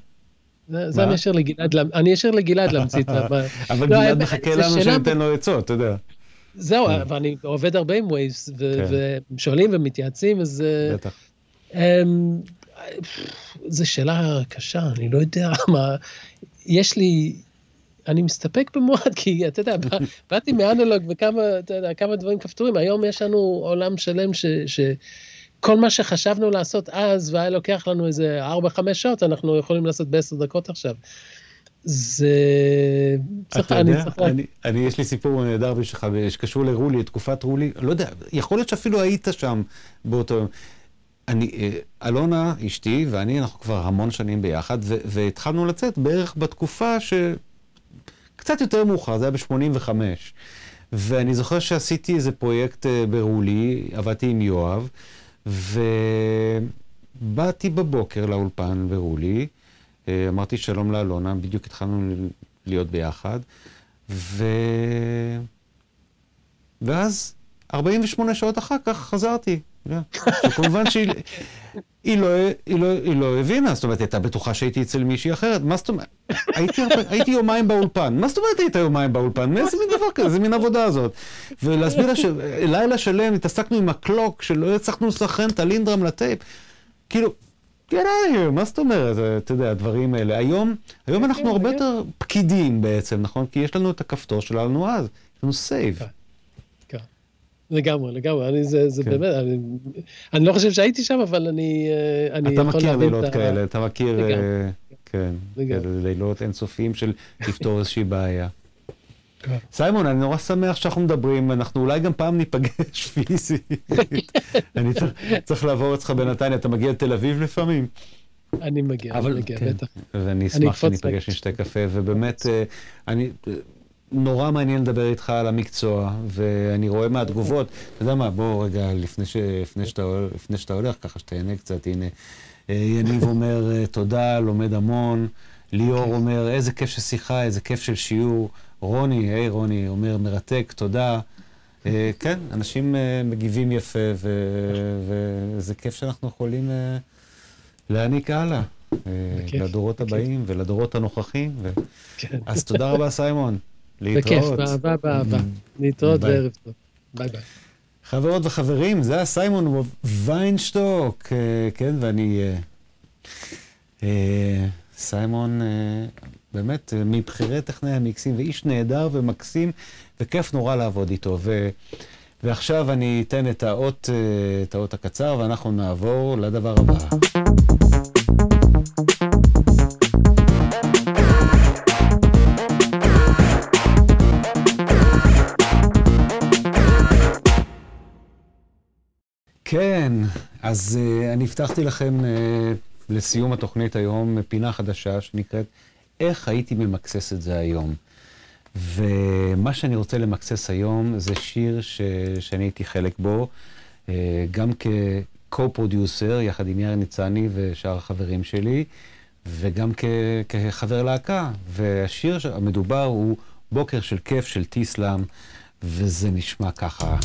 זה אני אשאיר לגלעד, אני אשאיר לגלעד להמציא את ה... אבל לא, גלעד מחכה לנו שניתן לו עצות, אתה יודע. זהו, כן. ואני עובד הרבה עם Waves, ושואלים כן. ומתייעצים, אז... אה, בטח. אמ, זו שאלה קשה, אני לא יודע מה... יש לי... אני מסתפק במועט, כי אתה יודע, באתי מאנלוג וכמה, כמה דברים כפתורים, היום יש לנו עולם שלם ש... ש כל מה שחשבנו לעשות אז, והיה לוקח לנו איזה 4-5 שעות, אנחנו יכולים לעשות ב-10 דקות עכשיו. זה... צריך, אתה יודע, צריך... אני, אני, יש לי סיפור נהדר בשבילך, שקשור לרולי, תקופת רולי, לא יודע, יכול להיות שאפילו היית שם באותו יום. אני, אה, אלונה, אשתי, ואני, אנחנו כבר המון שנים ביחד, ו- והתחלנו לצאת בערך בתקופה ש... קצת יותר מאוחר, זה היה ב-85. ואני זוכר שעשיתי איזה פרויקט אה, ברולי, עבדתי עם יואב, ובאתי בבוקר לאולפן ברולי, אה, אמרתי שלום לאלונה, בדיוק התחלנו להיות ביחד, ו... ואז 48 שעות אחר כך חזרתי. כמובן שהיא היא לא, היא לא, היא לא הבינה, זאת אומרת, היא הייתה בטוחה שהייתי אצל מישהי אחרת. מה זאת אומרת? הייתי, הייתי יומיים באולפן. מה זאת אומרת היית יומיים באולפן? מאיזה מין דבר כזה? איזה מין עבודה הזאת? ולהסביר לה שלילה שלם התעסקנו עם הקלוק, שלא הצלחנו לסכן את הלינדרם לטייפ. כאילו, get out of here, מה זאת אומרת, אתה יודע, הדברים האלה. היום, היום אנחנו הרבה יותר פקידים בעצם, נכון? כי יש לנו את הכפתור שלנו אז, יש לנו save. לגמרי, לגמרי, אני, זה, זה כן. באמת, אני, אני לא חושב שהייתי שם, אבל אני, אה, אני את. אתה מכיר לילות כאלה, אתה מכיר, לגמרי. uh, כן, לגמרי. לילות אינסופיים של לפתור איזושהי בעיה. כן. סיימון, אני נורא שמח שאנחנו מדברים, אנחנו אולי גם פעם ניפגש פיזית. אני צריך, צריך לעבור אצלך בנתניה, אתה מגיע לתל אביב לפעמים? אני מגיע, אני מגיע, כן. בטח. ואני אשמח שניפגש עם שתי קפה, ובאמת, אה, אני, נורא מעניין לדבר איתך על המקצוע, ואני רואה מהתגובות, אתה יודע מה, בוא רגע, לפני, ש, לפני, שאתה, לפני שאתה הולך, ככה שתהנה קצת, הנה, אה, יניב אומר, אה, תודה, לומד המון, ליאור. אומר, איזה כיף של שיחה, איזה כיף של שיעור, רוני, היי רוני, אומר, מרתק, תודה. אה, כן, אנשים מגיבים יפה, וזה כיף שאנחנו יכולים להעניק הלאה. לדורות הבאים ולדורות הנוכחים. כן. אז תודה רבה, סיימון. להתראות. בכיף, באהבה, באהבה. להתראות וערב טוב. ביי ביי. חברות וחברים, זה היה סיימון ויינשטוק, אה, כן, ואני... אה, אה, סיימון, באמת, מבכירי טכנאי המיקסים, ואיש נהדר ומקסים, וכיף נורא לעבוד איתו. ו... ועכשיו אני אתן את האות, את האות הקצר, ואנחנו נעבור לדבר הבא. כן, אז uh, אני הבטחתי לכם uh, לסיום התוכנית היום פינה חדשה שנקראת איך הייתי ממקסס את זה היום. ומה שאני רוצה למקסס היום זה שיר ש... שאני הייתי חלק בו, uh, גם כ-co-producer, יחד עם יאיר ניצני ושאר החברים שלי, וגם כ... כחבר להקה. והשיר המדובר הוא בוקר של כיף של טיסלאם, וזה נשמע ככה.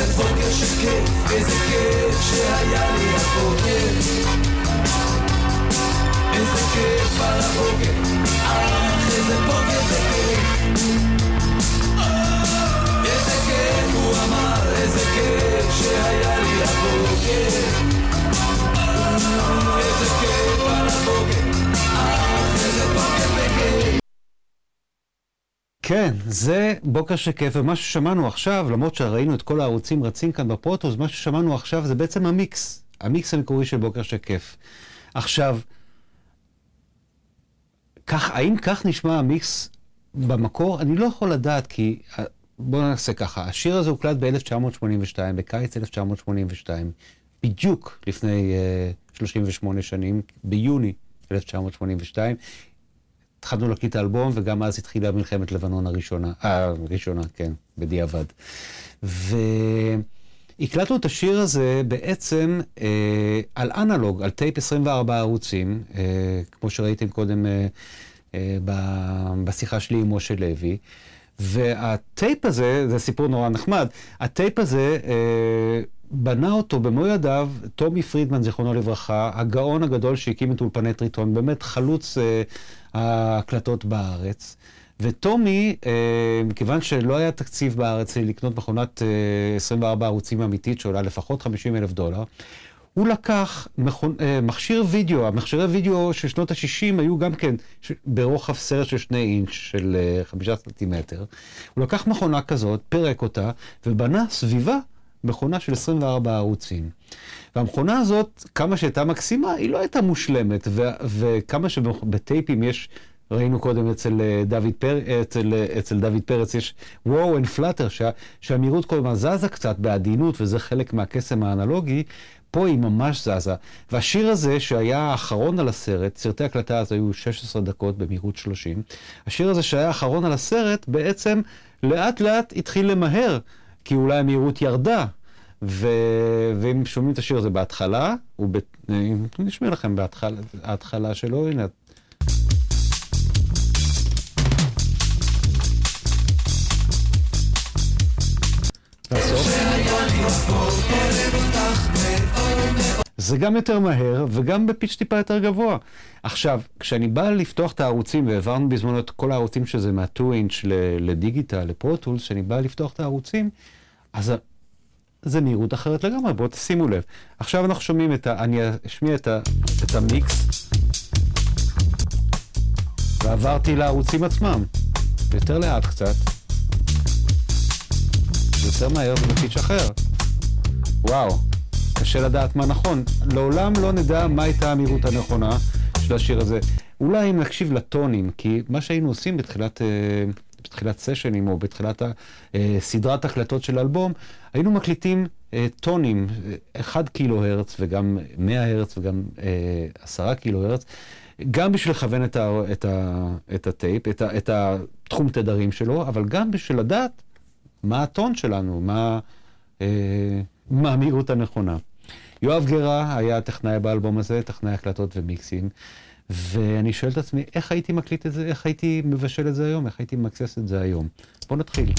איזה בוקר שכיף, איזה כיף שהיה לי הבוקר איזה כיף על הבוקר, אך איזה בוקר זה כיף איזה כיף הוא אמר, איזה כיף שהיה לי הבוקר איזה כיף על הבוקר, אך איזה בוקר וכיף כן, זה בוקר שכיף, ומה ששמענו עכשיו, למרות שראינו את כל הערוצים רצים כאן בפרוטוס, מה ששמענו עכשיו זה בעצם המיקס, המיקס המקורי של בוקר שכיף. עכשיו, כך, האם כך נשמע המיקס במקור? אני לא יכול לדעת, כי אה, בואו נעשה ככה, השיר הזה הוקלט ב-1982, בקיץ 1982, בדיוק לפני uh, 38 שנים, ביוני 1982. התחלנו להקליט את האלבום, וגם אז התחילה מלחמת לבנון הראשונה, אה, הראשונה, כן, בדיעבד. והקלטנו את השיר הזה בעצם אה, על אנלוג, על טייפ 24 ערוצים, אה, כמו שראיתם קודם אה, אה, בשיחה שלי עם משה לוי. והטייפ הזה, זה סיפור נורא נחמד, הטייפ הזה, אה, בנה אותו במו ידיו טומי פרידמן, זיכרונו לברכה, הגאון הגדול שהקים את אולפני טריטון, באמת חלוץ אה, ההקלטות בארץ. וטומי, אה, מכיוון שלא היה תקציב בארץ לקנות מכונת אה, 24 ערוצים אמיתית שעולה לפחות 50 אלף דולר, הוא לקח מכון, אה, מכשיר וידאו, המכשירי וידאו של שנות ה-60 היו גם כן ש, ברוחב סרט של שני אינץ' של אה, חמישה סנטימטר. הוא לקח מכונה כזאת, פירק אותה, ובנה סביבה מכונה של 24 ערוצים. והמכונה הזאת, כמה שהייתה מקסימה, היא לא הייתה מושלמת, ו- וכמה שבטייפים יש, ראינו קודם אצל אה, דוד, פר, אצל, אצל דוד פרץ, יש wow and flutter, שה, שהמהירות כל הזמן זזה קצת בעדינות, וזה חלק מהקסם האנלוגי, פה היא ממש זזה. והשיר הזה, שהיה האחרון על הסרט, סרטי הקלטה אז היו 16 דקות במהירות 30, השיר הזה שהיה האחרון על הסרט, בעצם לאט לאט התחיל למהר. כי אולי המהירות ירדה, ו... ואם שומעים את השיר הזה בהתחלה, הוא ב... נשמע לכם בהתחלה, שלו, הנה. זה גם יותר מהר וגם בפיץ' טיפה יותר גבוה. עכשיו, כשאני בא לפתוח את הערוצים, והעברנו בזמנו את כל הערוצים שזה מה-2 אינץ' לדיגיטל, לפרוטולס, כשאני בא לפתוח את הערוצים, אז זה מהירות אחרת לגמרי, בואו תשימו לב. עכשיו אנחנו שומעים את ה... אני אשמיע את, ה... את המיקס, ועברתי לערוצים עצמם. יותר לאט קצת. יותר מהר ובפיץ' אחר. וואו, קשה לדעת מה נכון. לעולם לא נדע מה הייתה המהירות הנכונה של השיר הזה. אולי אם נקשיב לטונים, כי מה שהיינו עושים בתחילת... בתחילת סשנים או בתחילת סדרת הקלטות של אלבום, היינו מקליטים טונים, 1 קילו הרץ וגם 100 הרץ וגם 10 קילו הרץ, גם בשביל לכוון את, ה, את, ה, את הטייפ, את, ה, את התחום תדרים שלו, אבל גם בשביל לדעת מה הטון שלנו, מה, מה המהירות הנכונה. יואב גרה היה טכנאי באלבום הזה, טכנאי הקלטות ומיקסים. ואני שואל את עצמי, איך הייתי מקליט את זה, איך הייתי מבשל את זה היום, איך הייתי מקסס את זה היום. בואו נתחיל.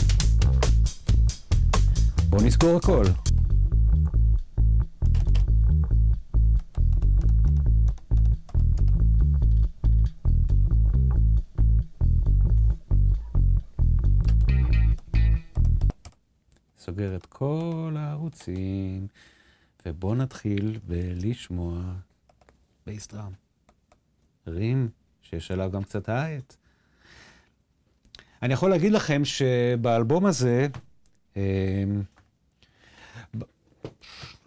בואו נסגור הכל. סוגר את כל הערוצים, ובואו נתחיל בלשמוע bass drum. רים, שיש עליו גם קצת hi-hat. אני יכול להגיד לכם שבאלבום הזה, אה,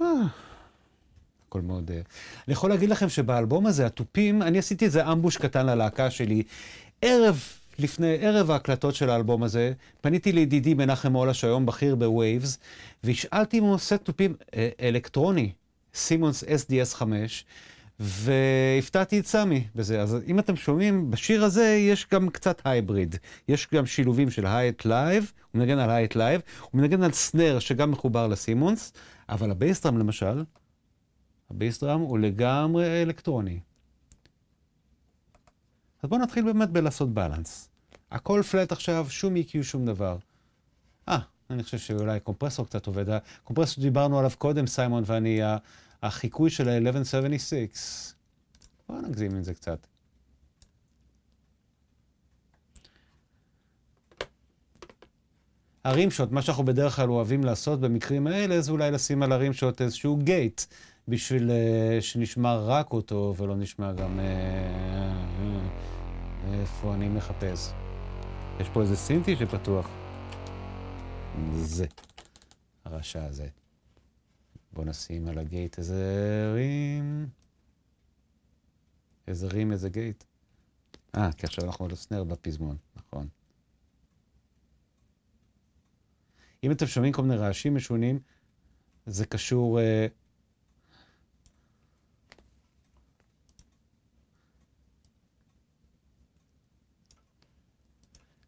אה, הכל מאוד... אה, אני יכול להגיד לכם שבאלבום הזה, התופים, אני עשיתי איזה ambush קטן ללהקה שלי, ערב לפני ערב ההקלטות של האלבום הזה, פניתי לידידי מנחם מולה, שהיום בכיר ב Waves, והשאלתי ממנו סט תופים אה, אלקטרוני, Simmons SDS 5, והפתעתי את סמי בזה. אז אם אתם שומעים, בשיר הזה יש גם קצת hybrid. יש גם שילובים של hi-hat live, הוא מנגן על hi-hat live, הוא מנגן על snare שגם מחובר ל Simmons, אבל ה bass drum למשל, ה bass drum הוא לגמרי אלקטרוני. אז בואו נתחיל באמת בלעשות balance. הכל פלט עכשיו, שום EQ, שום דבר. אה, אני חושב שאולי קומפרסור קצת עובד. הקומפרסור דיברנו עליו קודם, סיימון ואני, החיקוי של ה-1176. בואו נגזים עם זה קצת. הרים שוט, מה שאנחנו בדרך כלל אוהבים לעשות במקרים האלה, זה אולי לשים על הרים שוט איזשהו גייט, בשביל uh, שנשמע רק אותו ולא נשמע גם... Uh, איפה אני מחפש? יש פה איזה סינטי שפתוח. זה. הרשע הזה. בוא נשים על הגייט איזה רים. איזה רים, איזה גייט. אה, כי עכשיו אנחנו על הסנר בפזמון, נכון. אם אתם שומעים כל מיני רעשים משונים, זה קשור... Uh,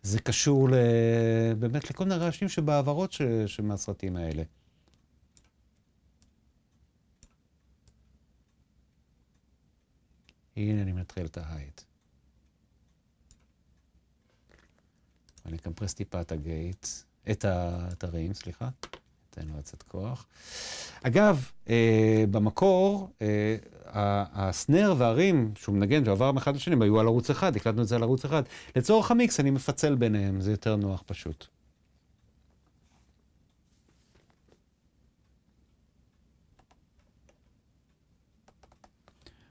זה קשור ל... באמת לכל מיני רעשים שבעברות ש... שמהסרטים האלה. הנה אני מנטרל את ההייט. אני אקמפרס טיפה את הגייט, את, ה... את הרעים, סליחה. אתן לו קצת כוח. אגב, אה, במקור, אה, הסנר והרים שהוא מנגן, שעבר מאחד לשני, היו על ערוץ אחד, הקלטנו את זה על ערוץ אחד. לצורך המיקס אני מפצל ביניהם, זה יותר נוח פשוט.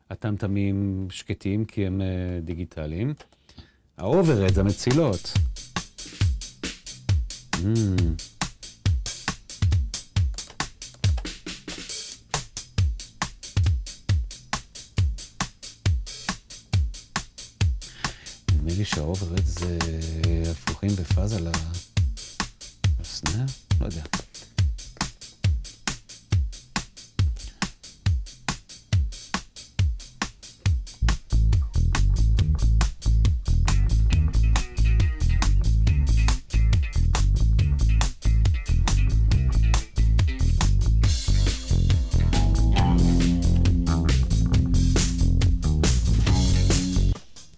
הטמטמים שקטים כי הם uh, דיגיטליים. ה overhead זה המצילות. Mm. לי שהאוברד זה הפוכים בפאזה לסנר? לא יודע.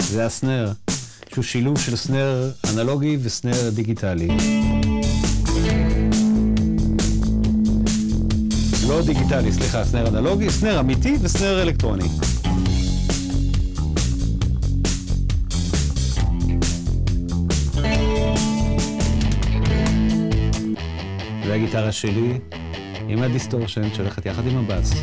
זה ה snare. שהוא שילוב של snare אנלוגי ו snare דיגיטלי. לא דיגיטלי, סליחה, snare אנלוגי, snare אמיתי ו snare אלקטרוני. זה הגיטרה שלי עם ה distortion שהולכת יחד עם הבאס.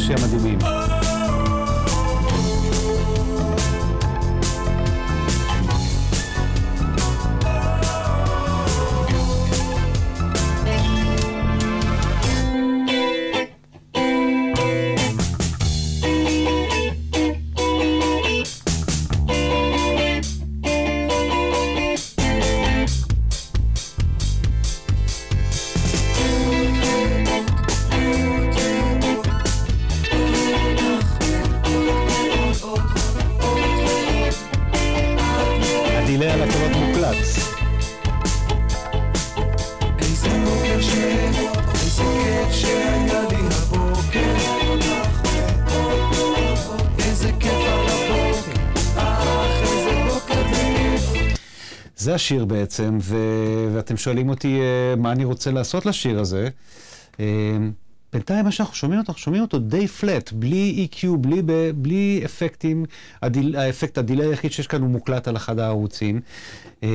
הקולות השיר בעצם, ו... ואתם שואלים אותי אה, מה אני רוצה לעשות לשיר הזה. אה, בינתיים מה שאנחנו שומעים אותו, אנחנו שומעים אותו די flat, בלי EQ, בלי, בלי אפקטים, ה delay, האפקט, ה delay היחיד שיש כאן הוא מוקלט על אחד הערוצים. אה,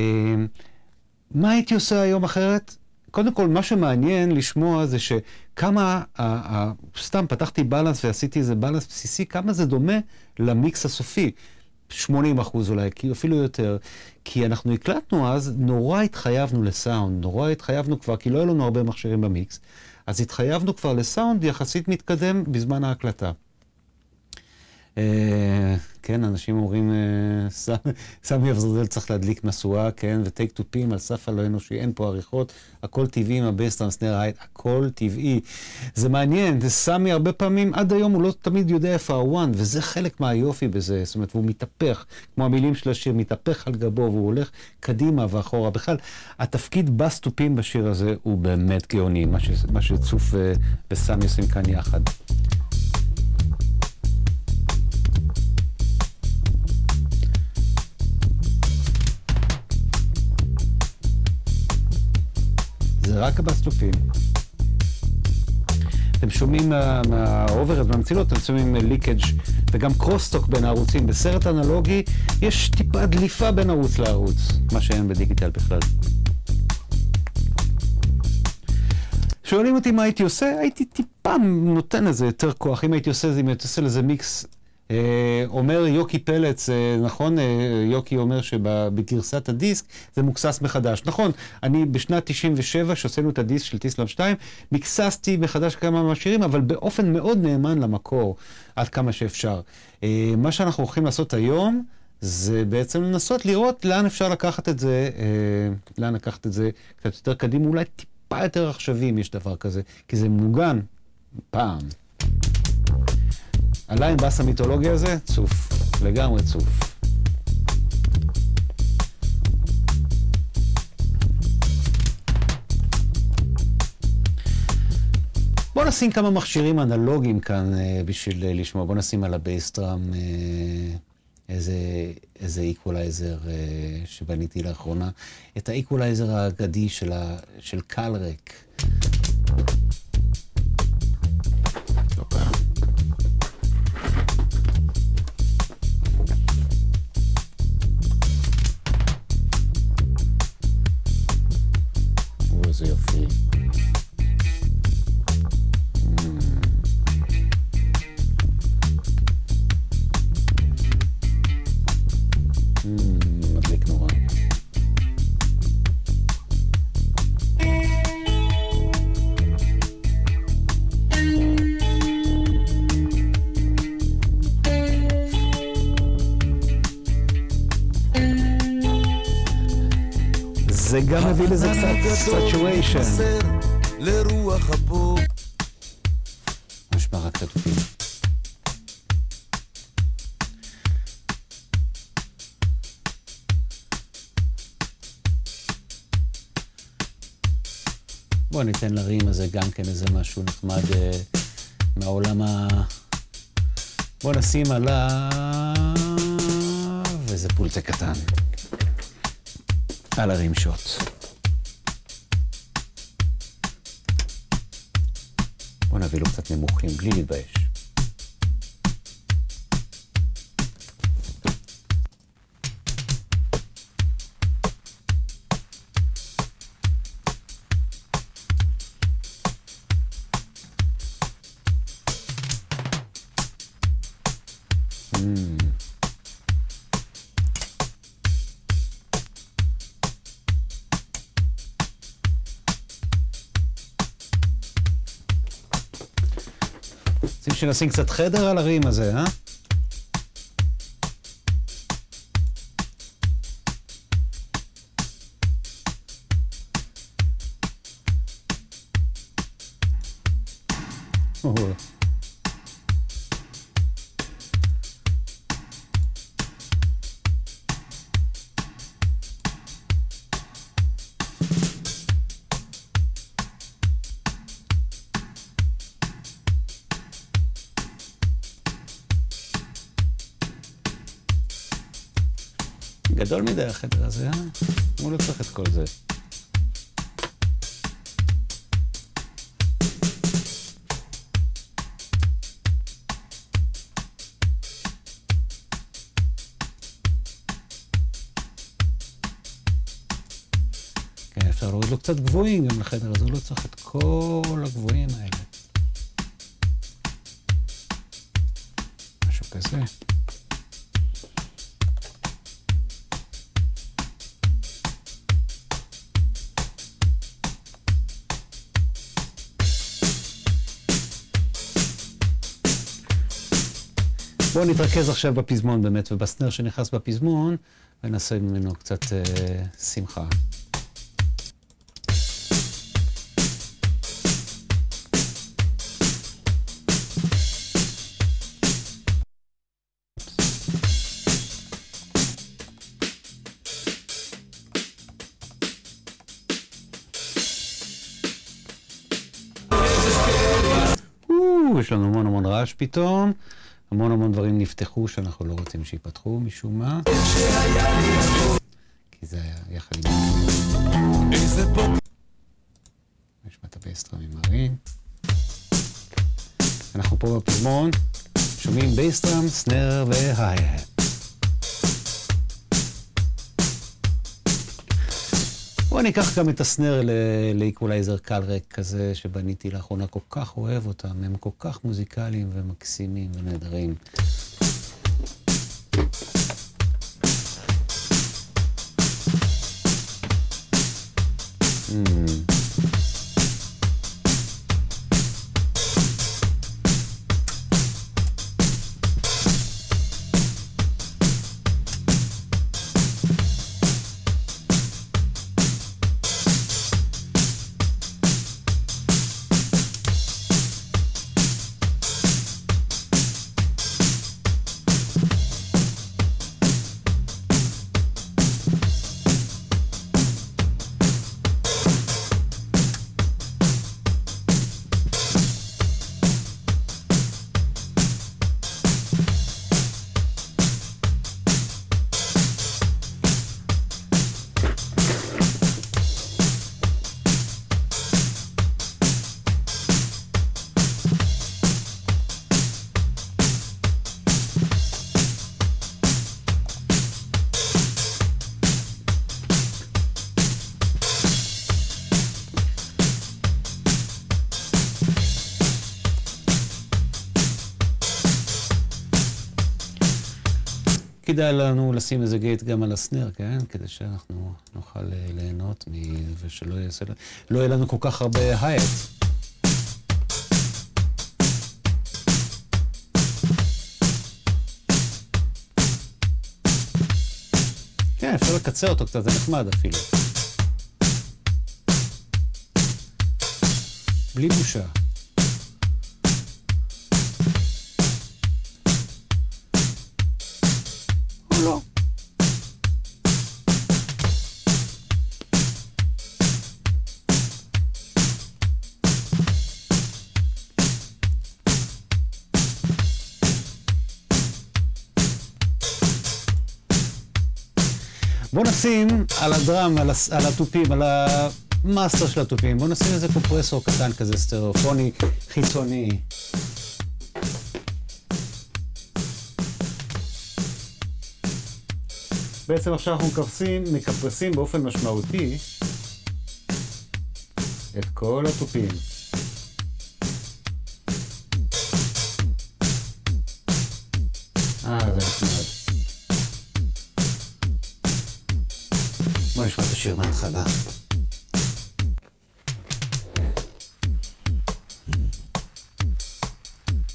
מה הייתי עושה היום אחרת? קודם כל, מה שמעניין לשמוע זה שכמה, סתם פתחתי balance ועשיתי איזה balance בסיסי, כמה זה דומה למיקס הסופי. 80 אחוז אולי, כי אפילו יותר. כי אנחנו הקלטנו אז, נורא התחייבנו לסאונד, נורא התחייבנו כבר, כי לא היו לנו הרבה מכשירים במיקס, אז התחייבנו כבר לסאונד יחסית מתקדם בזמן ההקלטה. אה, כן, אנשים אומרים, אה, סמי אבוזרדל צריך להדליק משואה, כן, ו take תופים על סף הלא אנושי, אין פה עריכות, הכל טבעי עם ה bass drum, snare, hi-hat, הכל טבעי. זה מעניין, סמי הרבה פעמים, עד היום הוא לא תמיד יודע איפה הוואן, וזה חלק מהיופי בזה, זאת אומרת, והוא מתהפך, כמו המילים של השיר, מתהפך על גבו, והוא הולך קדימה ואחורה. בכלל, התפקיד בס טופים בשיר הזה הוא באמת גאוני, מה שצוף אה, וסמי עושים כאן יחד. זה רק הבאס תופים. אתם שומעים מה overhead, מהמצילות, אתם שומעים leakage וגם crosstalk בין הערוצים. בסרט אנלוגי יש טיפה דליפה בין ערוץ לערוץ, מה שאין ב digital בכלל. שואלים אותי מה הייתי עושה, הייתי טיפה נותן לזה יותר כוח. אם הייתי עושה, אם הייתי עושה לזה מיקס אומר יוקי פלץ, אה, נכון, אה, יוקי אומר שבגרסת הדיסק זה מוקסס מחדש. נכון, אני בשנת 97, שהוצאנו את הדיסק של טיסלאם 2, מקססתי מחדש כמה מהשירים, אבל באופן מאוד נאמן למקור, עד כמה שאפשר. מה שאנחנו הולכים לעשות היום, זה בעצם לנסות לראות לאן אפשר לקחת את זה, לאן לקחת את זה קצת יותר קדימה, אולי טיפה יותר עכשווי אם יש דבר כזה, כי זה מוגן פעם. עלה עם בס המיתולוגיה הזה? צוף. לגמרי צוף. בוא נשים כמה מכשירים אנלוגיים כאן אה, בשביל אה, לשמוע. בוא נשים על ה bass drum אה, איזה, איזה איקולייזר אה, שבניתי לאחרונה. את האיקולייזר האגדי של, ה, של Klark. סטואצ'ואשן. לרוח. נשמע רק כתובים. בואו ניתן לרים הזה גם כן איזה משהו נחמד אה, מהעולם ה... בואו נשים עליו איזה פולטה קטן. על הרימשות. בוא נביא לו קצת נמוכים, בלי להתבייש. שנשים קצת חדר על הרים הזה, אה? גדול מדי החדר הזה, אה? הוא לא צריך את כל זה. כן, אפשר להוריד לו קצת גבוהים גם לחדר הזה, הוא לא צריך את כל הגבוהים האלה. נתרכז עכשיו בפזמון באמת, ובסנר שנכנס בפזמון, ונעשה ממנו קצת אה, שמחה. יש לנו המון המון רעש פתאום, המון המון דברים נפתחו שאנחנו לא רוצים שייפתחו משום מה. כי זה היה יחד עם... נשמע את הבייסטרמים מרים. אנחנו פה בפזמון, שומעים בייסטרם, סנר והי-האט. בואו ניקח גם את הסנר לאיקולייזר קל ריק כזה שבניתי לאחרונה, כל כך אוהב אותם, הם כל כך מוזיקליים ומקסימים ונהדרים. Mm. לשים איזה גייט גם על הסנר, כן? כדי שאנחנו נוכל אה, ליהנות מ... ושלא יהיה, לא יהיה לנו כל כך הרבה הייט. כן, אפשר לקצר אותו קצת, זה נחמד אפילו. בלי בושה. על הדראם, על, הס... על התופים, על המאסטר של התופים, בוא נשים איזה קומפרסור קטן כזה סטריאופוני חיצוני. בעצם עכשיו אנחנו מקפסים, מקפרסים באופן משמעותי את כל התופים. השיר מההתחלה.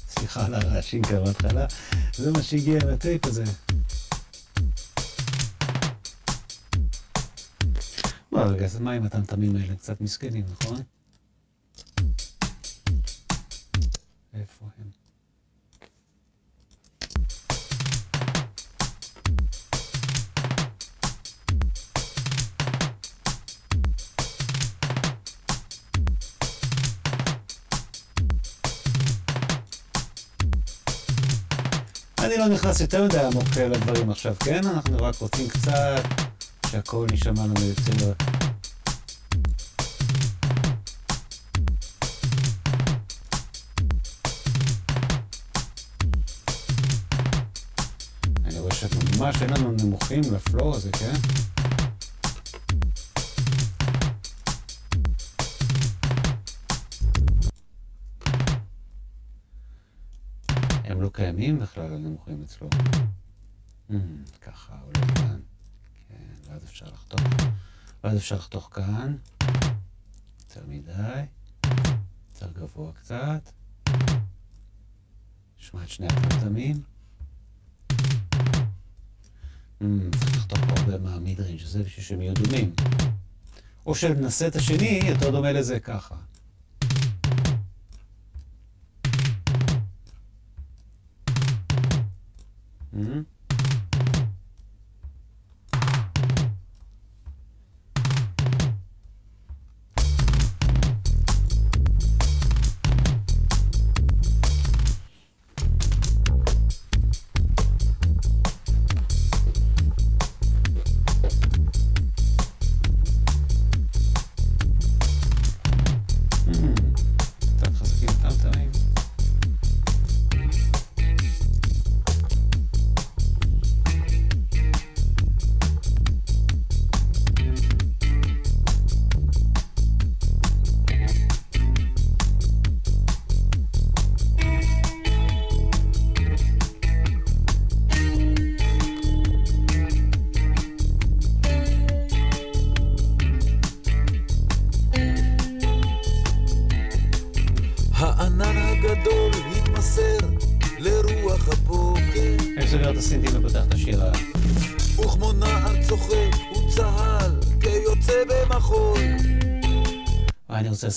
סליחה על הרעשים כאן בהתחלה, זה מה שהגיע לטייפ הזה. מה, אז מה עם הטמטמים האלה? קצת מסכנים, נכון? אני לא נכנס יותר מדי עמוק לדברים עכשיו, כן? אנחנו רק רוצים קצת שהכל יישמע לנו יותר... אני רואה שממש אין לנו נמוכים לפלור הזה, כן? לא קיימים בכלל הנמוכים אצלו. Mm, ככה, אולי כאן. כן, ואז אפשר לחתוך. ואז אפשר לחתוך כאן. יותר מדי. יותר גבוה קצת. נשמע את שני הפרטמים. Mm, צריך לחתוך פה הרבה מהמיד ריינג' הזה בשביל שהם יהיו דומים. או שננסה את השני, יותר דומה לזה ככה. Mm-hmm.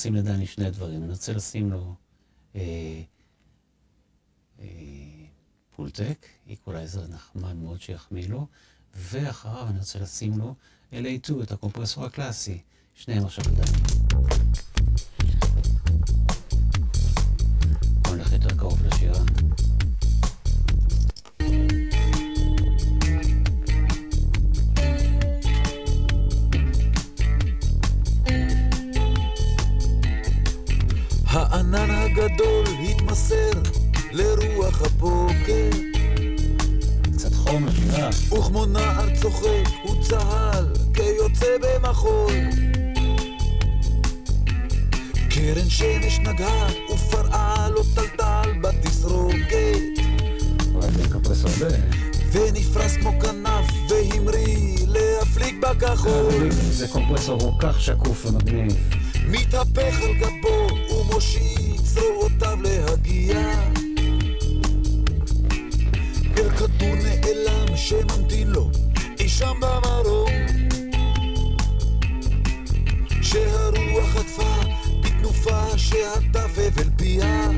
לשים לדני שני דברים. אני רוצה לשים לו אה, אה, Pultec, equalizer נחמד מאוד שיחמיא לו, ואחריו אני רוצה לשים לו LA2, את ה compressor הקלאסי. שניהם עכשיו לדני. בוא נלך יותר קרוב לשירה. וכמו נער צוחק הוא צהל כיוצא במחול. קרן שמש נגעה ופרעה לו טלטל בתסרוקת. ונפרס כמו כנף והמריא להפליג בכחול. זה קומפרסור כך שקוף ומגניב. מתהפך על גבו ומושיט זרועותיו להגיע כדור נעלם שממתין לו אי שם במרום. שהרוח חטפה בתנופה שעטף הבל פיה.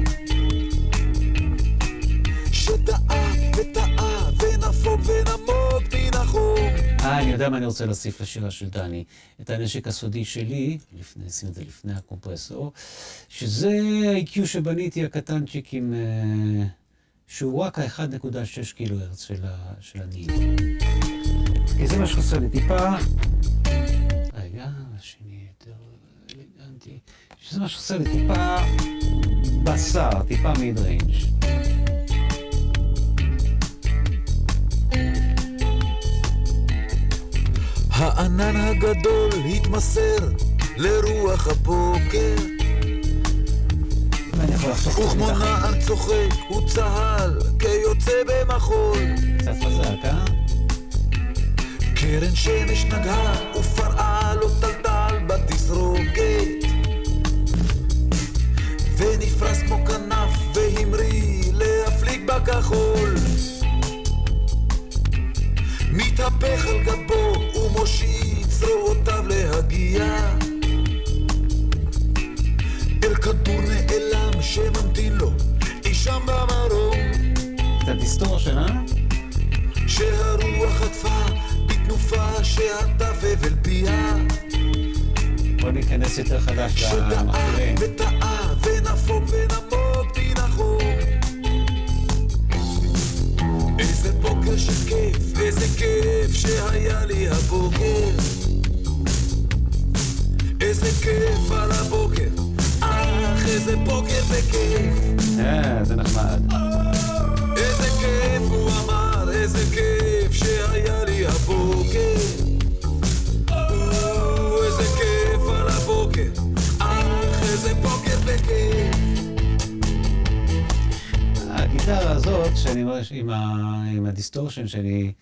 שטעה וטעה ונפוג ונמוג מן החום. אה, אני יודע מה אני רוצה להוסיף לשירה של דני. את הנשק הסודי שלי, לפני, שים את זה לפני הקומפרסור, שזה ה-IQ שבניתי הקטנצ'יק עם... אה, שהוא רק ה-1.6 קילו הרץ של, ה, של. כי זה מה שחסר לי טיפה. רגע, השני יותר אלגנטי. שזה מה שחסר לי טיפה בשר, טיפה מיד ריינג'. הענן הגדול התמסר לרוח הבוקר, וכמו. נער צוחק הוא צהל כיוצא במחול. קרן שמש נגעה ופרעה לו טלטל בתסרוקת, ונפרס כמו כנף והמריא להפליג בכחול. מתהפך על גבו ומושיט זרועותיו להגיע אל כדור נעלם שממתין לו אי שם במרום קצת דיסטורשן, אה? שהרוח חטפה בתנופה שעטף הבל פיה בוא ניכנס יותר חדש שטעה למכשירים. וטעה ונפוג ונמוג מן החום בוקר של כיף, איזה כיף שהיה לי הבוקר. איזה כיף על הבוקר, איזה בוקר וכיף. אה, זה נחמד. איזה כיף הוא אמר, איזה כיף שהיה לי הבוקר. איזה כיף על הבוקר, אך איזה בוקר וכיף. הגיטרה הזאת, שאני אומר, עם, ה... עם ה distortion שאני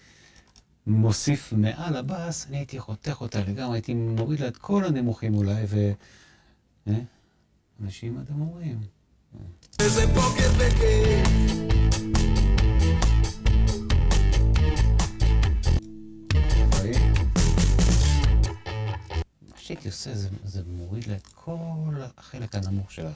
מוסיף מעל הבאס, אני הייתי חותך אותה לגמרי, הייתי מוריד לה את כל הנמוכים אולי, ו... אנשים, אתם אומרים? איזה היא? מה שהייתי עושה זה, זה מוריד לה את כל החלק הנמוך שלה.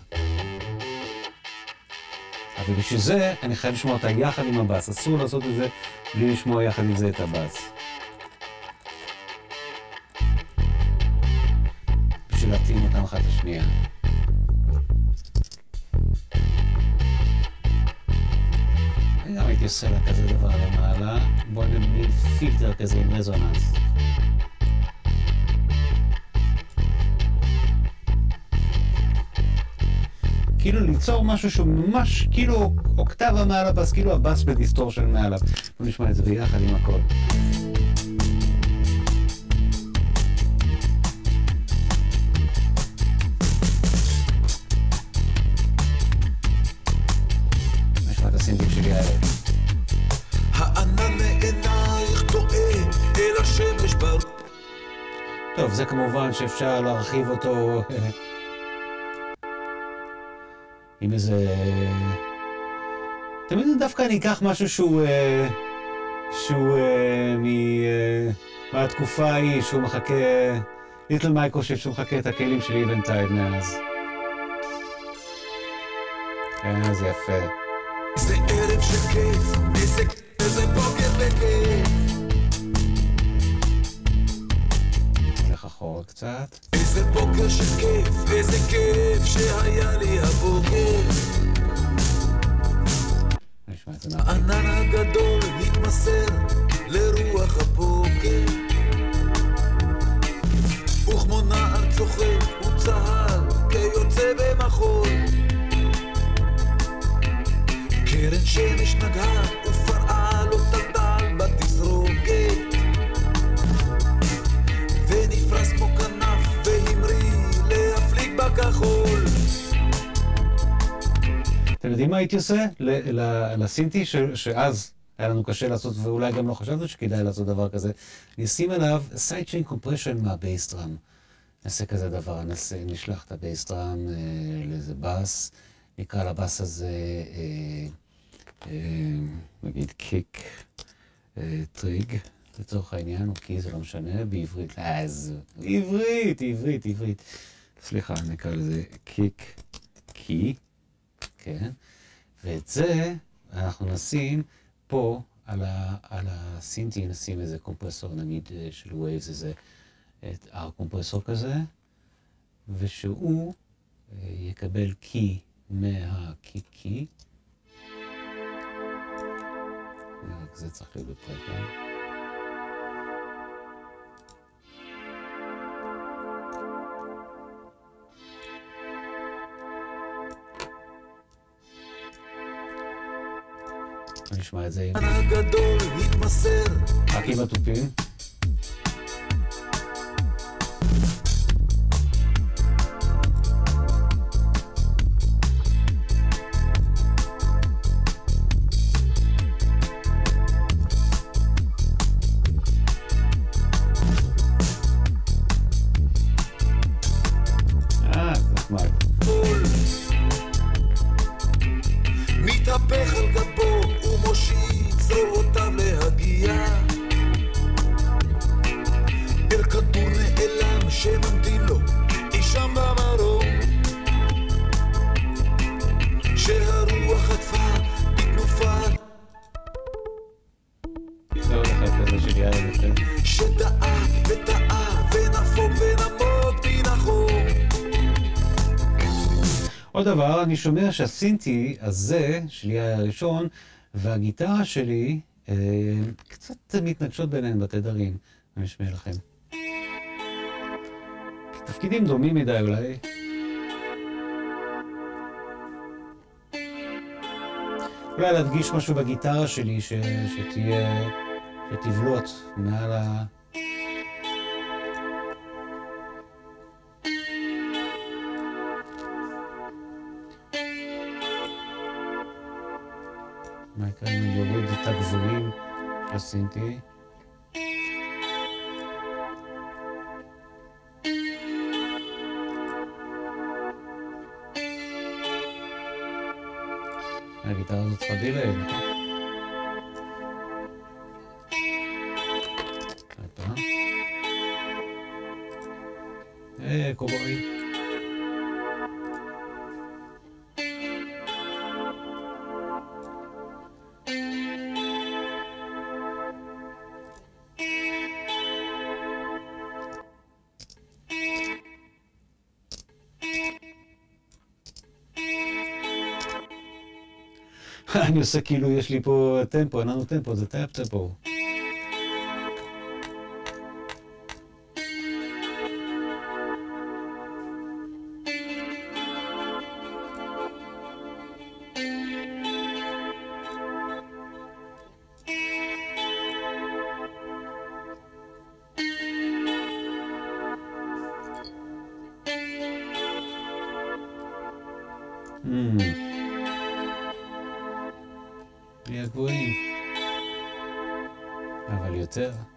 אבל בשביל זה אני חייב לשמוע אותה יחד עם הבאס, אסור לעשות את זה בלי לשמוע יחד עם זה את הבאס. בשביל להתאים אותם אחת לשנייה. גם הייתי עושה לה כזה דבר למעלה, בוא נגיד פילטר כזה עם resonance. כאילו ליצור משהו שהוא ממש כאילו אוקטבה מעל הבאס, כאילו הבאס ב distortion מעליו. נשמע את זה ביחד עם הכל. טוב, זה כמובן שאפשר להרחיב אותו עם איזה... יודעים, דווקא אני אקח משהו שהוא... אה, שהוא אה, מ... אה, מהתקופה ההיא, שהוא מחקה... Little MicroShift, שהוא מחקה את הכלים של Eventide מאז. כן, זה יפה. איזה ערב של כיף, איזה, בוקר וכיף. אחורה קצת. איזה בוקר של כיף, איזה כיף שהיה לי הבוקר. נשמע את זה. הענן הגדול התמסר לרוח הבוקר. וכמו נער צוחק הוא צהל כיוצא במחול. קרן שמש נגעה ופרעה אתם יודעים מה הייתי עושה לסינטי, שאז היה לנו קשה לעשות, ואולי גם לא חשבנו שכדאי לעשות דבר כזה? אני אשים עליו sidechain compression מה bass drum. נעשה כזה דבר, נעשה, נשלח את ה bass drum אה, לאיזה bus, נקרא ל bus הזה, אה, אה, נגיד kick אה, trig, לצורך העניין, או key, זה לא משנה, בעברית, אה, אז עברית, עברית, עברית. סליחה, נקרא לזה kick key. כן? ואת זה אנחנו נשים פה על, ה, על הסינטי, נשים איזה קומפרסור נגיד אה, של Waves, איזה R compressor כזה, ושהוא אה, יקבל key מה kick key. רק זה צריך להיות בפרקה. נשמע את זה עם- הענן הגדול התמסר רק עם התופים. אני שומע שהסינטי הזה, שלי היה הראשון, והגיטרה שלי, קצת מתנגשות ביניהן בתדרים, אני אשמיע לכם. תפקידים דומים מדי אולי. אולי להדגיש משהו בגיטרה שלי ש... שתהיה, שתבלוט מעל ה... אם אני אוריד את הגבוהים שעשיתי? הגיטרה הזאת צריכה נכון? אה, קובוי. אני עושה כאילו יש לי פה טמפו, אין לנו טמפו, זה טייפ טמפו.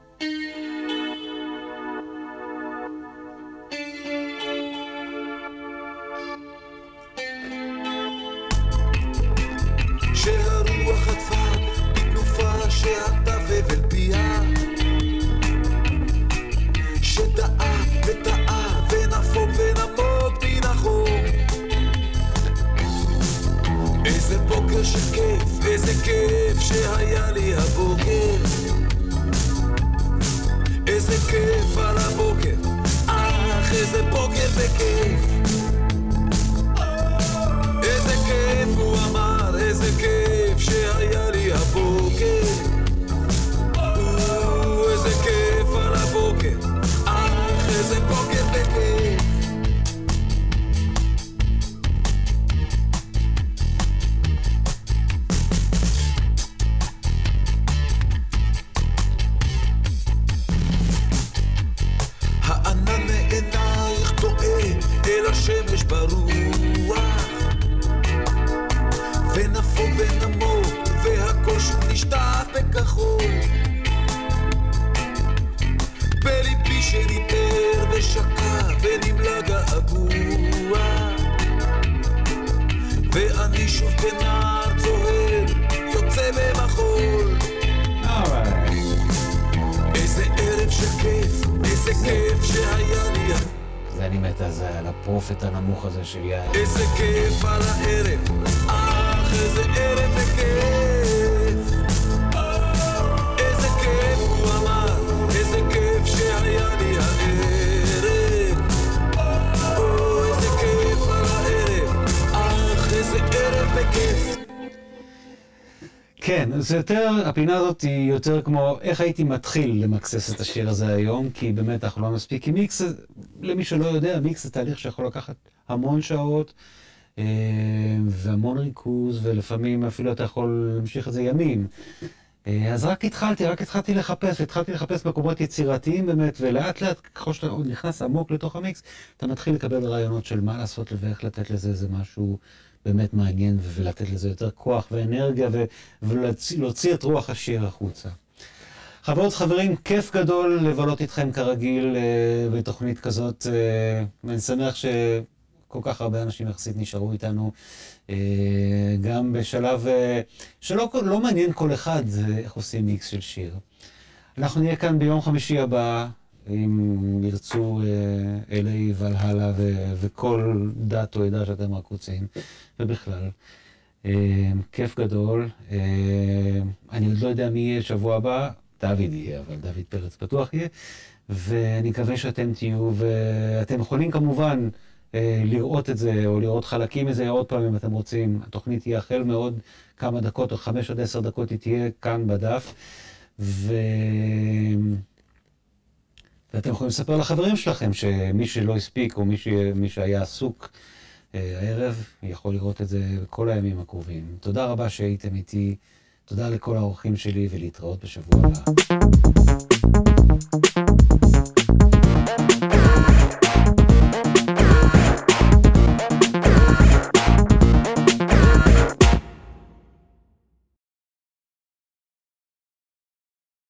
זה יותר, הפינה הזאת היא יותר כמו איך הייתי מתחיל למקסס את השיר הזה היום, כי באמת אנחנו לא מספיק, כי מיקס, למי שלא יודע, מיקס זה תהליך שיכול לקחת המון שעות אה, והמון ריכוז, ולפעמים אפילו אתה יכול להמשיך את זה ימים. אה, אז רק התחלתי, רק התחלתי לחפש, התחלתי לחפש מקומות יצירתיים באמת, ולאט לאט, ככל שאתה עוד נכנס עמוק לתוך המיקס, אתה מתחיל לקבל רעיונות של מה לעשות ואיך לתת לזה איזה משהו באמת מעניין ולתת לזה יותר כוח ואנרגיה ולהוציא את רוח השיר החוצה. חברות חברים, כיף גדול לבלות איתכם כרגיל אה, בתוכנית כזאת, אה, ואני שמח שכל כך הרבה אנשים יחסית נשארו איתנו, אה, גם בשלב שלא לא מעניין כל אחד איך עושים מיקס של שיר. אנחנו נהיה כאן ביום חמישי הבא, אם ירצו אלי ולהלה וכל דת או עדה שאתם רק רוצים, ובכלל. אה, כיף גדול. אה, אני עוד לא יודע מי יהיה שבוע הבא, דוד יהיה, אבל דוד פרץ בטוח יהיה, ואני מקווה שאתם תהיו, ואתם יכולים כמובן אה, לראות את זה, או לראות חלקים מזה עוד פעם אם אתם רוצים. התוכנית תהיה החל מעוד כמה דקות, או חמש עד עשר דקות, היא תהיה כאן בדף. ו... ואתם יכולים לספר לחברים שלכם שמי שלא הספיק או מי, ש... מי שהיה עסוק אה, הערב, יכול לראות את זה כל הימים הקרובים. תודה רבה שהייתם איתי, תודה לכל האורחים שלי ולהתראות בשבוע הבא.